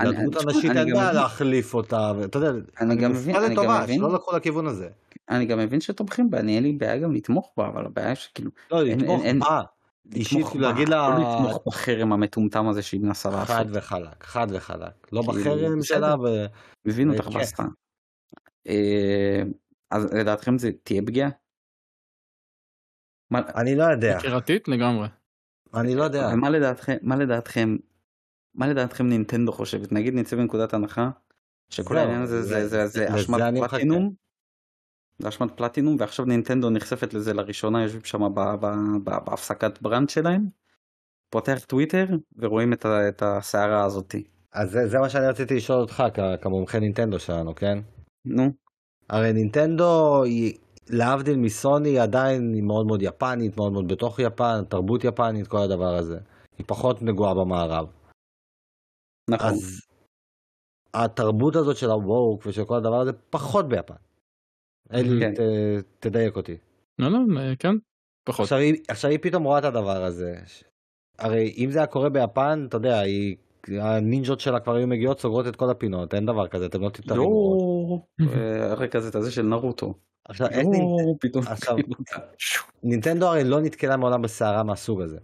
לדמות הנשית אין בעיה להחליף אותה, ואתה יודע, אני גם מבין, אני גם מבין, שלא לקחו לכיוון הזה. אני גם מבין שתומכים בה, אני אין לי בעיה גם לתמוך בה, אבל הבעיה שכאילו, לא, לתמוך בה, אישית, כאילו להגיד לה... לא לתמוך בחרם המטומטם הזה שהיא מנסה חד לעשות. וחלק, חד וחלק. לא כאילו, בחרם. שלה, ו... מבין אותך. בסתה. אה, אז לדעתכם זה תהיה פגיעה? מה- אני לא יודע, יקירתית לגמרי. אני לא יודע. ומה לדעתכם, מה לדעתכם, מה לדעתכם נינטנדו חושבת? נגיד נצא מנקודת הנחה שכל זהו, העניין הזה זה- זה- זה זה אשמת. פלטינום, זה אשמת פלטינום ועכשיו נינטנדו נחשפת לזה לראשונה יושבים שם ב- ב- ב- בהפסקת ברנד שלהם, פותח טוויטר ורואים את את הסערה הזאתי. אז זה- זה מה שאני רציתי לשאול אותך, כמומחה נינטנדו שלנו, כן? נו, הרי נינטנדו היא, להבדיל מסוני, עדיין היא מאוד מאוד יפנית, מאוד מאוד בתוך יפן, תרבות יפנית, כל הדבר הזה. היא פחות נגועה במערב. נכון. אז התרבות הזאת של הווק ושל כל הדבר הזה פחות ביפן. אלי, כן. ת- תדייק אותי. לא, לא, כן, פחות. עכשיו היא, עכשיו היא פתאום רואה את הדבר הזה. ש- הרי אם זה היה קורה ביפן, אתה יודע, היא, הנינג'ות שלה כבר היו מגיעות, סוגרות את כל הפינות, אין דבר כזה, אתם לא תתארו. יואו, אה, הרקע הזה הזה של נרוטו. עכשיו, איך נינ- יואו, פתאום. עכשיו- נינטנדו הרי לא נתקלה מעולם בסערה מהסוג הזה.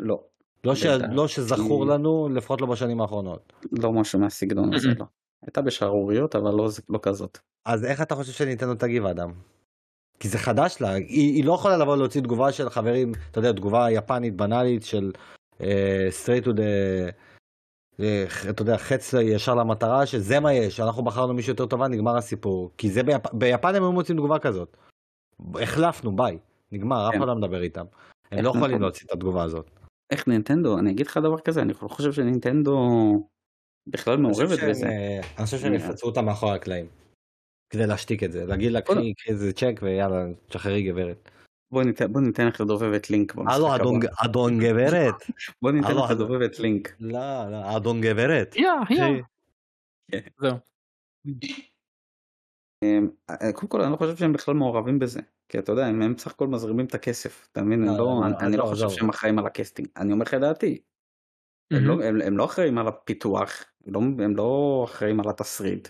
לא, לא, ש... לא שזכור לנו, לפחות לא בשנים האחרונות. לא משהו מהסגנון הזה, לא. הייתה בשערוריות אבל לא לא כזאת. אז איך אתה חושב שנינטנדו תגיב, אדם? כי זה חדש לה, היא, היא לא יכולה לבוא להוציא תגובה של חברים, אתה יודע, תגובה יפנית בנאלית של uh, straight to the, אתה יודע, חץ ישר למטרה, שזה מה יש, אנחנו בחרנו מישהו יותר טובה, נגמר הסיפור. כי זה ביפ... ביפן הם היו מוצאים תגובה כזאת. החלפנו, ביי, נגמר, אף. אחד לא מדבר איתם. הם לא יכולים? להוציא את התגובה הזאת. איך נינטנדו, אני אגיד לך דבר כזה, אני לא חושב שנינטנדו בכלל מעורבת בזה. אה, אני חושב שהם יפצו אותה מאחורי הקלעים. כדי להשתיק את זה, להגיד לה קחי איזה צ'ק ויאללה, תשחררי גברת. בוא ניתן, בוא ניתן לך לדובבת לינק במשחק הלו הבא. אדון, אדון גברת. בוא ניתן הלו, לך אדון- לדובבת לינק. לא, לא, אדון גברת. יא, יא. קחי. זהו. אמ, אה, קודם כל אני לא חושב שהם בכלל מעורבים בזה. כי אתה יודע, הם הם בסך הכל מזרימים את הכסף. אתה מבין? לא, לא- לא, אני- לא חושב. שהם אחראים על ה casting. אני אומר לך את דעתי. הם. לא- הם- הם לא אחראים על הפיתוח, הם לא- הם לא אחראים על התסריט.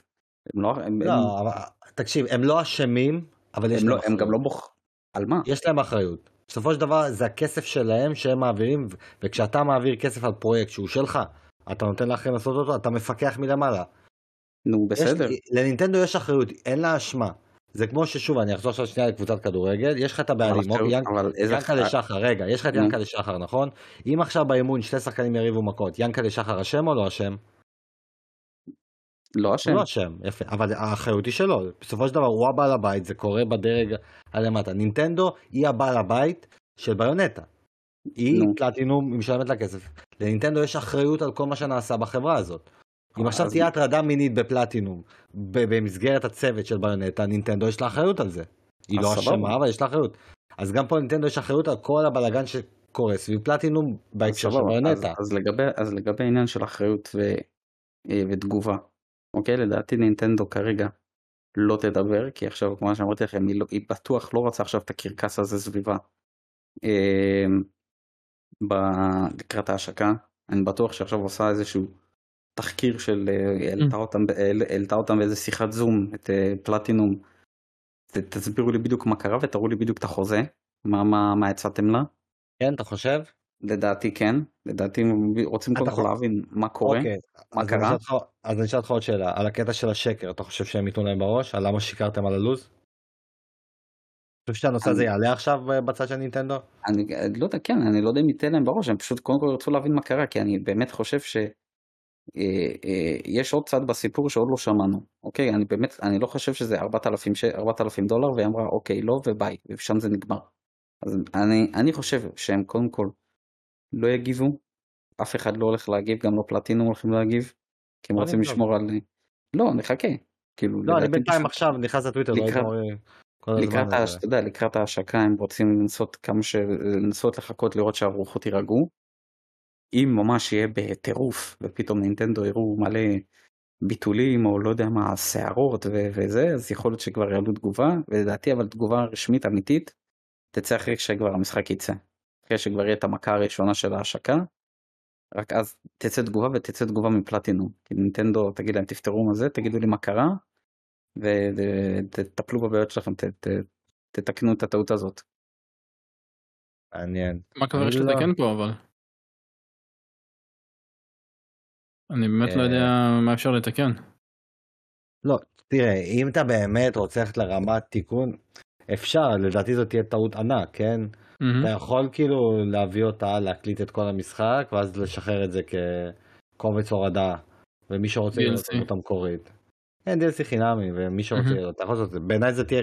הם לא, הם, לא, הם, אבל תקשיב, הם לא אשמים, אבל הם, לא, הם גם. לא בוח... על מה? יש להם אחריות. בסופו של דבר זה הכסף שלהם שהם מעבירים, וכשאתה מעביר כסף על פרויקט שהוא שלך, אתה נותן לאחרים לעשות אותו, אתה מפקח מלמעלה. נו בסדר. יש, לנינטנדו יש אחריות, אין לה אשמה. זה כמו ששוב, אני אחזור עכשיו שנייה לקבוצת כדורגל, יש לך את הבעלים, אוקיי. ינקלה שחר, רגע, יש לך את נו. ינקלה שחר, נכון? אם עכשיו באימון שתי שחקנים יריבו מכות, ינקלה שחר אשם או לא אשם? לא אשם. הוא לא אשם, יפה, אבל האחריות היא שלו, בסופו של דבר הוא הבעל הבית, זה קורה בדרג הלמטה. נינטנדו היא הבעל הבית של ביונטה. היא נו. פלטינום, היא משלמת לה כסף. לנינטנדו יש אחריות על כל מה שנעשה בחברה הזאת. אם עכשיו אז- תהיה הטרדה מינית בפלטינום, במסגרת הצוות של ביונטה, נינטנדו יש לה אחריות על זה. היא לא. אשמה, אבל יש לה אחריות. אז גם פה לנינטנדו יש אחריות על כל הבלאגן שקורה סביב פלטינום בהקשר של ביונטה. אז, אז, לגבי, אז לגבי העניין של אחריות ו, אה, ותגובה, אוקיי? לדעתי נינטנדו כרגע לא תדבר, כי עכשיו, כמו שאמרתי לכם, היא, לא, היא בטוח לא רוצה עכשיו את הקרקס הזה סביבה אה, ב, לקראת ההשקה. אני בטוח שעכשיו עושה איזשהו תחקיר של, אה, העלתה אותם, העלתה אותם באיזה שיחת זום, את אה, פלטינום. תסבירו לי בדיוק מה קרה ותראו לי בדיוק את החוזה, מה, מה, מה הצעתם לה. כן, אתה חושב? לדעתי כן, לדעתי הם רוצים קודם כל להבין מה קורה, אוקיי, מה אז אני קרה? אותך- אז אני אשאל אותך עוד שאלה, על הקטע של השקר, אתה חושב שהם ייתנו להם בראש? על למה שיקרתם על הלו"ז? אתה חושב שהנושא הזה אני- יעלה עכשיו אה, בצד של נינטנדו? אני אני לא יודע, כן, אני לא יודע אם ייתן להם בראש, הם פשוט קודם כל ירצו להבין מה קרה, כי אני באמת חושב ש... אה, אה, יש עוד צד בסיפור שעוד לא שמענו, אוקיי? אני באמת, אני לא חושב שזה 4,000 ש- 4,000 דולר, והיא אמרה אוקיי, לא וביי, ושם זה נגמר. אז אני, אני חושב שהם קודם כל לא יגיבו, אף אחד לא הולך להגיב, גם לא פלטינום הולכים להגיב, כי הם בוא רוצים. לשמור על... לא, נחכה. כאילו, לא, אני בינתיים עכשיו נכנס לטוויטר, לא לקראת- אתה יודע, לקראת ההשקה הם רוצים לנסות כמה ש... לנסות לחכות לראות שהרוחות יירגעו. אם ממש יהיה בטירוף ופתאום נינטנדו יראו מלא ביטולים או לא יודע מה שערות ו- וזה אז יכול להיות שכבר יעלו תגובה ולדעתי אבל תגובה רשמית אמיתית תצא אחרי שכבר המשחק יצא. אחרי שכבר יהיה את המכה הראשונה של ההשקה. רק אז תצא תגובה ותצא תגובה מפלטינום. כי נינטנדו תגיד להם תפתרו מה זה תגידו לי מה קרה ותטפלו בבעיות שלכם ת- ת- תתקנו את הטעות הזאת. מעניין. מה כבר יש לא- לתקן פה אבל? אני באמת לא אה, יודע מה אפשר לתקן. לא, תראה, אם אתה באמת רוצה ללכת לרמת תיקון, אפשר, לדעתי זאת תהיה טעות ענק, כן? מהמם. אתה יכול כאילו להביא אותה, להקליט את כל המשחק, ואז לשחרר את זה כקובץ הורדה, ומי שרוצה לראות. אותה מקורית. כן, DLC חינמי, ומי שרוצה. לראות, אתה יכול לעשות את זה. בעיניי זה תהיה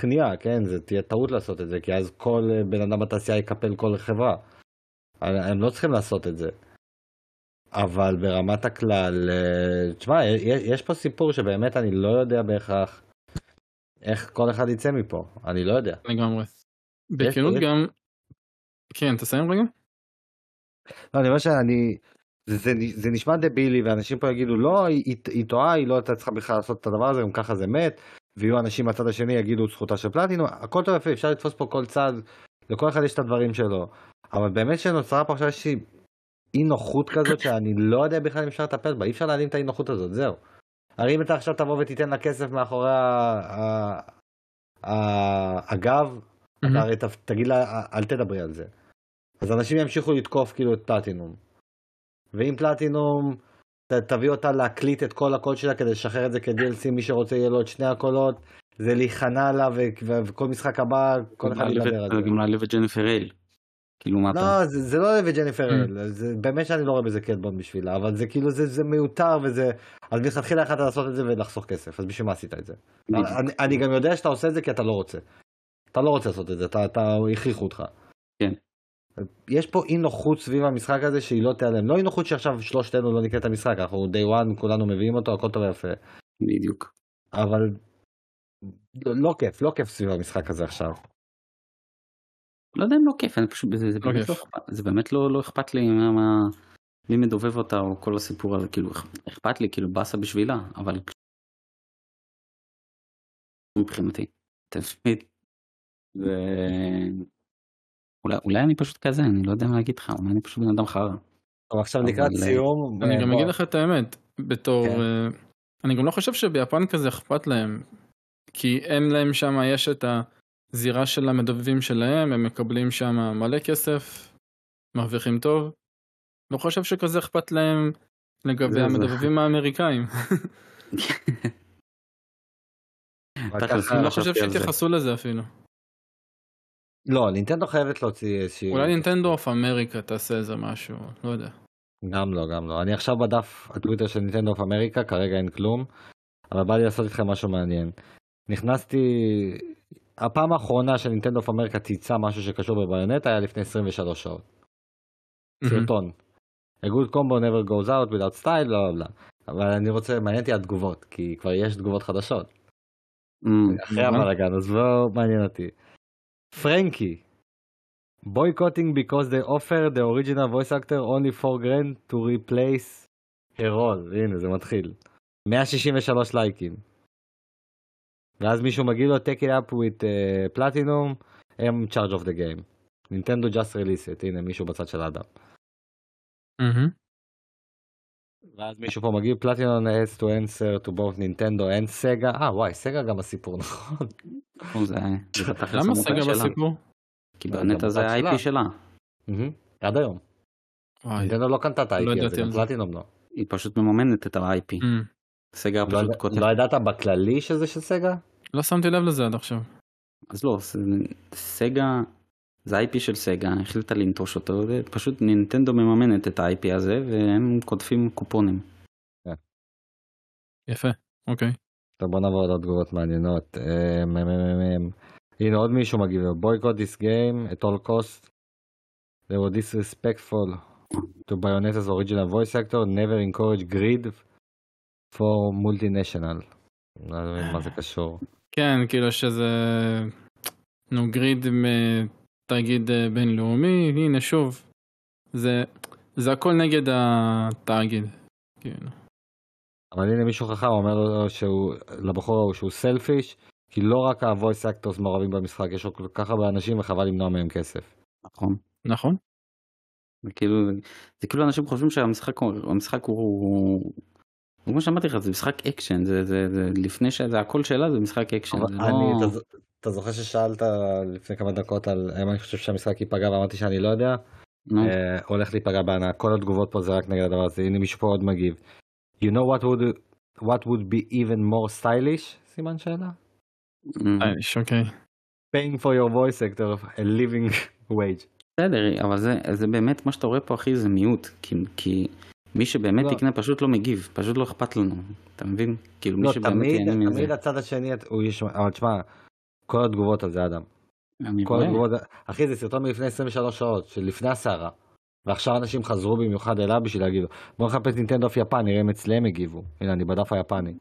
כניעה, כן? זה תהיה טעות לעשות את זה, כי אז כל אה, בן אדם בתעשייה יקפל כל חברה. הם לא צריכים לעשות את זה. אבל ברמת הכלל, אה, תשמע, יש פה סיפור שבאמת אני לא יודע בהכרח איך כל אחד יצא מפה, אני לא יודע. לגמרי. בכנות גם... כן, תסיים רגע? לא, אני אומר שאני, זה, זה, זה נשמע דבילי ואנשים פה יגידו לא, היא, היא, טועה, היא לא הייתה צריכה בכלל לעשות את הדבר הזה, גם ככה זה מת, ויהיו אנשים מהצד השני יגידו זכותה של פלטינום, הכל טוב יפה, אפשר לתפוס פה כל צד, לכל אחד יש את הדברים שלו, אבל באמת שנוצרה פה עכשיו איזושהי אי נוחות כזאת שאני לא יודע בכלל אם אפשר לטפל בה, אי אפשר להעלים את האי נוחות הזאת, זהו. הרי אם אתה עכשיו תבוא ותיתן לה כסף מאחורי ה- הגב. אתה הרי ת- תגיד לה אל תדברי על זה. אז אנשים ימשיכו לתקוף כאילו את פלטינום. ואם פלטינום ת, תביא אותה להקליט את כל הקול שלה כדי לשחרר את זה כ-DLC, מי שרוצה יהיה לו את שני הקולות, זה להיכנע לה ו- ו- וכל משחק הבא כל אחד להעליב ידבר על זה. גם להעליב את ג'ניפר אייל. כאילו מה אתה... לא, זה, זה לא אוהב את ג'ניפר. אל, זה באמת שאני לא רואה בזה קטבון בשבילה, אבל זה כאילו זה, זה מיותר וזה, אז מלכתחילה יכולת לעשות את זה ולחסוך כסף, אז בשביל מה עשית את זה? אני, אני גם יודע שאתה עושה את זה כי אתה לא רוצה. אתה לא רוצה לעשות את זה, אתה, אתה הכריחו אותך. כן. יש פה אי נוחות סביב המשחק הזה שהיא לא תיעלם. לא אי נוחות שעכשיו שלושתנו לא נקרא את המשחק, אנחנו day one, כולנו מביאים אותו, הכל טוב ויפה. בדיוק. אבל לא, לא כיף, לא כיף סביב המשחק הזה עכשיו. לא יודע אם לא כיף, אני פשוט, זה, זה, לא באמת, כיף. לא, זה באמת לא, לא אכפת לי מה, מה, מי מדובב אותה או כל הסיפור הזה, כאילו אכ- אכפת לי, כאילו באסה בשבילה, אבל מבחינתי, תמיד. ו... אולי, אולי אני פשוט כזה, אני לא יודע מה להגיד לך, אולי אני פשוט בן אדם חרא. טוב, עכשיו לקראת אה, סיום. אני אה, גם בוא, אגיד לך את האמת, בתור... כן. אה, אני גם לא חושב שביפן כזה אכפת להם, כי אין להם שם, יש את הזירה של המדובבים שלהם, הם מקבלים שם מלא כסף, מרוויחים טוב. לא חושב שכזה אכפת להם לגבי המדובבים האמריקאים. אני לא לא חושב זה. שהתייחסו לזה אפילו. לא, נינטנדו חייבת להוציא איזושהי... אולי Nintendo of America תעשה איזה משהו, לא יודע. גם לא, גם לא. אני עכשיו בדף הטוויטר של Nintendo of America, כרגע אין כלום, אבל בא לי לעשות איתכם משהו מעניין. נכנסתי, הפעם האחרונה ש Nintendo of America צייצה משהו שקשור בביונטה היה לפני 23 שעות. סרטון. A good combo never goes out without style, לא לא. אבל אני רוצה, מעניין אותי התגובות, כי כבר יש תגובות חדשות. אחרי הבלאגן, אז בואו, מעניין אותי. פרנקי. because they offer the original voice actor only 4 grand to replace her role. הנה, זה מתחיל. 163 לייקים. ואז מישהו מגיד לו take it up with uh, platinum, I'm charge of the game. נינטנדו just release it, הנה מישהו בצד של האדם. מהמם. ואז מישהו פה מגיב פלטינום has to answer to both נינטנדו and סגה. אה וואי, סגה גם הסיפור נכון. נכון, זה זה למה סגה. בסיפור? כי לא, בנט גם הזה בצד ה-IP שלה. מהמם. עד היום. נינטנדו לא קנתה את לא ה-IP ידעתי הזה, זה. פלטינום לא. היא פשוט מממנת את ה-IP. Mm. סגה לא פשוט ידע- כותב. לא ידעת בכללי שזה של סגה? לא שמתי לב לזה עד עכשיו. אז לא, זה- סגה, זה ה-IP של סגה, החליטה לנטוש אותו, ופשוט נינטנדו מממנת את ה-IP הזה, והם קוטפים קופונים. יפה, אוקיי. טוב בוא נעבור לעוד תגובות מעניינות. אה, מ- מ- מ- מ- הנה עוד מישהו מגיב boycott this game at all cost. They were disrespectful to Bayonetta's original voice actor, never encourage greed for multinational. לא מבין מה זה קשור. כן, כאילו שזה... נו, גריד מתאגיד אה, בינלאומי, הנה שוב. זה, זה הכל נגד התאגיד. כאילו. אבל הנה מישהו חכם אומר לו שהוא, לבחור ההוא שהוא סלפיש, כי לא רק ה-voice actors מעורבים במשחק, יש לו כל כך הרבה אנשים וחבל למנוע מהם כסף. נכון. נכון? זה כאילו, זה כאילו אנשים חושבים שהמשחק הוא, המשחק הוא, הוא, כמו שאמרתי לך, זה משחק אקשן, זה, זה, זה לפני שזה הכל שאלה זה משחק אקשן, אבל זה אני, לא... אתה זוכר ששאלת לפני כמה דקות על האם אני חושב שהמשחק ייפגע ואמרתי שאני לא יודע? אה, הולך להיפגע בענק, כל התגובות פה זה רק נגד הדבר הזה, הנה מישהו פה עוד מגיב. You know what would, what would be even more stylish? סימן שאלה? אמ, אייש, אוקיי. Paying for your voice actor a living wage. בסדר, אבל זה, זה באמת מה שאתה רואה פה אחי זה מיעוט, כי, כי מי שבאמת לא. יקנה פשוט לא מגיב, פשוט לא אכפת לנו, אתה מבין? כאילו מי לא, שבאמת תמיד. תמיד הצד השני, הוא יש, אבל תשמע, כל התגובות על זה אדם. כל. התגובות, אחי זה סרטון מלפני 23 שעות, של לפני הסערה. ועכשיו אנשים חזרו במיוחד אליו בשביל להגיד לו, בוא נחפש נינטנדו אוף יפן, נראה אם אצלם הגיבו. הנה אני בדף היפני.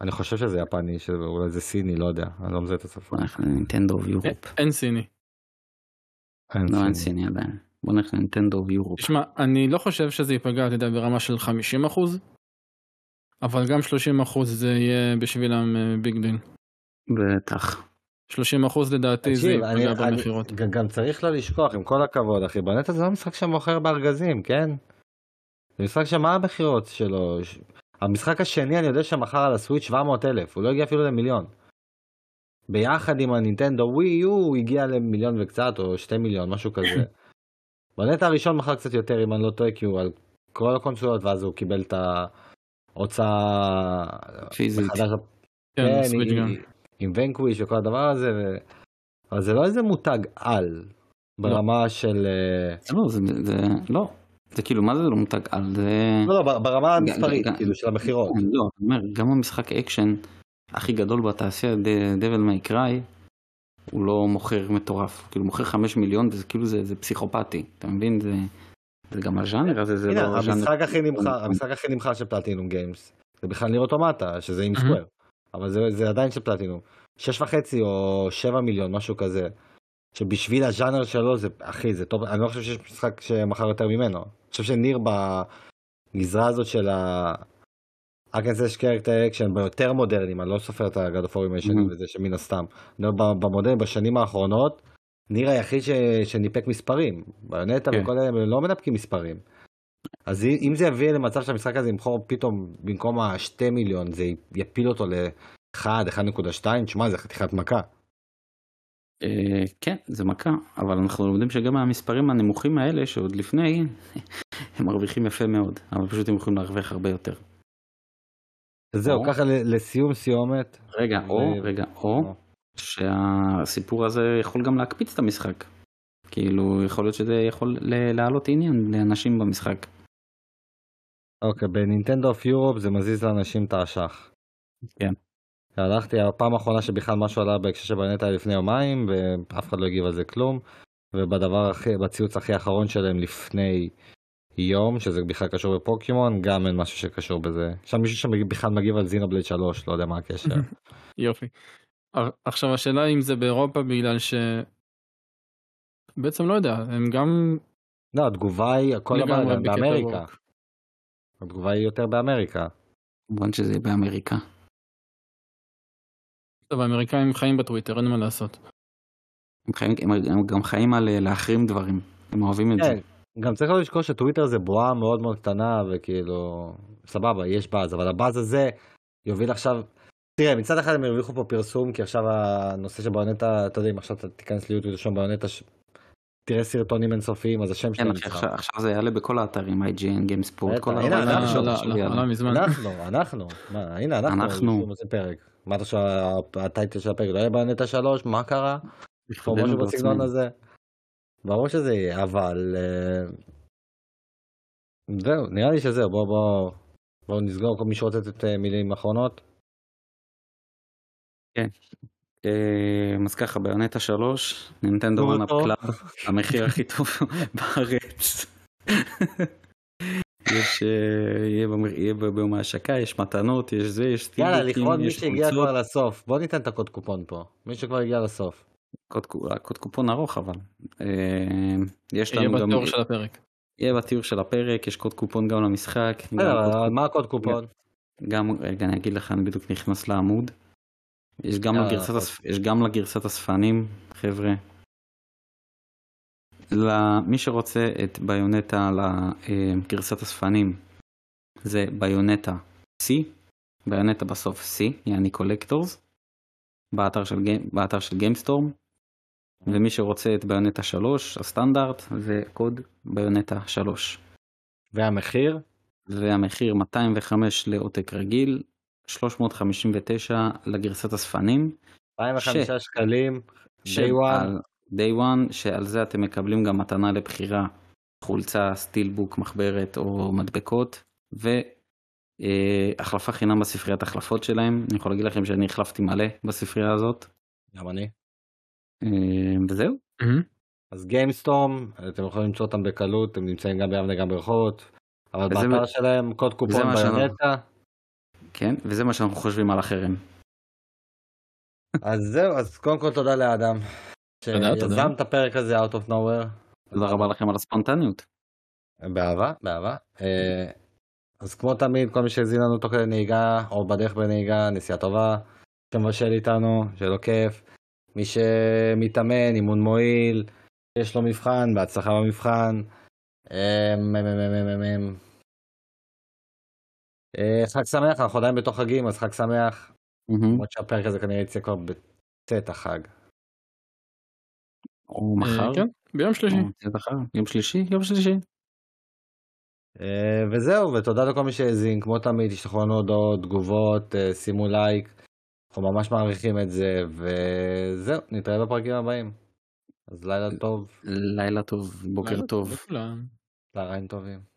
אני חושב שזה יפני, שאולי זה סיני, לא יודע, אני לא מזהה את השפה. בוא נלך לנינטנדו ויורופ. אין- סיני. אין לא אין סיני. סיני עדיין. בוא נלך ל Nintendo of Europe. תשמע, אני לא חושב שזה ייפגע, אתה יודע, ברמה של 50 אחוז, אבל גם 30 אחוז זה יהיה בשבילם אה, big deal. בטח. 30 אחוז לדעתי זה תקשיב, אני, במכירות. גם, צריך לא לשכוח, עם כל הכבוד, אחי, ביונטה זה לא משחק שמוכר בארגזים, כן? זה משחק שמה המכירות שלו? המשחק השני אני יודע שמכר על ה Switch 700 אלף, הוא לא הגיע אפילו למיליון. ביחד עם ה Nintendo Wii U הוא הגיע למיליון וקצת, או שתי מיליון, משהו כזה. ביונטה הראשון מכר קצת יותר, אם אני לא טועה, כי הוא על כל הקונסולות, ואז הוא קיבל את ההוצאה פיזית. כן, כן, עם- Vanquish וכל הדבר הזה, ו... אבל זה לא איזה מותג על, ברמה של... אה, זה לא, זה, זה, לא. זה כאילו, מה זה לא מותג על? זה... לא, לא, ברמה המספרית, כאילו, של המכירות. לא, אני אומר, גם המשחק אקשן הכי גדול בתעשייה, דבל מי קריי, הוא לא מוכר מטורף. כאילו, מוכר 5 מיליון, וזה כאילו, זה, זה פסיכופתי. אתה מבין? זה, זה גם הז'אנר הזה, זה הנה, לא ז'אנר... המשחק הכי נמכר, המשחק הכי נמכר של פלטינום גיימס, זה בכלל ניר אוטומטה, שזה עם. סקוואר, אבל זה- זה עדיין של פלטינום. שש וחצי או שבע מיליון, משהו כזה. שבשביל הז'אנר שלו זה, אחי, זה טוב, אני לא חושב שיש משחק שמכר יותר ממנו. אני חושב שניר בגזרה הזאת של ה... hack and slash character action היותר מודרניים, אני לא סופר את הגדופורים הישנים Mhm. וזה שמן הסתם. במודרניים בשנים האחרונות, Nier היחיד ש... שניפק מספרים. Bayonetta כן. וכל אלה הם לא מנפקים מספרים. אז אם- זה יביא למצב שהמשחק הזה ימכור פתאום במקום השתי מיליון, זה יפיל אותו ל-1, 1.2, תשמע, זה חתיכת מכה. אה, כן, זה מכה, אבל אנחנו לומדים שגם מהמספרים הנמוכים האלה, שעוד לפני, הם מרוויחים יפה מאוד, אבל פשוט הם יכולים להרוויח הרבה יותר. זהו. ככה לסיום סיומת. רגע, או, רגע, או, שהסיפור הזה יכול גם להקפיץ את המשחק. כאילו, יכול להיות שזה יכול להעלות עניין לאנשים במשחק. אוקיי, בנינטנדו אוף יורופ זה מזיז לאנשים את האשך. כן. הלכתי, הפעם האחרונה שבכלל משהו עלה בהקשר של ביונט היה לפני יומיים, ואף אחד לא הגיב על זה כלום. ובדבר הכי, בציוץ הכי אחרון שלהם לפני יום, שזה בכלל קשור בפוקימון, גם אין משהו שקשור בזה. שם מישהו שבכלל מגיב על זינובלד 3, לא יודע מה הקשר. יופי. עכשיו השאלה אם זה באירופה בגלל ש... בעצם לא יודע, הם גם... לא, התגובה היא, הכל הבא באמריקה. התגובה היא יותר באמריקה. כמובן שזה יהיה באמריקה. טוב, האמריקאים חיים בטוויטר, אין מה לעשות. הם, חיים, הם, הם גם חיים על אה, להחרים דברים, הם אוהבים את כן, זה. גם צריך לא לשכוח שטוויטר זה בועה מאוד מאוד קטנה וכאילו סבבה יש באז אבל הבאז הזה יוביל עכשיו תראה מצד אחד הם הרוויחו פה פרסום כי עכשיו הנושא של ביונטה אתה יודע אם עכשיו אתה תיכנס ליוטיוב שם ביונטה. תראה סרטונים אינסופיים אז השם שלהם כן, עכשיו, עכשיו זה יעלה בכל האתרים IGN גיימספורט כל הנה אנחנו אנחנו אנחנו. הנה אנחנו מה אתה חושב ה title של הפרק לא היה Bayonetta 3 מה קרה? משהו בסגנון הזה. ברור שזה יהיה, אבל... אה, זהו, נראה לי שזהו, בואו בוא, בוא נסגור כל מי שרוצה לתת אה, מילים אחרונות. כן. אה, אז ככה, Bayonetta 3, נינטנדו Grown Up Club, המחיר הכי טוב בארץ. יש, יהיה ביום ההשקה, יש מתנות, יש זה, יש סטיבוקים, יאללה, לכבוד מי שהגיע כבר לסוף. בוא ניתן את הקוד קופון פה. מי שכבר הגיע לסוף. קוד, קופון ארוך אבל. אה, יש לנו יהיה גם... בתיאור של הפרק. יהיה בתיאור של הפרק, יש קוד קופון גם למשחק. גם מה הקוד קופון? גם, רגע אני אגיד לך, אני בדיוק נכנס לעמוד. יש גם, לגרסת, הספ... יש גם לגרסת הספנים, חבר'ה. למי שרוצה את Bayonetta לגרסת האספנים, זה Bayonetta C, Bayonetta בסוף C, יעני Collectors, באתר של, באתר של GameStorm. ומי שרוצה את Bayonetta 3 הסטנדרט זה קוד Bayonetta 3. והמחיר? והמחיר 205 לעותק רגיל 359 לגרסת האספנים. 205 ש... שקלים day one. day one שעל זה אתם מקבלים גם מתנה לבחירה חולצה steelbook מחברת או מדבקות והחלפה חינם בספריית החלפות שלהם אני יכול להגיד לכם שאני החלפתי מלא בספרייה הזאת. גם אני. אה, וזהו. אז GameStorm אתם יכולים למצוא אותם בקלות הם נמצאים גם ביבנה גם ברחובות אבל באתר שלהם קוד קופון Bayonetta. כן וזה מה שאנחנו חושבים על החרם. אז זהו אז קודם כל תודה לאדם. שיזם את הפרק הזה out of nowhere. תודה רבה לכם על הספונטניות. באהבה באהבה. אה, אז כמו תמיד כל מי שהזין לנו תוך כדי נהיגה או בדרך בנהיגה נסיעה טובה. שמבשל איתנו שיהיה לו כיף. מי שמתאמן, אימון מועיל, יש לו מבחן, בהצלחה במבחן. אה, חג שמח, אנחנו עדיין בתוך חגים, אז חג שמח. למרות שהפרק הזה כנראה יצא כבר בצאת החג. או מחר? כן, ביום שלישי. יום שלישי? יום שלישי. אה, וזהו, ותודה לכל מי שהאזין, כמו תמיד, תשלחו לנו הודעות, תגובות, אה, שימו לייק. אנחנו ממש מעריכים את זה, וזהו, נתראה בפרקים הבאים. אז לילה טוב. לילה טוב, בוקר טוב. צהריים טובים.